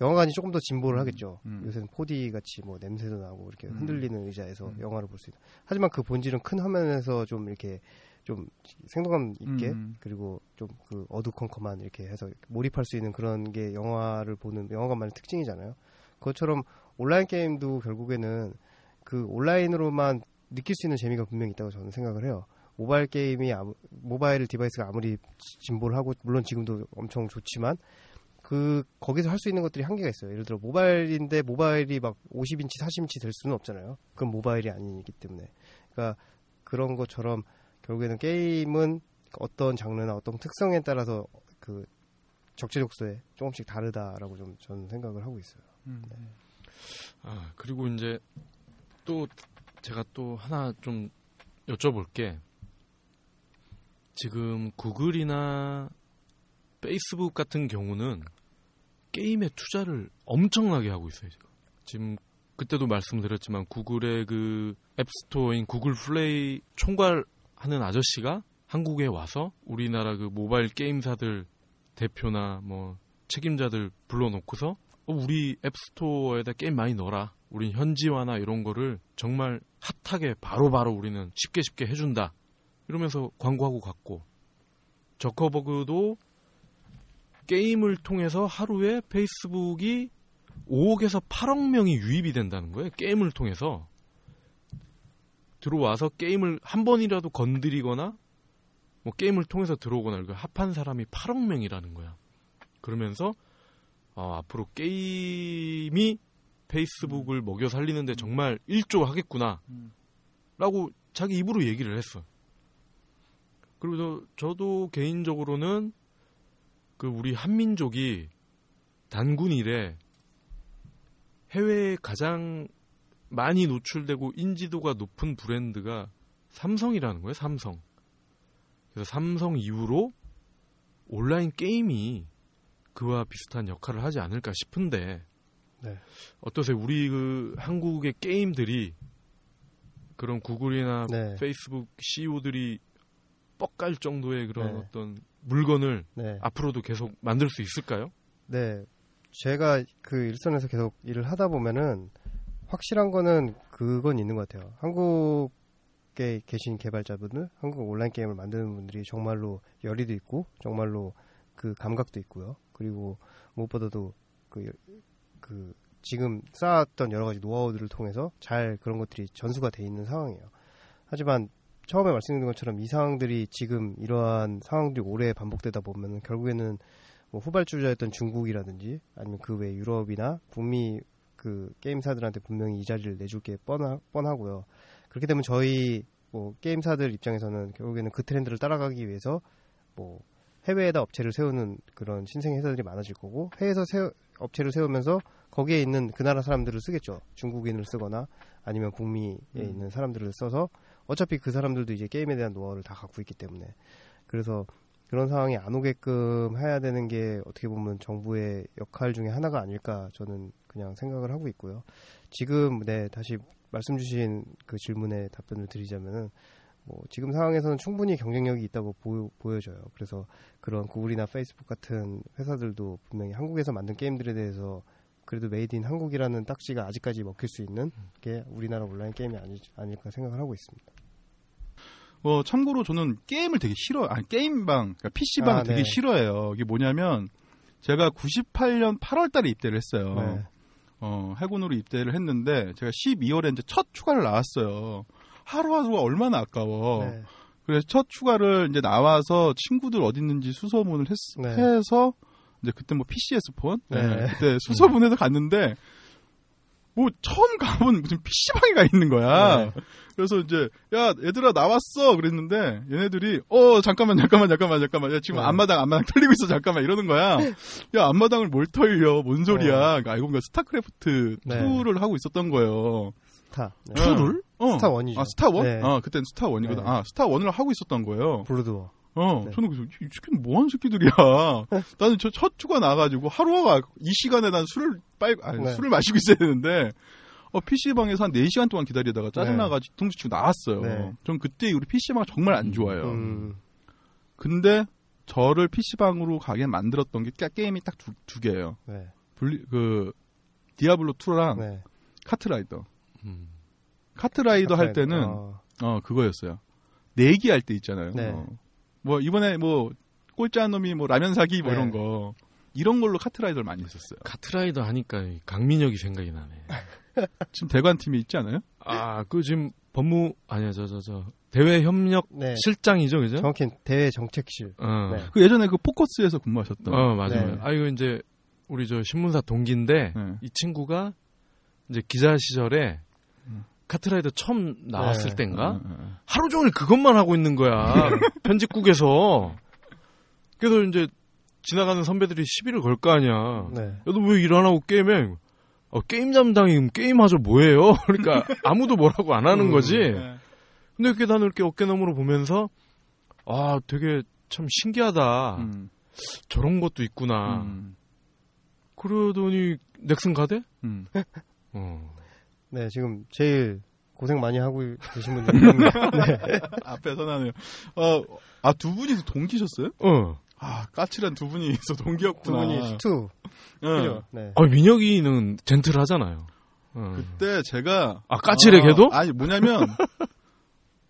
영화관이 조금 더 진보를 하겠죠. 음. 요새는 4D 같이 뭐 냄새도 나고 이렇게 음. 흔들리는 의자에서 음. 영화를 볼 수 있는. 하지만 그 본질은 큰 화면에서 좀 이렇게 좀 생동감 있게 음. 그리고 좀 그 어두컴컴한 이렇게 해서 몰입할 수 있는 그런 게 영화를 보는 영화관만의 특징이잖아요. 그것처럼 온라인 게임도 결국에는 그 온라인으로만 느낄 수 있는 재미가 분명히 있다고 저는 생각을 해요. 모바일 게임이 아무, 모바일 device가 아무리 지- 진보를 하고 물론 지금도 엄청 좋지만 그 거기서 할 수 있는 것들이 한계가 있어요. 예를 들어 모바일인데 모바일이 막 50인치, 40인치 될 수는 없잖아요. 그건 모바일이 아니기 때문에. 그러니까 그런 것처럼 결국에는 게임은 어떤 장르나 어떤 특성에 따라서 그 적재적소에 조금씩 다르다라고 좀 저는 생각을 하고 있어요. 음. 아, 그리고 이제 또 제가 또 하나 좀 여쭤볼 게 지금 구글이나 페이스북 같은 경우는 게임에 투자를 엄청나게 하고 있어요, 지금. 지금 그때도 말씀드렸지만 구글의 그 앱스토어인 구글 플레이 총괄하는 아저씨가 한국에 와서 우리나라 그 모바일 게임사들 대표나 뭐 책임자들 불러놓고서 어, 우리 앱스토어에다 게임 많이 넣어라. 우린 현지화나 이런 거를 정말 핫하게 바로 바로 우리는 쉽게 쉽게 해준다. 이러면서 광고하고 갔고 저커버그도 게임을 통해서 하루에 페이스북이 5억에서 8억 명이 유입이 된다는 거예요. 게임을 통해서 들어와서 게임을 한 번이라도 건드리거나 뭐 게임을 통해서 들어오거나 합한 사람이 8억 명이라는 거야. 그러면서 어, 앞으로 게임이 페이스북을 먹여 살리는데 정말 일조하겠구나. 음. 라고 자기 입으로 얘기를 했어. 그리고 저, 저도 개인적으로는 그 우리 한민족이 단군 이래 해외에 가장 많이 노출되고 인지도가 높은 브랜드가 삼성이라는 거예요, 삼성. 그래서 삼성 이후로 온라인 게임이 그와 비슷한 역할을 하지 않을까 싶은데 네. 어떠세요? 우리 그 한국의 게임들이 그런 구글이나 네. 페이스북 CEO들이 뻑갈 정도의 그런 네. 어떤 물건을 네. 앞으로도 계속 만들 수 있을까요? 네. 제가 그 일선에서 계속 일을 하다 보면은 확실한 거는 그건 있는 것 같아요. 한국에 계신 개발자분들, 한국 온라인 게임을 만드는 분들이 정말로 열의도 있고, 정말로 그 감각도 있고요. 그리고 무엇보다도 그, 그 지금 쌓았던 여러 가지 노하우들을 통해서 잘 그런 것들이 전수가 돼 있는 상황이에요. 하지만 처음에 말씀드린 것처럼 이 상황들이 지금 이러한 상황들이 오래 반복되다 보면 결국에는 뭐 후발주자였던 중국이라든지 아니면 그 외 유럽이나 북미 그 게임사들한테 분명히 이 자리를 내줄 게 뻔하, 뻔하고요. 그렇게 되면 저희 뭐 게임사들 입장에서는 결국에는 그 트렌드를 따라가기 위해서 뭐 해외에다 업체를 세우는 그런 신생 회사들이 많아질 거고 해외에서 세우, 업체를 세우면서 거기에 있는 그 나라 사람들을 쓰겠죠. 중국인을 쓰거나 아니면 북미에 음. 있는 사람들을 써서 어차피 그 사람들도 이제 게임에 대한 노하우를 다 갖고 있기 때문에 그래서 그런 상황이 안 오게끔 해야 되는 게 어떻게 보면 정부의 역할 중에 하나가 아닐까 저는 그냥 생각을 하고 있고요. 지금 네 다시 말씀 주신 그 질문에 답변을 드리자면은 뭐 지금 상황에서는 충분히 경쟁력이 있다고 보여, 보여 져요. 그래서 그런 구글이나 페이스북 같은 회사들도 분명히 한국에서 만든 게임들에 대해서 그래도 made in 한국이라는 딱지가 아직까지 먹힐 수 있는 게 우리나라 온라인 게임이 아니, 아닐까 생각을 하고 있습니다. 어, 참고로 저는 게임을 되게 싫어, 아니, 게임방, 그러니까 PC방을 아, 되게 네. 싫어해요. 이게 뭐냐면, 제가 98년 8월 달에 입대를 했어요. 네. 어, 해군으로 입대를 했는데, 제가 12월에 이제 첫 추가를 나왔어요. 하루하루가 얼마나 아까워. 네. 그래서 첫 추가를 이제 나와서 친구들 어디 있는지 수소문을 했, 네. 해서, 이제 그때 뭐 PCS 폰? 네. 네, 그때 수소문해서 갔는데, 뭐 처음 가본 무슨 PC방에 가 있는 거야. 네. 그래서 이제 야 얘들아 나왔어 그랬는데 얘네들이 어 잠깐만 잠깐만 잠깐만 잠깐만 야 지금 네. 앞마당 앞마당 털리고 있어 잠깐만 이러는 거야. 야 앞마당을 뭘 털려 뭔 소리야. 그러니까 알고 보니까 스타크래프트 네. 2를 하고 있었던 거예요. 스타. 네. two를? 어. 스타 one이죠. 아 스타 one? 네. 아 그땐 스타 one이거든. 네. 아 스타 one을 하고 있었던 거예요. 브루드워. 어, 네. 저는 그래서 이 새끼는 뭐하는 새끼들이야. 나는 저 첫 주가 나가지고 하루가 이 시간에 난 술을 빨 아니, 네. 술을 마시고 있어야 되는데 어, PC방에서 한 4시간 동안 기다리다가 짜증나가지고 뒤통수 치고 나왔어요. 네. 전 그때 우리 PC방 정말 안 좋아요. 음. 근데 저를 PC방으로 가게 만들었던 게 게- 게임이 딱 두 개예요. 네. 분리, 그 디아블로 2랑 네. 카트라이더. 음. 카트라이더 할 때는 어, 어 그거였어요. 내기 할 때 있잖아요. 네. 어. 뭐 이번에 뭐 꼴찌한 놈이 뭐 라면 사기 뭐 네. 이런 거 이런 걸로 카트라이더를 많이 했었어요. 카트라이더 하니까 이 강민혁이 생각이 나네. 지금 대관 팀에 있지 않아요? 아, 그 지금 법무 아니야 저 저 저 대외 협력 네. 실장이죠, 그죠? 정확히 대외 정책실. 어. 네. 그 예전에 그 포커스에서 근무하셨던. 어, 맞아요. 네. 아 이거 이제 우리 저 신문사 동기인데 네. 이 친구가 이제 기자 시절에 음. 카트라이더 처음 나왔을 네. 땐가 어, 어, 어. 하루 종일 그것만 하고 있는 거야 편집국에서 그래서 이제 지나가는 선배들이 시비를 걸 거 아니야 네. 야, 너왜 일 안 하고 게임해? 어, 게임 담당이 게임하죠 뭐예요? 그러니까 아무도 뭐라고 안 하는 음, 거지. 네. 근데 이렇게 나는 이렇게 어깨너머로 보면서 아 되게 참 신기하다. 음, 저런 것도 있구나. 음, 그러더니 넥슨 가대? 음. 어. 네, 지금 제일 고생 많이 하고 계신 분들. 네. 앞에 선하네요. 어, 아, 두 분이서 동기셨어요? 어. 아, 까칠한 두 분이서 두 동기였구나. 분이 스투. 응. 그죠? 네. 아 민혁이는 젠틀하잖아요. 어. 그때 제가. 아 까칠해 어, 걔도? 아니, 뭐냐면.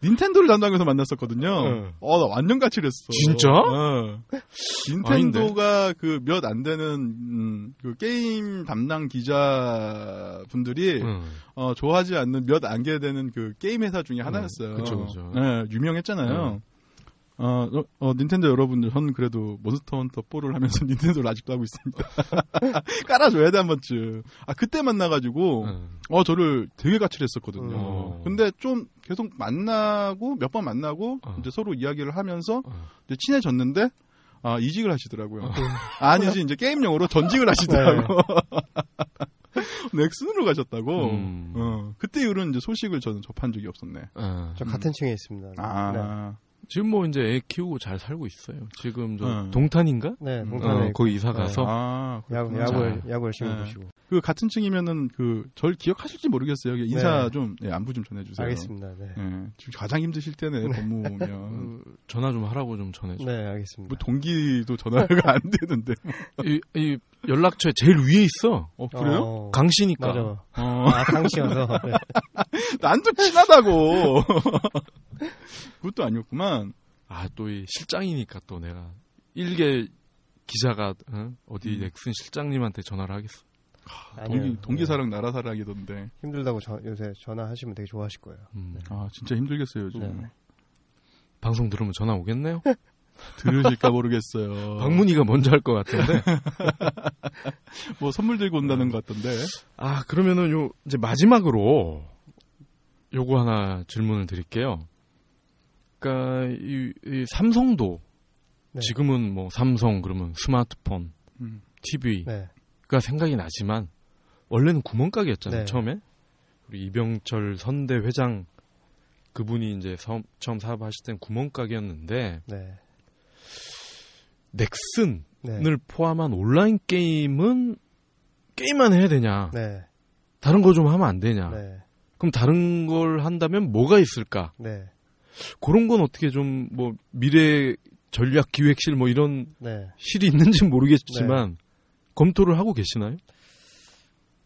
닌텐도를 담당해서 만났었거든요. 응. 어, 나 완전 까칠했어. 진짜? 어. 닌텐도가 그 몇 안 되는 음, 그 게임 담당 기자 분들이 응. 어, 좋아하지 않는 몇 안 개 되는 그 게임 회사 중에 하나였어요. 그쵸, 그쵸. 네, 유명했잖아요. 어, 어, 어, 닌텐도 여러분들, 전 그래도 몬스터 헌터 4를 하면서 닌텐도를 아직도 하고 있습니다. 깔아줘야 돼, 한 번쯤. 아, 그때 만나가지고, 응. 어, 저를 되게 까칠했었거든요. 어. 근데 좀 계속 만나고, 몇 번 만나고, 어. 이제 서로 이야기를 하면서, 어. 이제 친해졌는데, 아, 이직을 하시더라고요. 아니지, 이제 게임용으로 전직을 하시더라고. 넥슨으로 가셨다고. 음. 어, 그때 이후로는 이제 소식을 저는 접한 적이 없었네. 어. 저 같은 층에 있습니다. 아, 지금 뭐 이제 애 키우고 잘 살고 있어요. 지금 저 응. 동탄인가? 네, 네 어, 동탄에 거기 이사 네. 가서 아, 야구, 그렇구나. 야구, 야구 열심히 네. 보시고. 그 같은 층이면은 그 절 기억하실지 모르겠어요. 인사 네. 좀 네, 안부 좀 전해주세요. 알겠습니다. 네. 예, 지금 가장 힘드실 때네 법무 오면 그 전화 좀 하라고 좀 전해줘. 네, 알겠습니다. 뭐 동기도 전화가 안 되는데. 이, 이 연락처에 제일 위에 있어. 어 그래요? 어, 강씨니까. 맞아. 어, 아, 강씨여서. 네. 난좀 친하다고. 그것도 아니었구만. 아 또 이 실장이니까 또 내가 일개 기자가 어? 디 음. 넥슨 실장님한테 전화를 하겠어. 아니요. 동기 동기 네. 사랑 나라 사랑이던데. 힘들다고 저- 요새 전화하시면 되게 좋아하실 거예요. 음. 아 진짜 힘들겠어요 요즘. 네. 방송 들으면 전화 오겠네요. 들으실까 모르겠어요. 박문희가 먼저 할 것 같은데. 뭐 선물 들고 온다는 것 같던데. 아 그러면은 요 이제 마지막으로 요거 하나 질문을 드릴게요. 그러니까 이, 이 삼성도 네. 지금은 뭐 삼성 그러면 스마트폰, 음. TV가 네. 생각이 나지만 원래는 구멍가게였잖아요 네. 처음에 우리 이병철 선대 회장 그분이 이제 서- 처음 사업하실 땐 구멍가게였는데 네. 넥슨을 네. 포함한 온라인 게임은 게임만 해야 되냐 네. 다른 거 좀 하면 안 되냐 네. 그럼 다른 걸 한다면 뭐가 있을까 네. 그런 건 어떻게 좀 뭐 미래 전략 기획실 뭐 이런 네. 실이 있는지는 모르겠지만 검토를 하고 계시나요?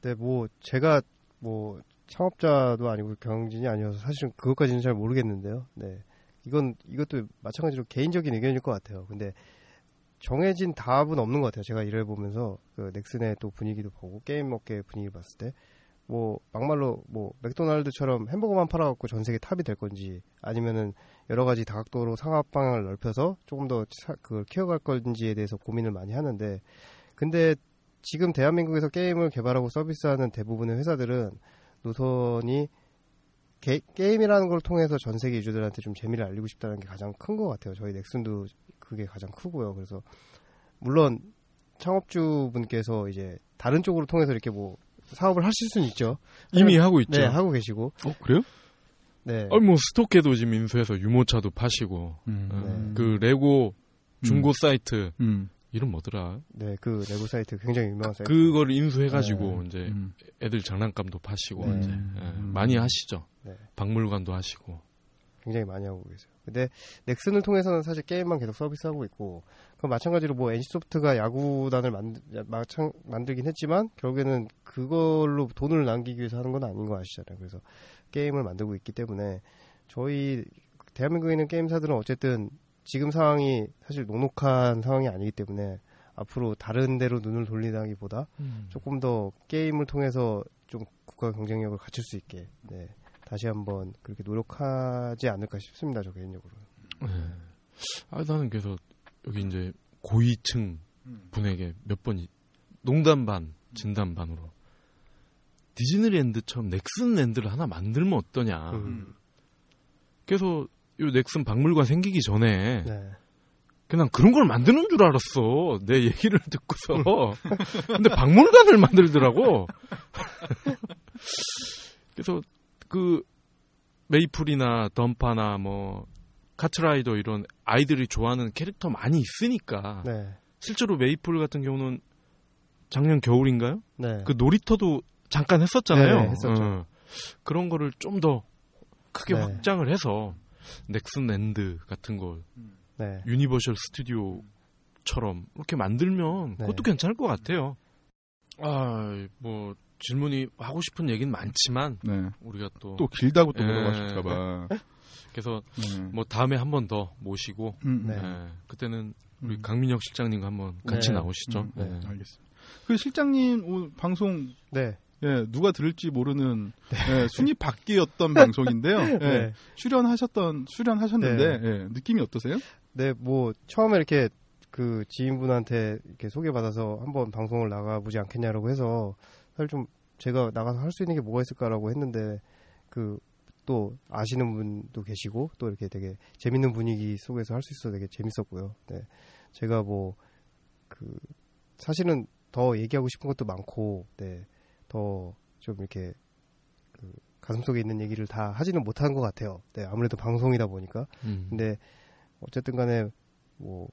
네, 뭐 제가 뭐 창업자도 아니고 경영진이 아니어서 사실은 그것까지는 잘 모르겠는데요. 네. 이건 이것도 마찬가지로 개인적인 의견일 것 같아요. 근데 정해진 답은 없는 것 같아요. 제가 일을 보면서 그 넥슨의 또 분위기도 보고 게임 업계 분위기 봤을 때 뭐 막말로 뭐 맥도날드처럼 햄버거만 팔아갖고 전 세계 탑이 될 건지 아니면은 여러 가지 다각도로 상업 방향을 넓혀서 조금 더 사- 그걸 키워갈 건지에 대해서 고민을 많이 하는데 근데 지금 대한민국에서 게임을 개발하고 서비스하는 대부분의 회사들은 노선이 게, 게임이라는 걸 통해서 전 세계 유저들한테 좀 재미를 알리고 싶다는 게 가장 큰 것 같아요. 저희 넥슨도 그게 가장 크고요. 그래서 물론 창업주 분께서 이제 다른 쪽으로 통해서 이렇게 뭐 사업을 하실 수는 있죠. 이미 하고 있죠. 네, 하고 계시고. 어 그래요? 네. 어, 뭐 스토케도 지금 인수해서 유모차도 파시고 음. 어, 네. 그 레고 중고 사이트 음. 이름 뭐더라? 네, 그 레고 사이트 굉장히 유명한 사이트. 그걸 인수해가지고 이제 음. 애들 장난감도 파시고 네. 이제 음. 예, 많이 하시죠. 네. 박물관도 하시고. 굉장히 많이 하고 계세요. 근데 넥슨을 통해서는 사실 게임만 계속 서비스하고 있고 그 마찬가지로 뭐 NC소프트가 야구단을 만들 마찬 만들긴 했지만 결국에는 그걸로 돈을 남기기 위해서 하는 건 아닌 거 아시잖아요. 그래서 게임을 만들고 있기 때문에 저희 대한민국에 있는 게임사들은 어쨌든 지금 상황이 사실 녹록한 상황이 아니기 때문에 앞으로 다른 데로 눈을 돌리다기보다 조금 더 게임을 통해서 좀 국가 경쟁력을 갖출 수 있게 네, 다시 한번 그렇게 노력하지 않을까 싶습니다. 저 개인적으로. 예. 아 나는 그래서 여기 이제 고위층 음. 분에게 몇 번 농담 반 진담 반으로 디즈니랜드처럼 넥슨랜드를 하나 만들면 어떠냐. 음. 그래서 요 넥슨 박물관 생기기 전에 네. 그냥 그런 걸 만드는 줄 알았어. 내 얘기를 듣고서. 근데 박물관을 만들더라고. 그래서 그 메이플이나 덤파나 뭐 카트라이더 이런 아이들이 좋아하는 캐릭터 많이 있으니까 네. 실제로 메이플 같은 경우는 작년 겨울인가요? 네. 그 놀이터도 잠깐 했었잖아요. 네, 했었죠. 어. 그런 거를 좀 더 크게 네. 확장을 해서 넥슨랜드 같은 거 네. 유니버셜 스튜디오처럼 이렇게 만들면 네. 그것도 괜찮을 것 같아요. 아, 뭐 질문이 하고 싶은 얘기는 많지만 네. 우리가 또, 또 길다고 또 예. 물어봐실까봐. 그래서 네. 뭐 다음에 한 번 더 모시고 음, 네. 예, 그때는 우리 음. 강민혁 실장님과 한번 같이 네. 나오시죠. 음, 네. 알겠습니다. 그 실장님 오- 방송 네. 예, 누가 들을지 모르는 예, 순위 밖이었던 방송인데요. 예, 네. 출연하셨던 출연하셨는데 예, 느낌이 어떠세요? 네, 뭐 처음에 이렇게 그 지인분한테 이렇게 소개받아서 한번 방송을 나가보지 않겠냐라고 해서 사실 좀 제가 나가서 할 수 있는 게 뭐가 있을까라고 했는데 그 또 아시는 분도 계시고 또 이렇게 되게 재밌는 분위기 속에서 할 수 있어서 되게 재밌었고요. 네, 제가 뭐 그 사실은 더 얘기하고 싶은 것도 많고, 네, 더 좀 이렇게 그 가슴속에 있는 얘기를 다 하지는 못하는 것 같아요. 네, 아무래도 방송이다 보니까. 음. 근데 어쨌든 간에 뭐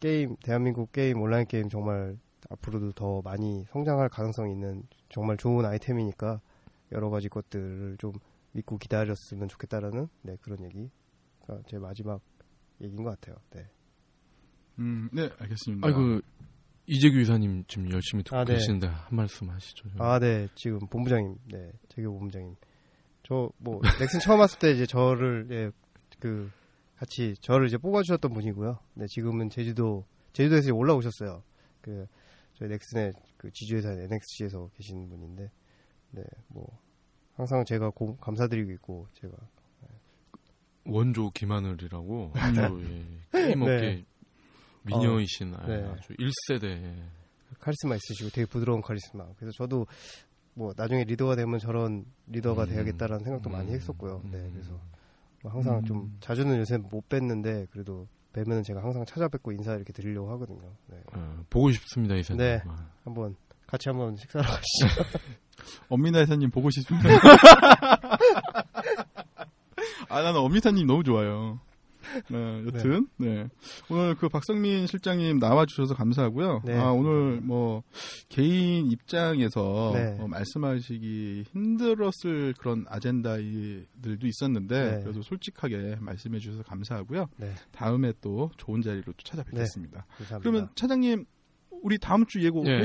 게임 대한민국 게임 온라인 게임 정말 앞으로도 더 많이 성장할 가능성이 있는 정말 좋은 아이템이니까 여러 가지 것들을 좀 믿고 기다렸으면 좋겠다라는 네 그런 얘기가 제 마지막 얘기인 것 같아요. 네. 음, 네, 알겠습니다. 아이고 이재규 이사님 지금 열심히 듣고 아, 네. 계시는데 한 말씀 하시죠. 좀. 아, 네. 지금 본부장님. 네. 재교 본부장님. 저 뭐 넥슨 처음 왔을 때 이제 저를 예, 그 같이 저를 이제 뽑아 주셨던 분이고요. 네, 지금은 제주도 제주도에서 올라오셨어요. 그 저희 넥슨의 그 지주회사 NXG에서 계시는 분인데 네, 뭐 항상 제가 고, 감사드리고 있고 제가 원조 김하늘이라고 아주 예, 게임업계 네. 미녀이신 아, 네. 아주 1세대 카리스마 있으시고 되게 부드러운 카리스마. 그래서 저도 뭐 나중에 리더가 되면 저런 리더가 음. 돼야겠다라는 생각도 많이 음. 했었고요. 네, 음. 그래서 뭐 항상 음. 좀 자주는 요새 못 뵀는데 그래도 뵈면은 제가 항상 찾아뵙고 인사 이렇게 드리려고 하거든요. 네, 어, 보고 싶습니다 이사님. 네. 아, 한번 같이 한번 식사하러 가시죠. 엄미나 회사님 보고 싶습니다. 아, 나는 엄미사님 너무 좋아요. 네, 여튼, 네. 오늘 그 박성민 실장님 나와주셔서 감사하고요. 네. 아, 오늘 뭐, 개인 입장에서 네. 어, 말씀하시기 힘들었을 그런 아젠다들도 있었는데, 네. 그래도 솔직하게 말씀해 주셔서 감사하고요. 네, 다음에 또 좋은 자리로 또 찾아뵙겠습니다. 그러면 차장님, 우리 다음 주 예고 예.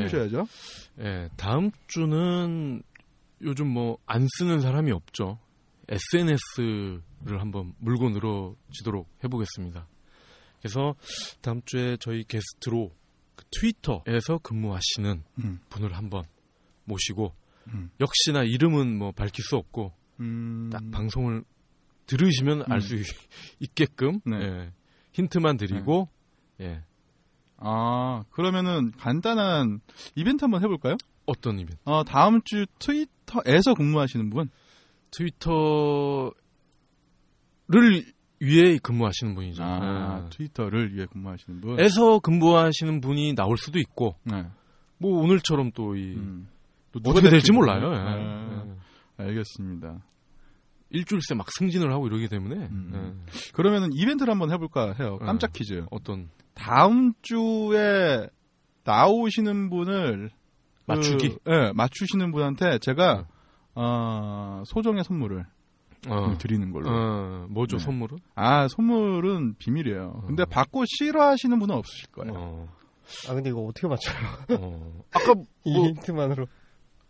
SNS를 한번 물고 늘어지도록 해보겠습니다. 그래서 다음 주에 저희 게스트로 그 트위터에서 근무하시는 음. 분을 한번 모시고 음. 역시나 이름은 뭐 밝힐 수 없고 음. 딱 방송을 들으시면 알 수 있게끔 네. 예, 힌트만 드리고 예, 아, 그러면은 간단한 이벤트 한번 해볼까요? 어떤 이벤트? 어, 다음 주 트위터에서 근무하시는 분. 트위터를 위해 근무하시는 분이죠. 아, 예. 트위터를 위해 근무하시는 분. 에서 근무하시는 분이 나올 수도 있고 네. 뭐 오늘처럼 또 이 음. 또 어떻게 될지 몰라요. 예. 아, 예. 알겠습니다. 일주일 새 막 승진을 하고 이러기 때문에 음. 예. 그러면은 이벤트를 한번 해볼까 해요. 네. 깜짝 퀴즈. 어떤 다음 주에 나오시는 분을 맞추기? 그, 예, 맞추시는 분한테 제가 네. 어, 소정의 선물을 어, 드리는 걸로. 어, 뭐죠 네. 선물은? 아, 선물은 비밀이에요. 근데 어. 받고 싫어하시는 분은 없으실 거예요. 어, 아 근데 이거 어떻게 맞춰요? 어. 아까 이뭐 힌트만으로.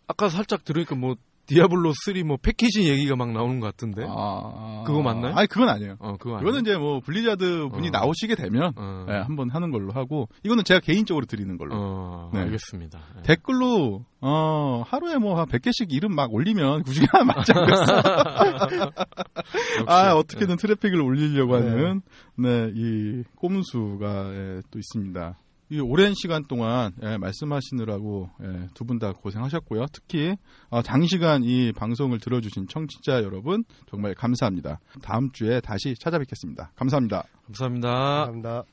아까 살짝 들으니까 뭐 디아블로 3 뭐 패키지 얘기가 막 나오는 것 같은데. 아, 그거 맞나요? 아니, 그건 아니에요. 어, 그거 이거는 아니에요? 이제 뭐 블리자드 분이 어. 나오시게 되면 어, 예, 한번 하는 걸로 하고 이거는 제가 개인적으로 드리는 걸로. 어, 네. 알겠습니다. 예. 댓글로 어 하루에 뭐 한 100개씩 이름 막 올리면 그중에 하나 맞지 않겠어. 아 어떻게든 트래픽을 올리려고 네. 하는 네 이 꼼수가 예, 또 있습니다. 이 오랜 시간 동안 예, 말씀하시느라고 예, 두분 다 고생하셨고요. 특히 어, 장시간 이 방송을 들어주신 청취자 여러분 정말 감사합니다. 다음 주에 다시 찾아뵙겠습니다. 감사합니다. 감사합니다. 감사합니다.